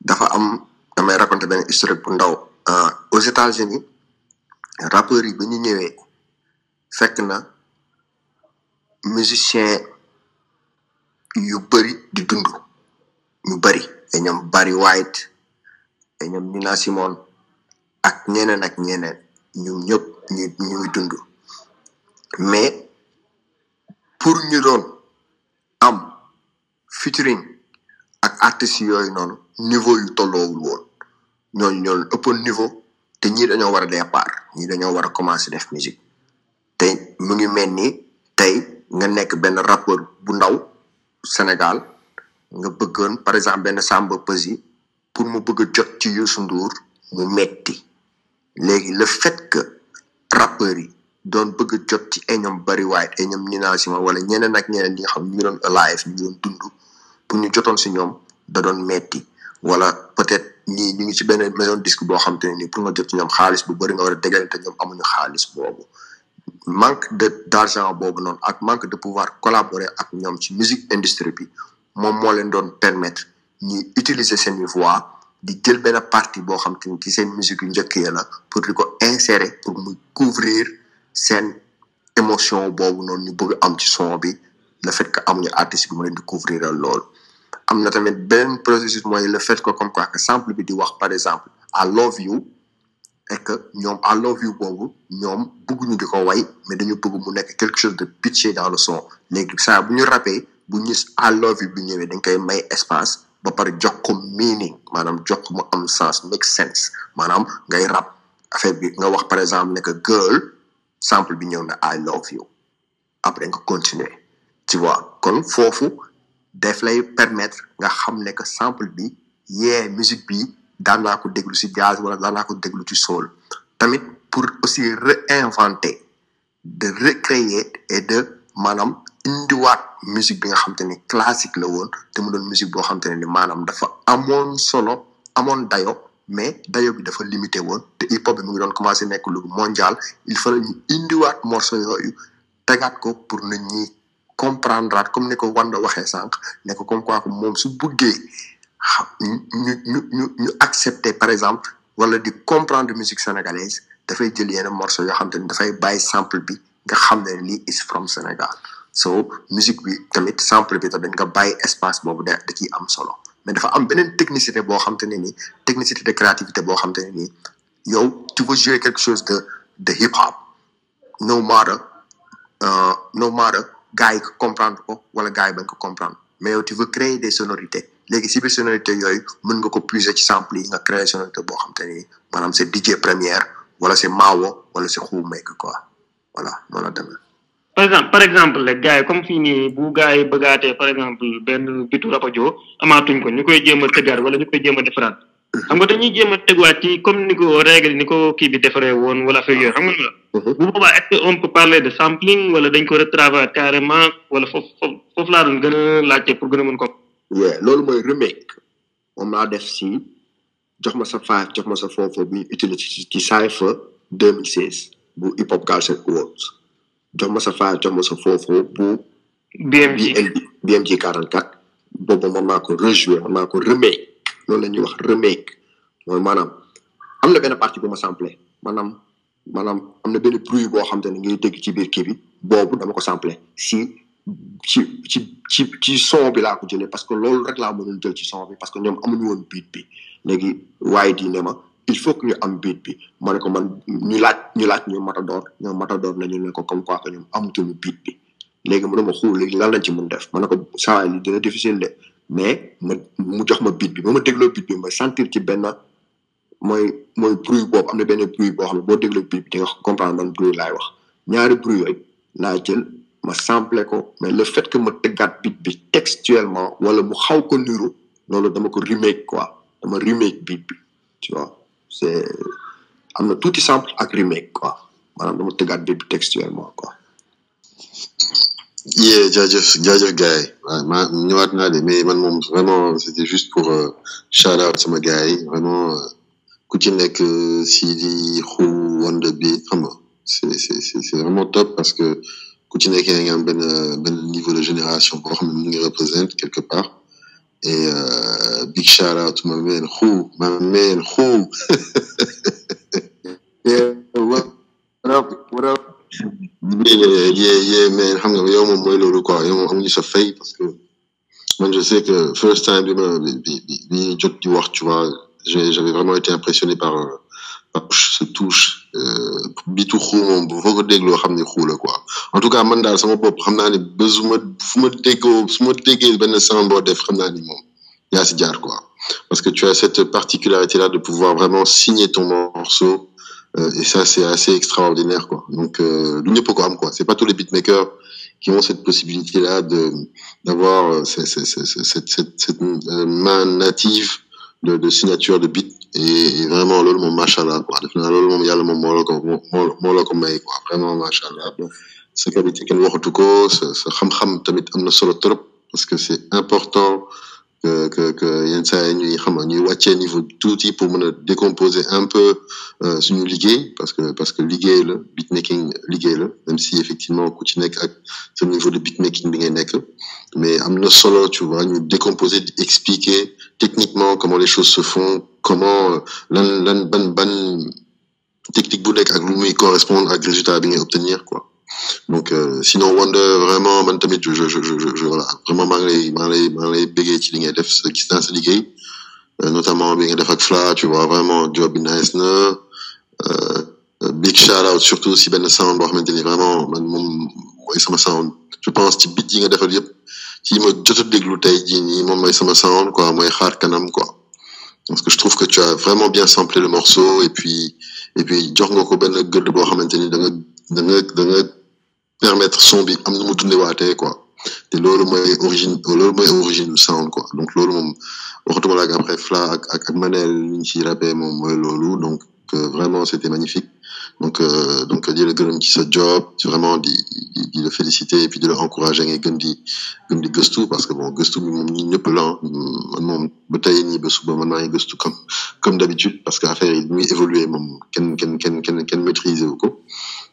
dafa am damay raconter benn historique bu ndaw. Euh, aux États-Unis rappeurs yi ba ñu ñëwee fekk na musicien yu bëri di dund. Ñu bëri ay ñoom Barry White ay ñoom Nina Simone ak ñeneen ak ñeneen ñoom ñëpp ñu ñu ngi mais pour ñu doon am featuring ak artistes yooyu noonu niveau yu tolloowul woon. Ñooñu ñoo ëppoon niveau te ñii dañoo war a départ ñii dañoo war a commencer def musique. Te mu ngi mel ni tey nga nekk benn rappeur bu ndaw Sénégal nga bëggoon par exemple benn Samba Peuzzi pour mu bëgg jot ci Youssou Ndour mu metti. Léegi le fait que rappeurs yi doon bëgg jot ci ñoom Barry White ay Nina Simone wala ñeneen ak ñeneen ñi nga xam ñu doon alive ñu doon dund pour ñu jotoon si ñoom da doon metti. Wala peut-être ñii ñu ngi ci benn maison disque boo xam te ne nii pour nga jot ci ñoom xaalis bu bëri nga war a dégale te ñoom amuñu xaalis boobu. Manque de d'argent boobu noonu ak manque de pouvoir collaborer ak ñoom ci musique industrie bi moom moo leen permettre ñuy utiliser voix di jël partie boo xam te ci seen musique yu njëkk pour di ko insérer pour muy couvrir seen émotion boobu noonu ñu bëgg am son bi. Le que amuñu couvrir processus mooy le comme quoi que par exemple I love you et que ñoom I love you boobu ñoom di mais quelque chose de pitché dans le son. Léegi saa bu ñu bu I love you bi ñëwee dañ koy may espace ba meaning maanaam jox sens make sense. Maanaam ngay rap affaire bi nga wax par exemple ne girl sample bi I love you. Après nga continuer tu vois. Kon foofu def lay permettre nga xam ne que sample bi yee musique bi daan naa ko déglu jazz wala daan naa ko soul. Tamit pour aussi réinventer de recréer et de maanaam indiwaat musique bi nga xam te ni classique la woon te mu doon musique boo xam te ne ni maanaam dafa amoon solo amoon dayo mais dayo bi dafa limité woon te hip hop bi mu ngi doon commencé nekk lu mondial. Il indiwaat morceau yooyu tegaat ko pour nit ñi comprendre comme ni ko Wanda waxee sànq ne comme quoi moom su bëggee xam ñu ñu ñu ñu accepter par exemple wala di comprendre musique sénégalaise dafay jël yenn morceau yoo xam te ni dafay bàyyi sample bi nga xam ne lii is from Sénégal. So musique bi tamit sample bi tamit nga bàyyi espace boobu da da ciy am solo. Mais dafa am beneen technicité boo xam ne nii technicité de créativité boo xam ne nii yow tu veux jouer quelque chose de de hip hop no matter uh, no matter gars yi ko comprendre ko wala gars yi bañ ko comprendre. Mais yow tu veux créer des léegi si biir sonorité yooyu mën nga ko puiser ci sample yi nga créer sonorité boo xam se maanaam c'est DJ Première wala c'est Mawo wala c'est Who Make quoi. Voilà noonu la demee. Par exemple par exemple rek gars yi comme fii nii bu gars yi bëggaatee par exemple benn bitu rapajo amaatuñ ko ñu koy jéem a tëggaat wala ñu koy jéem a defaraat. Xam nga dañuy jéem a teguwaat ci comme ni ko règle ni ko kii bi defaree woon wala affaire yooyu xam nga la bu boobaa est ce que on peut parler de sampling wala dañ ko retravailler carrément wala foofu foofu foofu laa doon gën a laajte pour gën a mën ko yeah loolu mooy remake. Moom laa def si jox ma sa five jox ma sa foofu bi utilisé ci ci Cypher 2016 bu hip hop Galsen Awards. Jox ma sa five jox ma sa foofu bu BMG BMG 44 boobu man maa ko rejouer man maa ko remake. Loolu la ñuy wax remake. Mooy maanaam am na benn partie bu ma samplé maanaam maanaam am na benn bruit boo xam te ne ngay dégg ci biir kii bi. Boobu dama ko samplé si ci ci ci ci son bi laa ko jëlee parce que loolu rek laa mënoon jël ci son bi parce que ñoom amuñu woon beat bi. Léegi waaye di ne ma il faut que ñu am beat bi. Ma ne ko man ñu laaj ñu laaj ñu matador ñoom matador nañu ne ko comme quoi que ñoom amutuñu beat bi. Léegi mu ne ma xuul léegi lan lañ ci mun def. Ma ne ko saa li dina difficile de mais ma mu jox ma beat bi. Ba ma dégloo beat bi sentir ci benn mooy mooy bruit boobu am na benn bruit boo xam boo dégloo beat bi di nga comprendre man bruit laay wax. Ñaari bruit yooyu laa ma samplé ko mais le fait que ma tëggaat beat bi textuellement wala mu xaw ko niru loolu dama ko remake quoi dama remake beat bi tu vois. Am na tuuti sample ak remake quoi. Maanaam dama tëggaat bi textuellement quoi. Yeah, jaajëf jaajëf gars yi. Waaw ma ñëwaat naa de mais man moom vraiment c'était juste pour euh, shout out sama gars yi. Vraiment euh, ku ci nekk euh, Sidi Xu Wanda bi xam nga. C'est c'est vraiment top parce que ku ci nekk yaa ngi am benn benn niveau de génération boo xam ne mu ngi représente quelque part. Et big shout out my man Xu my man Xu yeah what up what up? Yeah, yeah, yeah, man. quoi fay parce que je sais que first time tu vois j'avais vraiment été impressionné par euh, ce touche euh, xuu la quoi en tout cas man daal sama bopp xam parce que tu as cette particularité là de pouvoir vraiment signer ton morceau euh, et ça c'est assez extraordinaire quoi. Donc euh, am quoi. C'est pas tous les beatmakers qui ont cette possibilité là de d'avoir euh, ce- ce- ce- ce- cette cette cette euh, main native de de signature de beat. Et, et vraiment loolu moom machallah quoi. La ko moo moo la ko may quoi. Vraiment machallah sa qualité kenn waxatu ko sa sa xam-xam tamit am na solo trop parce que c'est important que que que yenn saa ñuy xam ñuy wàccee niveau tuuti pour mën a décomposer un peu euh, suñu liggéey parce que parce que liggéey la beatmaking liggéey la même si effectivement ku ci nekk ak sa niveau de beatmaking bi ngay nekk. Mais am na solo tu vois ñu décomposer expliquer techniquement comment les choses se font comment euh, lan lan ban ban technique bu nekk ak lu muy correspondre ak résultat bi ngay obtenir quoi donc euh, sinon Wonder vraiment man je je je je, voilà. Vraiment maa ngi lay maa ngi lay euh, notamment bi Fla tu vois vraiment job bi nice euh, big shout out surtout si benn sound vraiment sound. Je pense ci jot a quoi parce que je trouve que tu as vraiment bien samplé le morceau et puis et puis permettre son bi am na mu dundewaatee quoi. Te loolu mooy origine loolu mooy origine sound quoi. Donc loolu moom waxatuma la ak après Fla ak ak ak Manel ñu ciy rappé moom mooy donc euh, vraiment c'était magnifique. Donc euh, donc di la gërëm ci sa job vraiment di di di la féliciter et puis di la encourager ngay gën di gën di gëstu parce que bon gëstu bi moom ñun ñëpp la man moom ba tey nii ba suba ngi comme comme d'habitude parce que affaire yi muy évoluer moom kenn kenn kenn kenn kenn maîtriser wu ko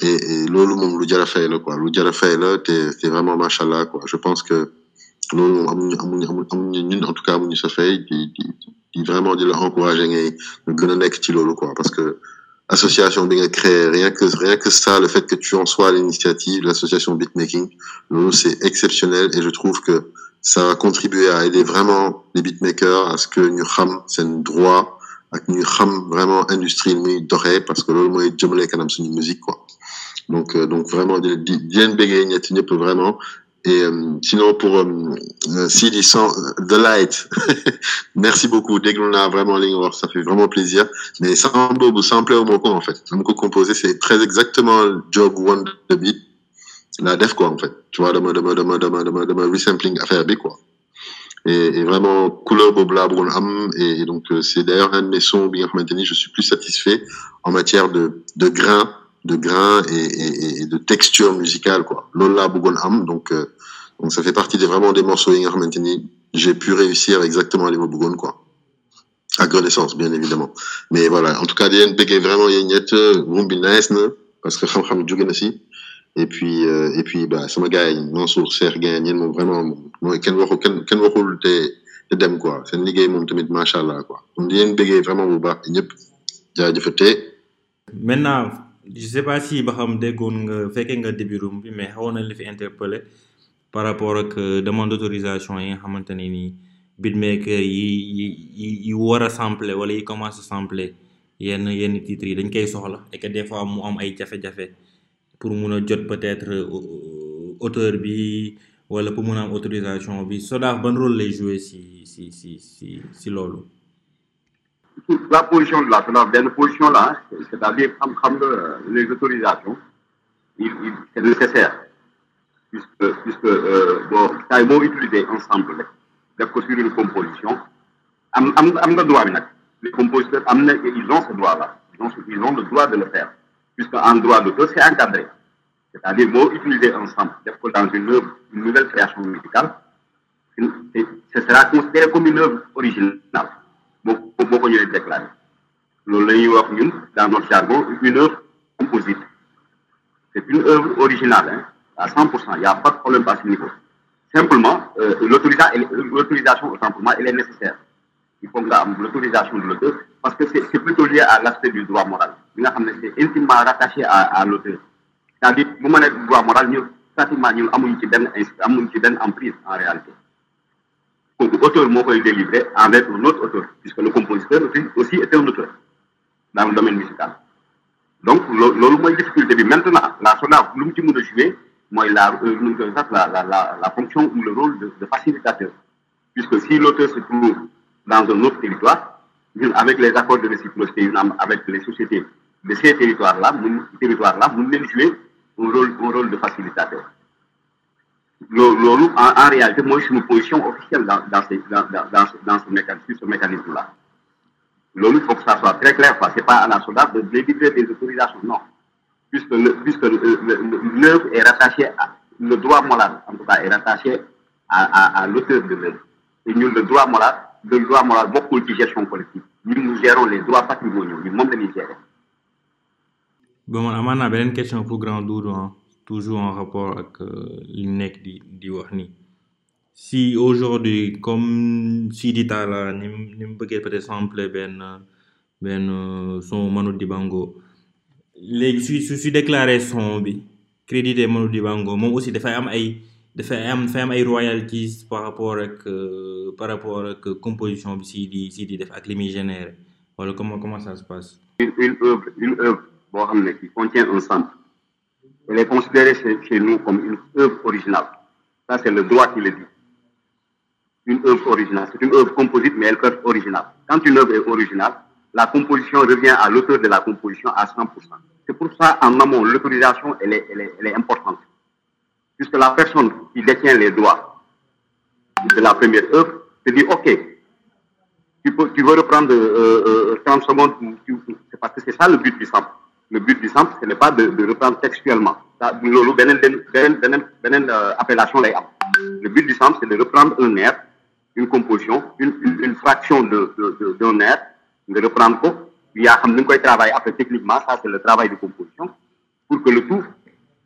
et, et loolu moom lu jar fay la quoi. Lu jar fay la te vraiment machallah quoi. Je pense que loolu ñun en tout cas amuñu sa fay. Di di vraiment di la encourager ngay a ci quoi. Parce que association bi nga créé rien que rien que ça le fait que tu en sois à l'initiative l'association beatmaking loolu c'est exceptionnel. Et je trouve que ça va contribuer à aider vraiment les beatmakers à ce que ñu xam seen droit ak ñu xam vraiment industrie muy doxee parce que loolu mooy jëmale kanam suñu musique quoi. Donc euh, donc vraiment di vraiment. Et euh, sinon pour euh, sans The Light. Merci beaucoup. Déglu naa vraiment ça fait vraiment plaisir. Mais sans boobu samplé wu ma ko en fait. Dama ko composé c'est très exactement job one the beat la def quoi en fait. Tu vois resampling affaire bi quoi et, et vraiment couleur boobu laa bëggoon am. Et, et donc euh, c'est d'ailleurs un de mes sons bi nga xamante ni je suis plus satisfait en matière de de grain de grain et, et, et de texture musicale quoi. Loolu laa bëggoon am donc euh, donc ça fait partie des vraiment des morceaux xamante ni j'ai pu réussir exactement li ma bëggoon quoi. Ak renaissance bien évidemment. Mais voilà en tout cas leen bëggee vraiment bi nice na parce que na si et puis euh, et puis bah sama gars yi Mansour Cheikh Guèye yéen moom vraiment mooy kenn waxu kenn kenn waxul te te dem quoi. Seen liggéey moom tamit macha allah quoi. Donc di leen bëggee vraiment bu baax ñëpp jaajëfatee. maintenant je sais pas si ba xam déggoon nga fekkee nga début room bi mais xawoon na li fi interpellé par rapport ak euh, demande d'autorisation yi nga xamante ne nii beatmaker yi yi yi yi war a sampler wala yi commencé sampler yenn yenn titres yi dañ koy soxla et que des fois mu am ay jafe-jafe pour mun a peut-être euh, auteur bi wala pour mun a am autorisation bi. Sodav ban rôle lay jouer si si si si si loolu? la position de la benn position c'est- c'est-à-dire xam xam nga les autorisations il, il c'est nécessaire. Puisque puisque euh, bon saa yi boo utiliser ensemble rek def une composition am am am droit les compositeurs am ils ont ce droit là ils ont ils ont le droit de le faire. Puisque en droit d'auteur c'est encadré C'est-à-dire, moi, utiliser un sample dans une œuvre, une nouvelle création musicale, ce sera considéré comme une œuvre originale. Beaucoup de déclaré. Nous dans notre jargon, une œuvre composite. C'est une œuvre originale, hein, à 100%. Il n'y a pas de problème à ce niveau. Simplement, euh, l'autorisation, moi, elle est nécessaire. Il faut l'autorisation de l'auteur parce que c'est plutôt lié à l'aspect du droit moral. C'est intimement rattaché à, à l'auteur. C'est-à-dire, bu ma nekk droit moral ñu pratiquement ñun amuñ ci benn amuñ ci benn emprise en réalité. Kooku auteur moo koy délivré avec un autre auteur puisque le compositeur aussi, est un auteur dans le domaine musical. Donc loolu mooy difficulté bi. Maintenant la SODAV lu mu ci mën a jouer mooy la la la la fonction ou le rôle de, facilitateur. Puisque si l'auteur se trouve dans un autre territoire avec les accords de réciprocité avec les sociétés de ces territoires là mun territoire là mun leen jouer un rôle, un rôle de facilitateur. Lolo, en, en, réalité, moi, je suis une position officielle dans, dans, ces, dans, dans, dans ce mécanisme, ce mécanisme-là. Lolo, il faut que ça soit très clair, Ce n'est pas à la SODAF de délivrer des autorisations, non. Puisque, le, puisque l'œuvre est rattachée à, le droit moral, en tout cas, est rattaché à, à, à l'auteur de l'œuvre. Et nous, le droit moral, le droit moral, beaucoup de gestion collective. Nous, nous gérons les droits patrimoniaux, nous, même les gérer. Bon man amaan naa beneen question pour grand Doudou hein, toujours en rapport avec li nekk di di wax ni si aujourd'hui comme Sidi Talla ni ni mu bëggee peut-être sampler benn benn son Manu Dibango léegi su su su déclaré son bi crédité Manu Dibango moom aussi dafay am ay dafay am dafay am ay royalties par rapport ak par rapport ak composition bi Sidi Sidi def ak li muy généré comment comment ça se passe? Une une œuvre une œuvre qui contient un sample, elle est considérée chez, nous comme une œuvre originale. Ça, c'est le droit qui le dit. Une œuvre originale. C'est une œuvre composite, mais elle peut être originale. Quand une œuvre est originale, la composition revient à l'auteur de la composition à 100%. C'est pour ça, en amont, l'autorisation, elle est, elle, est, importante. Puisque la personne qui détient les droits de la première œuvre se dit, OK, tu, peux, tu veux reprendre euh, euh, 30 secondes, c'est parce que c'est ça le but du sample le but du sample, ce n'est pas de, reprendre textuellement. Ça, une appellation. Le but du sample, c'est de reprendre un air, une composition, une, fraction d'un de, de, air, de reprendre quoi. Il y a un travail après techniquement, ça c'est le travail de composition, pour que le tout,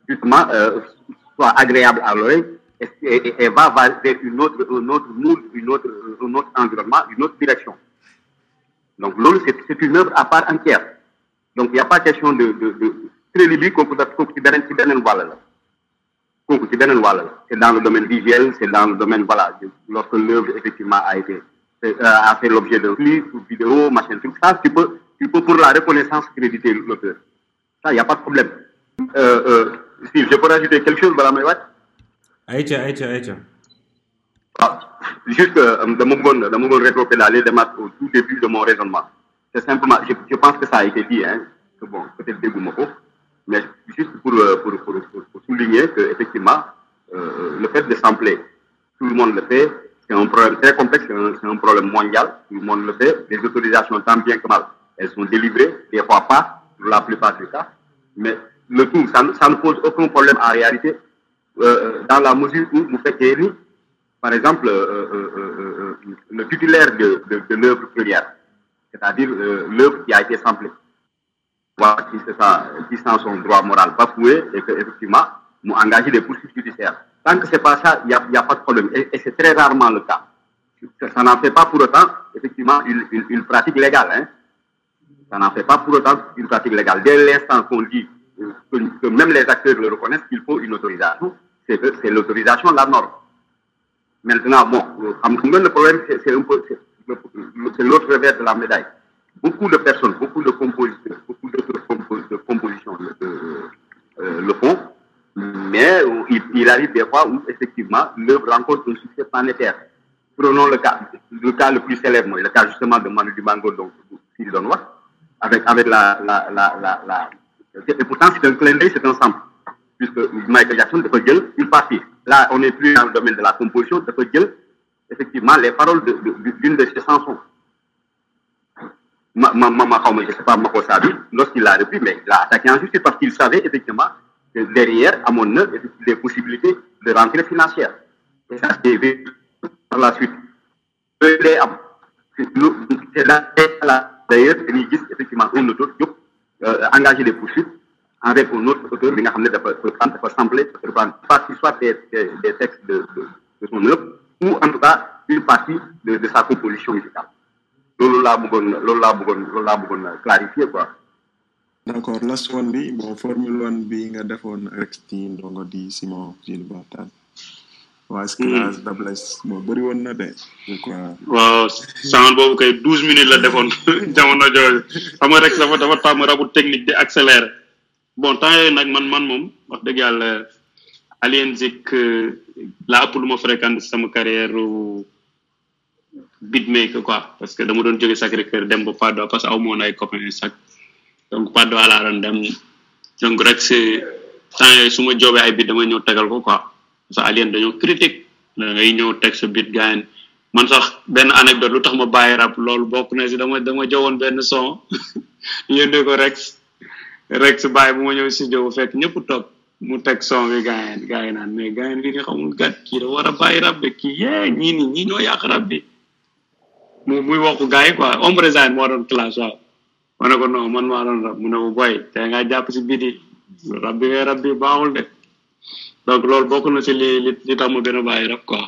justement, euh, soit agréable à l'oreille et, va vers une autre, un autre mood, une autre, un autre environnement, une autre direction. Donc, c'est une œuvre à part entière. Donc, il n'y a pas question de, de, de très libre qu'on peut C'est dans le domaine visuel, c'est dans le domaine, voilà, lorsque l'œuvre effectivement a été, euh, a fait l'objet d'un clip, ou vidéo, machin, tout ça, tu peux, tu peux pour la reconnaissance créditer l'auteur. Ça, il n'y a pas de problème. Euh, euh, si je peux rajouter quelque chose, Madame Ewat Aïcha, Aïcha, Aïcha. Ah, juste euh, de mon bon, de mon bon rétropédaler au tout début de mon raisonnement c'est simplement, je, je, pense que ça a été dit, hein, que bon, peut-être des mais juste pour, pour, pour, pour souligner qu'effectivement, euh, le fait de sampler, tout le monde le fait, c'est un problème très complexe, c'est un, problème mondial, tout le monde le fait, les autorisations, tant bien que mal, elles sont délivrées, des fois pas, pour la plupart des cas, mais le tout, ça, ça ne pose aucun problème en réalité, euh, dans la mesure où vous faites par exemple, euh, le titulaire de, de, de l'œuvre première, c'est-à-dire euh, l'œuvre qui a été samplée. Voilà, qui, ça, qui sent son droit moral bafoué et qu'effectivement, nous engager des poursuites judiciaires. Tant que ce n'est pas ça, il n'y a, a, pas de problème. Et, c'est très rarement le cas. Ça, n'en fait pas pour autant, effectivement, une, une, pratique légale. Hein. Ça n'en fait pas pour autant une pratique légale. Dès l'instant qu'on dit que, que, même les acteurs le reconnaissent qu'il faut une autorisation, c'est l'autorisation la norme. Maintenant, bon, le problème, c'est un peu c'est l'autre revers de la médaille. Beaucoup de personnes, beaucoup de compositeurs, beaucoup d'autres compositions le, euh, le font, mais il, il, arrive des fois où effectivement l'œuvre rencontre un succès planétaire. Prenons le cas, le cas le plus célèbre, le cas justement de Manu Dibango, donc avec, avec la, la, la, et pourtant c'est un clin d'œil, c'est un sample, puisque Michael Jackson de Gueule, une partie. Là, on n'est plus dans le domaine de la composition, de Gueule, effectivement les paroles d'une de, ses chansons. Ma, ma, ma, je ne sais pas, lorsqu'il l'a repris, mais il l'a attaqué en justice parce qu'il savait effectivement que derrière amoon na des possibilités de rentrée financière et ça c'est par la suite c'est là d'ailleurs dañuy gis effectivement un jóg engager des poursuites avec un autre auteur reprendre partie soit des des des textes de de de son œuvre ou en tout cas une partie de de sa composition musicale. Bëggoon loolu laa bëggoon clarifier quoi. d'accord last one bi bon formule one bi nga defoon rek ci ndongo di Simon Gilles Bartan waa classe Dables bon bëri woon na de je crois. waaw sound boobu kay douze minutes la defoon jamono jooju. Xam nga rek dafa dafa tàmm rabu technique di accélérer. Bon temps yooyu nag man man moom wax dëgg yàlla Alien Zik laa ëpp lu ma sama carrière beatmaker quoi parce que dama doon jóge Sacré Cœur dem ba Padoa parce que aw moon ay copains sax donc Padoa laa doon dem donc rek si temps yooyu su ma joobee ay beat dama ñëw tegal ko quoi parce que Alien dañoo critique da ngay ñëw teg sa beat gaayen man sax benn anecdote lu tax ma bàyyi rap loolu bokk na si dama dama jowoon benn son yónnee ko Rex. Rex bàyyi bu ma ñëw si jow fekk ñëpp toog mu teg son bi gaayen naan mais gaayen lii ni xamul gat kii da war rap de kii yee ñii nii yàq rab bi. Mu muy waxu gars yi quoi ombre moo doon classe waaw. Ma ne ko non man maa doon rab. Mu ne ko te nga jàpp si biir rab bi ngay rab bi baaxul de. Donc loolu bokk na si li li li tax ma gën a bàyyi rap quoi.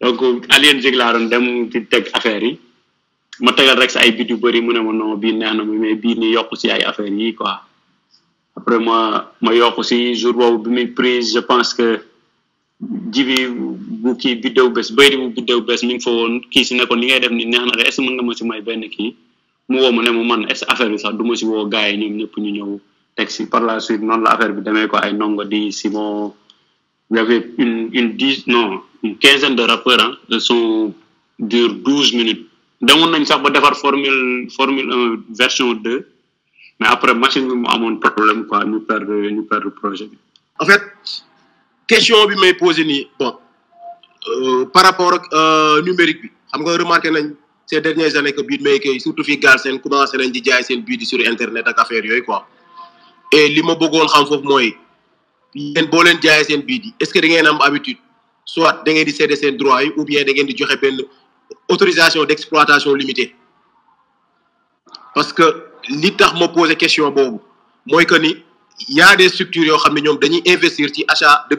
Donc Alien Zik laa doon dem di teg affaire yi. Ma tegal rek si ay bit yu bëri mu ne ma non bii neex na ma mais bii nii yokk si ay affaire yi quoi. Après ma ma yokk si jour boobu bi muy prise je pense que jibi bu kii biddew bés bëydi bu biddew bés mi ngi fa woon kii si ne ko ni ngay def ni neex na de est ce mën nga ma si may benn kii? Mu woo ma ne ma man est ce affaire bi sax du ma si woo gars yi ñoom ñëpp ñu ñëw teg si? Par la suite noonu la affaire bi demee ko ay ndongo di il y avait une une dix non une quinzaine de rappeurs hein le son dure douze minutes. Demoon nañ sax ba defar formule formule un version deux. Mais après machine bi mu amoon problème quoi. Ñu perdre ñu perdre projet. En fait question bi may posé nii bon euh, par rapport ak euh, numérique bi. Xam remarqué ces dernières années que surtout fii Galsen commencé nañ di sur internet ak affaire quoi. Et li ma bëggoon xam foofu mooy yéen boo leen jaayee seen beat yi est ce que habitude? Soit ou bien autorisation d' exploitation limitée. Parce que li tax ma posé question boobu mooy que y a des structures yoo xam ne ñoom dañuy investir ci achat de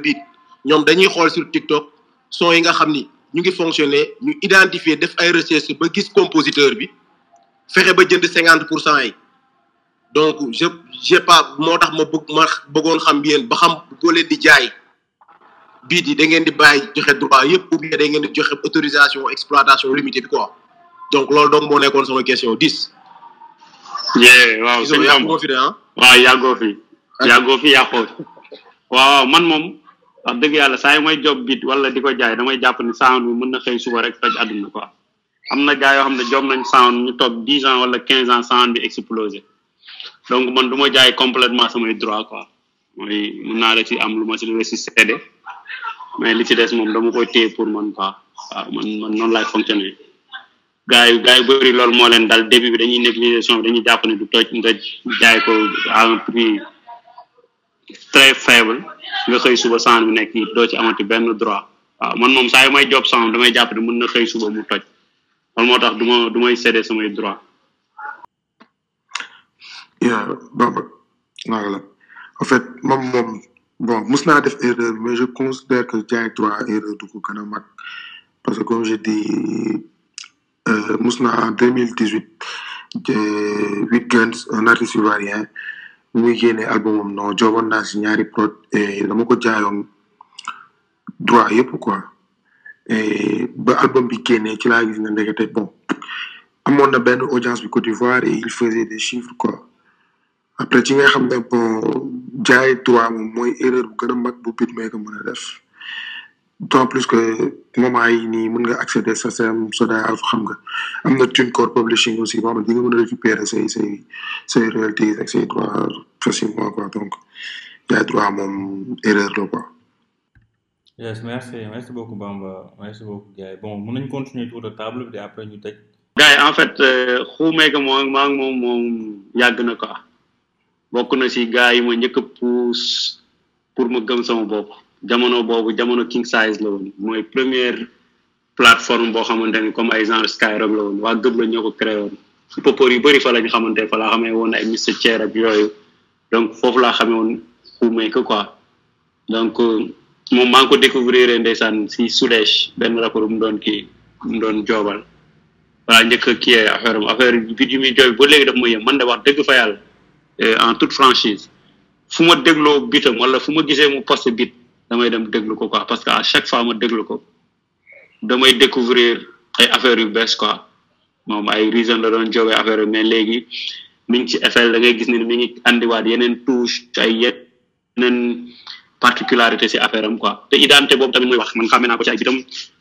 dañuy sur TikTok son yi nga xam ñu ngi fonctionner ñu identifier def ay recherche ba gis compositeur bi fexe ba donc je j'ai pas moo tax ma bëgg ma xam ba xam leen di jaay droit ou bien da autorisation exploitation limitée quoi. Donc donc question. Yee waaw sëñ yàggoo Bamba fi de, ah? waaw yàggoo fi. Yàggoo fi yàqoo waaw man moom wax dëgg yàlla saa yi may job bit wala di ko jaay damay jàpp ni sound bi mën na xëy suba rek toj àdduna quoi. Am na gars yoo xam ne job nañ sound ñu toog dix ans wala quinze ans sound bi explosé. Donc man du ma jaay complètement samay droit quoi. Mooy mun naa la ci am lu ma si lu si seede mais li ci des moom dama koy téye pour man quoi. Waaw man man noonu laay fonctionner. Gars yu gars yu bëri loolu moo leen dal. Début bi dañuy négliger son bi dañuy jàpp ne du toj nga jaay ko à un prix très faible. Nga xëy suba sound bi nekk doo ci amati benn droit. Waaw man moom saa yu may job sama damay jàpp ne mën na xëy suba mu toj. Loolu moo tax du ma du may cédé samay droit. Yeah Bamba waaw la. En fait moom moom bon mus naa def erreur mais je considère que jaay droit erreur du ko gën mag. Parce que comme je dis mus naa en deux mille dix huit huit guns un artiste ivoirien bu muy génnee album am non jooboon et dama ko jaayoon droit et album bi génnee ci laa gis na audience Côte d'Ivoire il faisait des chiffres quoi. Après ci bon droit erreur a mag bu beatmaker mën a def d'autant plus que moment yi nii mën nga accéder sa sem soda xam nga. Am na TuneCore publishing aussi boo xam ne di nga mën a récupérer say say say royalties ak say droits facilement quoi. Donc jaay droit moom erreur la quoi. Yes merci merci beaucoup Bamba. Merci beaucoup gars. Yi bon mën nañ continuer tour de table bi après ñu tëj. Gars yi en fait xuumee ko moo maa ngi moom moom yàgg na quoi. Bokk na si gars yi ma njëkk a pousse pour ma gëm sama bopp. Jamono boobu jamono king size la woon. Mooy première plateforme boo xamante ni comme ay genre Skyrock la woon. Waa gëb la ñoo ko créé woon. Popor yu bëri fa ñu xamante fa laa xamee woon ay Mr Chair ak yooyu. Donc foofu laa xamee woon Khoumeka quoi. Donc moom maa ngi ko découvrir ndeysaan si Soudèche benn rapport mu doon kii mu doon joobal. Voilà njëkk a kii affaire am affaire bit yu muy jooy ba léegi daf ma yem man de wax dëgg fa yàlla en toute franchise fu ma dégloo bitam wala fu ma gisee mu posté bit damay dem déglu ko quoi. Parce que à chaque fois ma déglu ko damay découvrir ay affaires yu bees quoi. Moom ay reason la doon joobee affaire mais léegi mi ngi ci FL da ngay gis ne mi ngi andiwaat yeneen touche ay yeneen particularité si affaire am quoi. Te identité boobu tamit mooy wax man xamee naa ko ci ay bitam.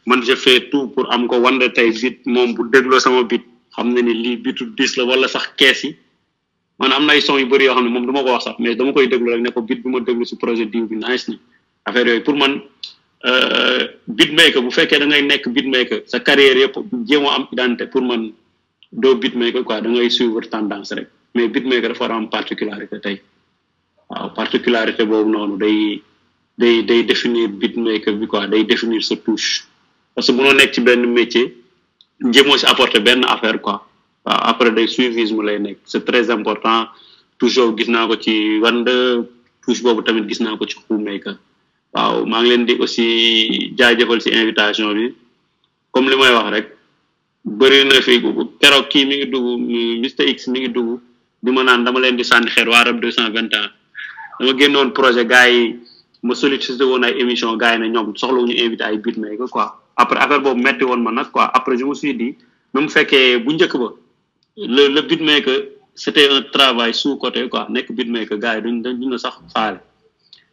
Man je fais tout pour am ko wande tey bit moom bu dégloo sama bit xam ne ni lii bitu dis la wala sax kees yi. Man am na ay son yu ma ko bit si projet ni. Affaire yooyu pour man beatmaker bu fekkee da ngay nekk beatmaker sa carrière yëpp jéemoo am identité pour man doo beatmaker quoi da ngay suivre tendance rek. Mais beatmaker dafa war a am particularité tey. Waaw boobu noonu day day day définir beatmaker bi quoi day définir sa touche. Parce que munoo nekk ci benn métier jéemoo si apporter benn affaire quoi. Waaw après day suivisme lay nekk. C'est très important. Toujours gis naa ko ci wanda touche boobu tamit gis naa ko ci Khoumeka waaw maa ngi leen di aussi jaajëfal si invitation bi. Comme li may wax rek bëri na fi keroog kii mi ngi dugg Mr X mi ngi dugg. Di ma naan dama leen di sànni xeer waa rab deux cent vingt ans dama génnoon projet gars yi ma sollicité woon ay émission gars yi ne ñoom soxlawuñu invité ay beatmaker quoi. Après affaire boobu metti woon ma nag quoi. Après je me suis dit même fekkee bu njëkk ba le le beatmaker c'était un travail sous côté quoi. Nekk beatmaker gars yi duñ duñ na sax faale.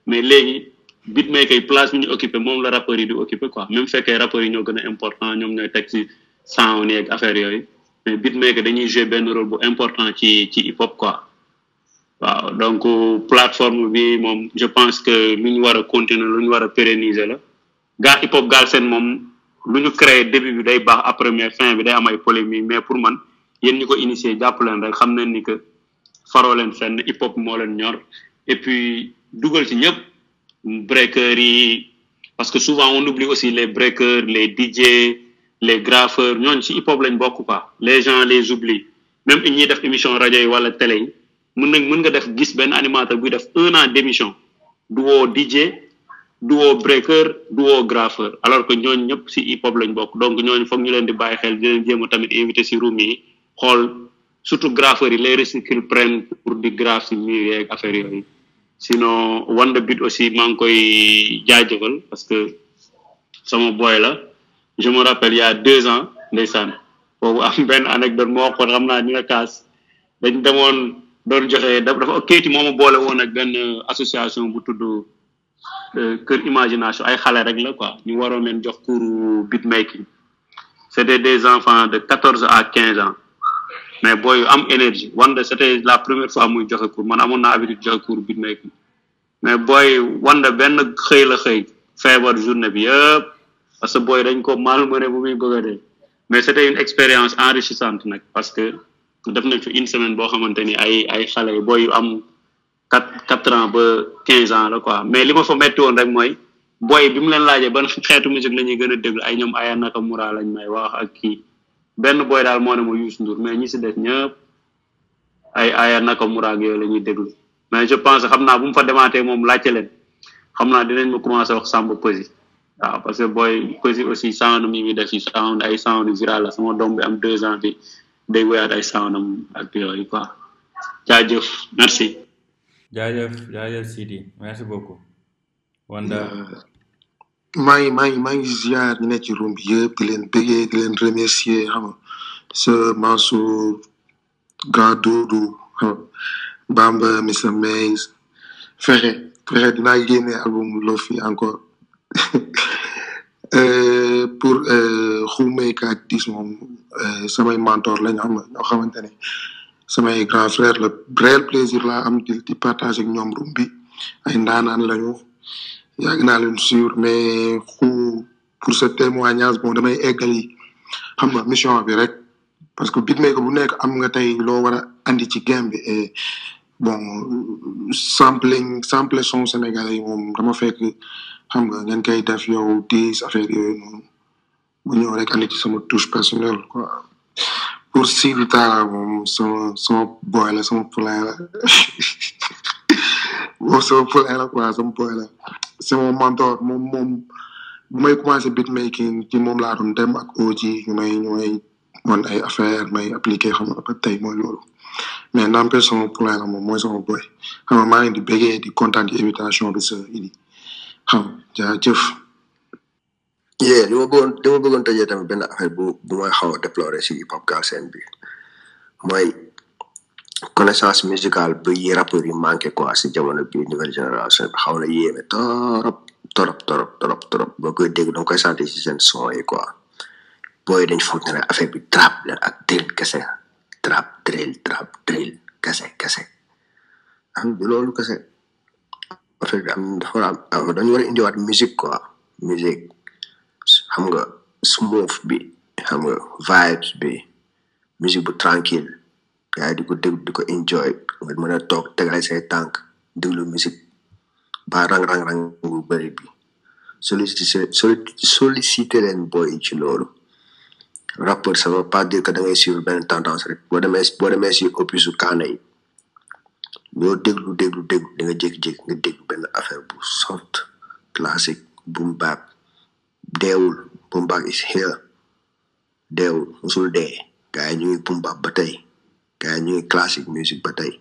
Mais léegi beatmaker yi place bi ñu occupé moom la rappeurs yi di occupé quoi. Même fekkee rappeurs yi ñoo gën a important ñoom ñooy teg si sound yeeg affaire yooyu. Mais beatmaker dañuy jouer benn rôle bu important ci ci hip hop quoi. Waaw donc plateforme bi moom je pense que lu ñu war a continuer lu ñu war a pérenniser la. Gaa hip hop Galsen moom lu ñu créé début bi day baax après mais fin bi day am ay polémique mais pour man yéen ñi ko initier jàpp leen rek xam nañ ni que faroo leen fenn hip moo leen ñor. Et dugal ci ñëpp breakers parce que souvent on oublie aussi les breakers les DJ les graffeurs ñooñu ci hip hop lañ bokk quoi. Les gens les oublient. Même ñuy def émission télé yi un d'émission. DJ du woo breaker du graffeur. Alors que ñooñu donc a invité ci room yi surtout graffeurs les prennent pour di sinon Wanda Beat aussi maa ngi koy jaajëfal parce que sama boy la. Je me rappelle il y a deux ans ndeysaan boobu am benn anecdote moo waxoon xam naa dina kaas. Dañ demoon doon joxe dafa kayiti moo ma boole woon ak benn association bu tudd kër imagination. Ay xale rek la quoi. Ñu waroon leen jox cours beatmaking. C'était des enfants de quatorze à quinze ans mais booy yu am énergie. Wanda c'était la première fois muy joxe cours. Man amoon naa habitude joxe cours beatmaking mais booy Wanda benn xëy la xëy. Feebar journée bi yëpp. Parce que booy dañ ko malmené bu muy bëgg a dee. Mais c'était une expérience enrichissante nag. Parce que def nañ fi une semaine boo xamante ni ay ay xale booy yu am quatre quatre ans ba quinze ans la quoi. Mais li ma fa metti woon rek mooy booy bi mu leen laajee ban xeetu musique la ñuy gën a déglu ay ñoom Aya Nakamura lañ may wax ak kii. Benn booy daal moo ne ma Youssou Ndour mais ñi si des ñëpp ay Aya Nakamura ak yooyu la ñuy déglu. mais je pense xam naa bu mu fa demaatee moom laajte leen. xam naa dinañ ma commencé wax Samba Peuzzi waaw parce que booy Peuzzi aussi sound mi ngi def si sound ay sound viral la. sama doom bi am deux ans bi day woyaat ay soundam ak yooyu quoi. Jaajëf merci. Jaajëf jaajëf Sidi. Merci beaucoup. Wanda. Maa ngi maa ngi maa ngi ziar ñu nekk ci bi leen bëggee di leen remercier xam nga. Sa Mansour grand Doudou xam nga. Bamba Mr Maze fexe fexe dinaa génne album Lofi encore. Euh, pour Khoumeka ak Dis moom euh, samay mentor lañ xam nga ñoo xamante ne samay grand frère le plaisir la am di di partage ak ñoom room ay ndaanaan lañu. Yàgg naa leen suivre mais pour ce témoignage bon damay eggali xam nga mission bi rek. Parce que beatmaker bu nekk am nga tey loo war a andi ci game bi. Et bon sampling sample son sénégalais yi moom dama fekk xam nga ngeen koy def yow dis affaire yooyu noonu. Mu ñëw rek andi ci sama touche personnelle quoi. Pour Sidi Tara moom sama sama boy la sama la moom sama poulain la quoi sama boy la c'est mon mentor moom moom bu may commencé beatmaking ci moom laa doon dem ak Oji ñu may ñu may wan ay affaire may appliqué xam nga ba mooy loolu. Mais n'empêche sama poulain la moom mooy sama boy. Xam nga maa ngi di bégee di kontaan ci invitation bi sa idi. Xam jaajëf. Yee li ma bëggoon li tamit benn may xaw a déplorer si hip hop Galsen bi. Mooy connaissance musicale bi rappeurs yi manqué quoi si jamono bi nouvelle génération bi xaw na yéeme torop torop torop torop torop boo koy dégg danga koy sentir si seen son yi quoi booy dañ foog ne affaire bi trap la ak drill kese trap drill trap kese kese am loolu kese affaire bi am dafa am dañu war a indiwaat musique quoi xam nga smooth bi xam vibes bi musique bu tranquille gars yi di ko déglu di ko enjoy. Nga mën a toog tegale say tànk déglu musique ba rang rang rang bu bëri bi sollicité leen boy ci loolu rappeur ça veut pas dire que da ngay suivre benn tendance rek boo demee boo demee si opusu kaana yi boo déglu déglu déglu da nga jékki-jékki nga déglu benn affaire bu soft classique boom bap deewul boom bap is here deewul musul dee gars yi ñu ngi boom bap ba tey gars yi ñu ngi classique musique ba tey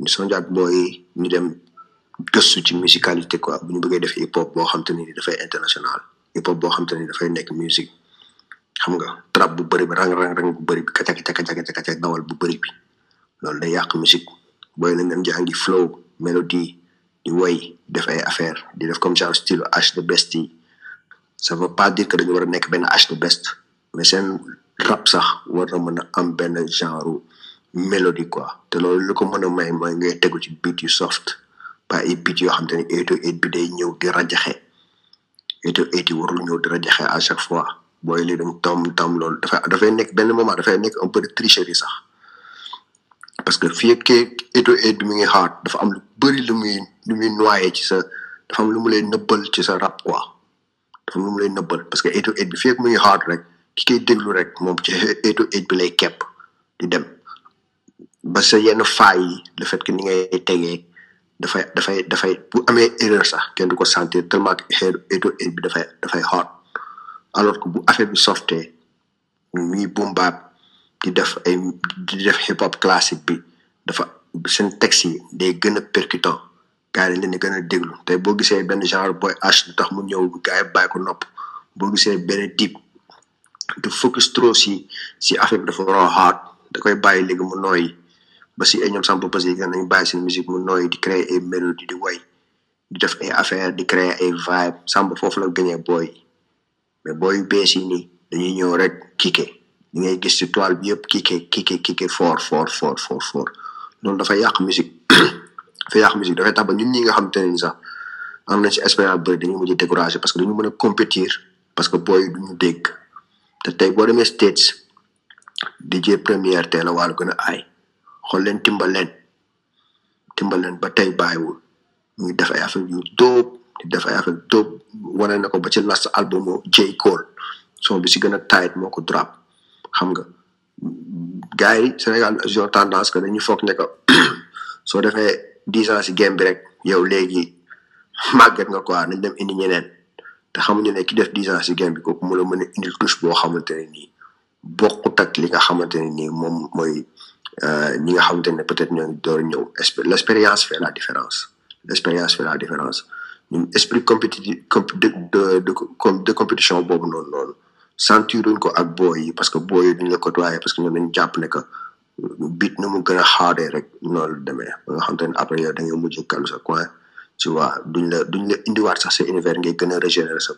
ñu sonjaat booy ñu dem gëstu ci musicalité quoi bu ñu bëggee def hip hop boo xam te ni dafay international. Hip hop boo xam te ni dafay nekk musique xam nga trap bu bëri bi rang rang rang bu bëri bi kaca kaca kaca kaca kaca dawal bu bëri bi loolu day yàq musique booy nañ dem jàngi flow mélodie di woy def ay affaire di def comme genre style H de best. Yi ça veut pas dire que dañu war a nekk benn H de best. Mais seen rap sax war na mën a am benn genre mélodie quoi. Te loolu lu ko mën a may mooy ngay tegu ci beat yu soft pas ay beat yoo xam ne eight to eight bi day ñëw di rajaxe. Eight to eight yi warul ñëw di rajaxe à chaque fois. Booy li dem tam tam loolu. Dafa dafay nekk benn moment dafay nekk un peu de sax. Parce que fii to eight mi ngi hard dafa am lu bëri lu muy lu muy noyé ci sa dafa lu mu lay nëbbal ci sa rap quoi. Dafa am lu mu lay nëbbal. Parce que eight to bi fii ak mi ngi hard rek ki koy déglu rek moom ci eight to eight bi lay kepp di dem. Ba sa yenn faay yi le fait ni ngay tegee dafay dafay dafay bu amee erreur sax kenn du ko sentir tellement que eight bi dafay dafay alors que bu affaire bi softee muy boom di def ay def hip hop classique bi dafa seen texte yi day gën a percutant. Gars dañ leen di gën a déglu. Tey boo gisee benn genre boy H lu tax mu ñëw gars yi bàyyi ko nopp. Boo gisee benn deep de focus trop si si affaire bi dafa war a hard da koy bàyyi léegi mu nooyi ba si ay ñoom sama bopp yi nañ bàyyi seen musique mu nooy di créer ay mélodie di way di def ay affaire di créer ay vibe. Samp foofu la gënee boy mais booy yu bees yi nii dañuy ñëw rek kike li ngay gis ci toile bi yëpp kike kike kike fort fort fort fort fort. Loolu dafa yàq musique. dafa yàq musique. Dafay tax ba ñun ñi nga xam te ne sax am nañ ci expérience bëri dañuy mujj découragé parce que dañu mën a compétir parce que booy duñu dégg. Te tey boo demee States DJ première teel a wàllu gën a aay. Xool leen timbaleen timbaleen ba tey bàyyiwul. Mu ngi def ay affaire yu dóob di def ay affaire wane na ko ba ci last album J. Cole. Son bi si gën a tight moo ko drop. Xam nga gars yi Sénégal ont tendance que dañu foog ne soo defee dix ans si game bi rek yow léegi màgget nga quoi nañ dem indi ñeneen. Te xamuñu ne ki def dix ans si game bi kooku mu la mën a indil touche boo xamante ne nii bokkut ak li nga xamante ne nii moom mooy ñi nga xamante ne peut-être ñoo ngi door ñëw. L' expérience fait la différence. L' expérience fait la différence. Ñun esprit compétitif de de de compétition boobu noonu noonu sentiruñ ko ak booy yi parce que booy yi duñ la côtoyé parce que ñoom dañ jàpp ne que bit nu mu gën a xaaree rek noonu la demee. Ba nga xamante ne après yow da nga mujj kalu sa coin tu vois duñ la indiwaat sax sa univers ngay gën a régénérer sa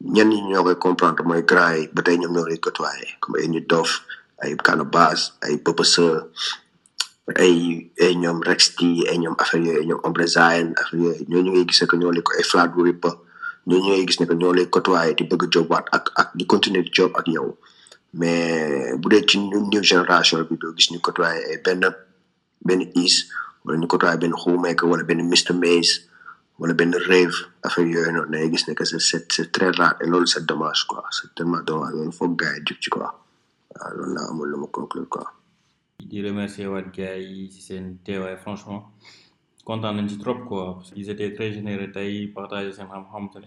ñi ñoo koy comprendre mooy grand yi ba tey ñoom ñoo lay côtoyé comme ay nit dof ay Canabasse ay Papa Seur ay ay ñoom Rex T ay ñoom affaire yooyu ñoom Ombre Zayn affaire yooyu ñooñu ngay gis ne que ñoo lay ko ay Flat Ripper ñooñu ngay gis ne que ñoo lay côtoyé di bëgg job waat ak ak di continuer di job ak yow. Mais bu dee ci new génération bi doo gis ñu côtoyé ay benn benn is wala ñu côtoyé benn Xumaker wala benn Mr Maze wala benn Rave affaire yooyu noonu da ngay gis ne que c'est c'est très rare et loolu c'est dommage quoi. C'est tellement dommage loolu foog ci quoi. Loolu laa amul lu conclure gars yi seen teewaay franchement. Kontaan nañ ci trop quoi étaient très généreux tey partager seen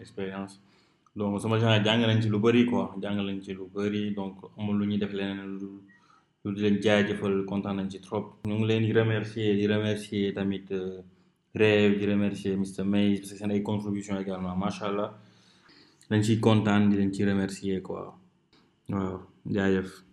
expérience. Donc sama genre jàng donc trop. ñu ngi leen di remercier Rêve di remercier Mr Maze parce que contribution également macha allah. Dañ ciy kontaan di ya Jeff.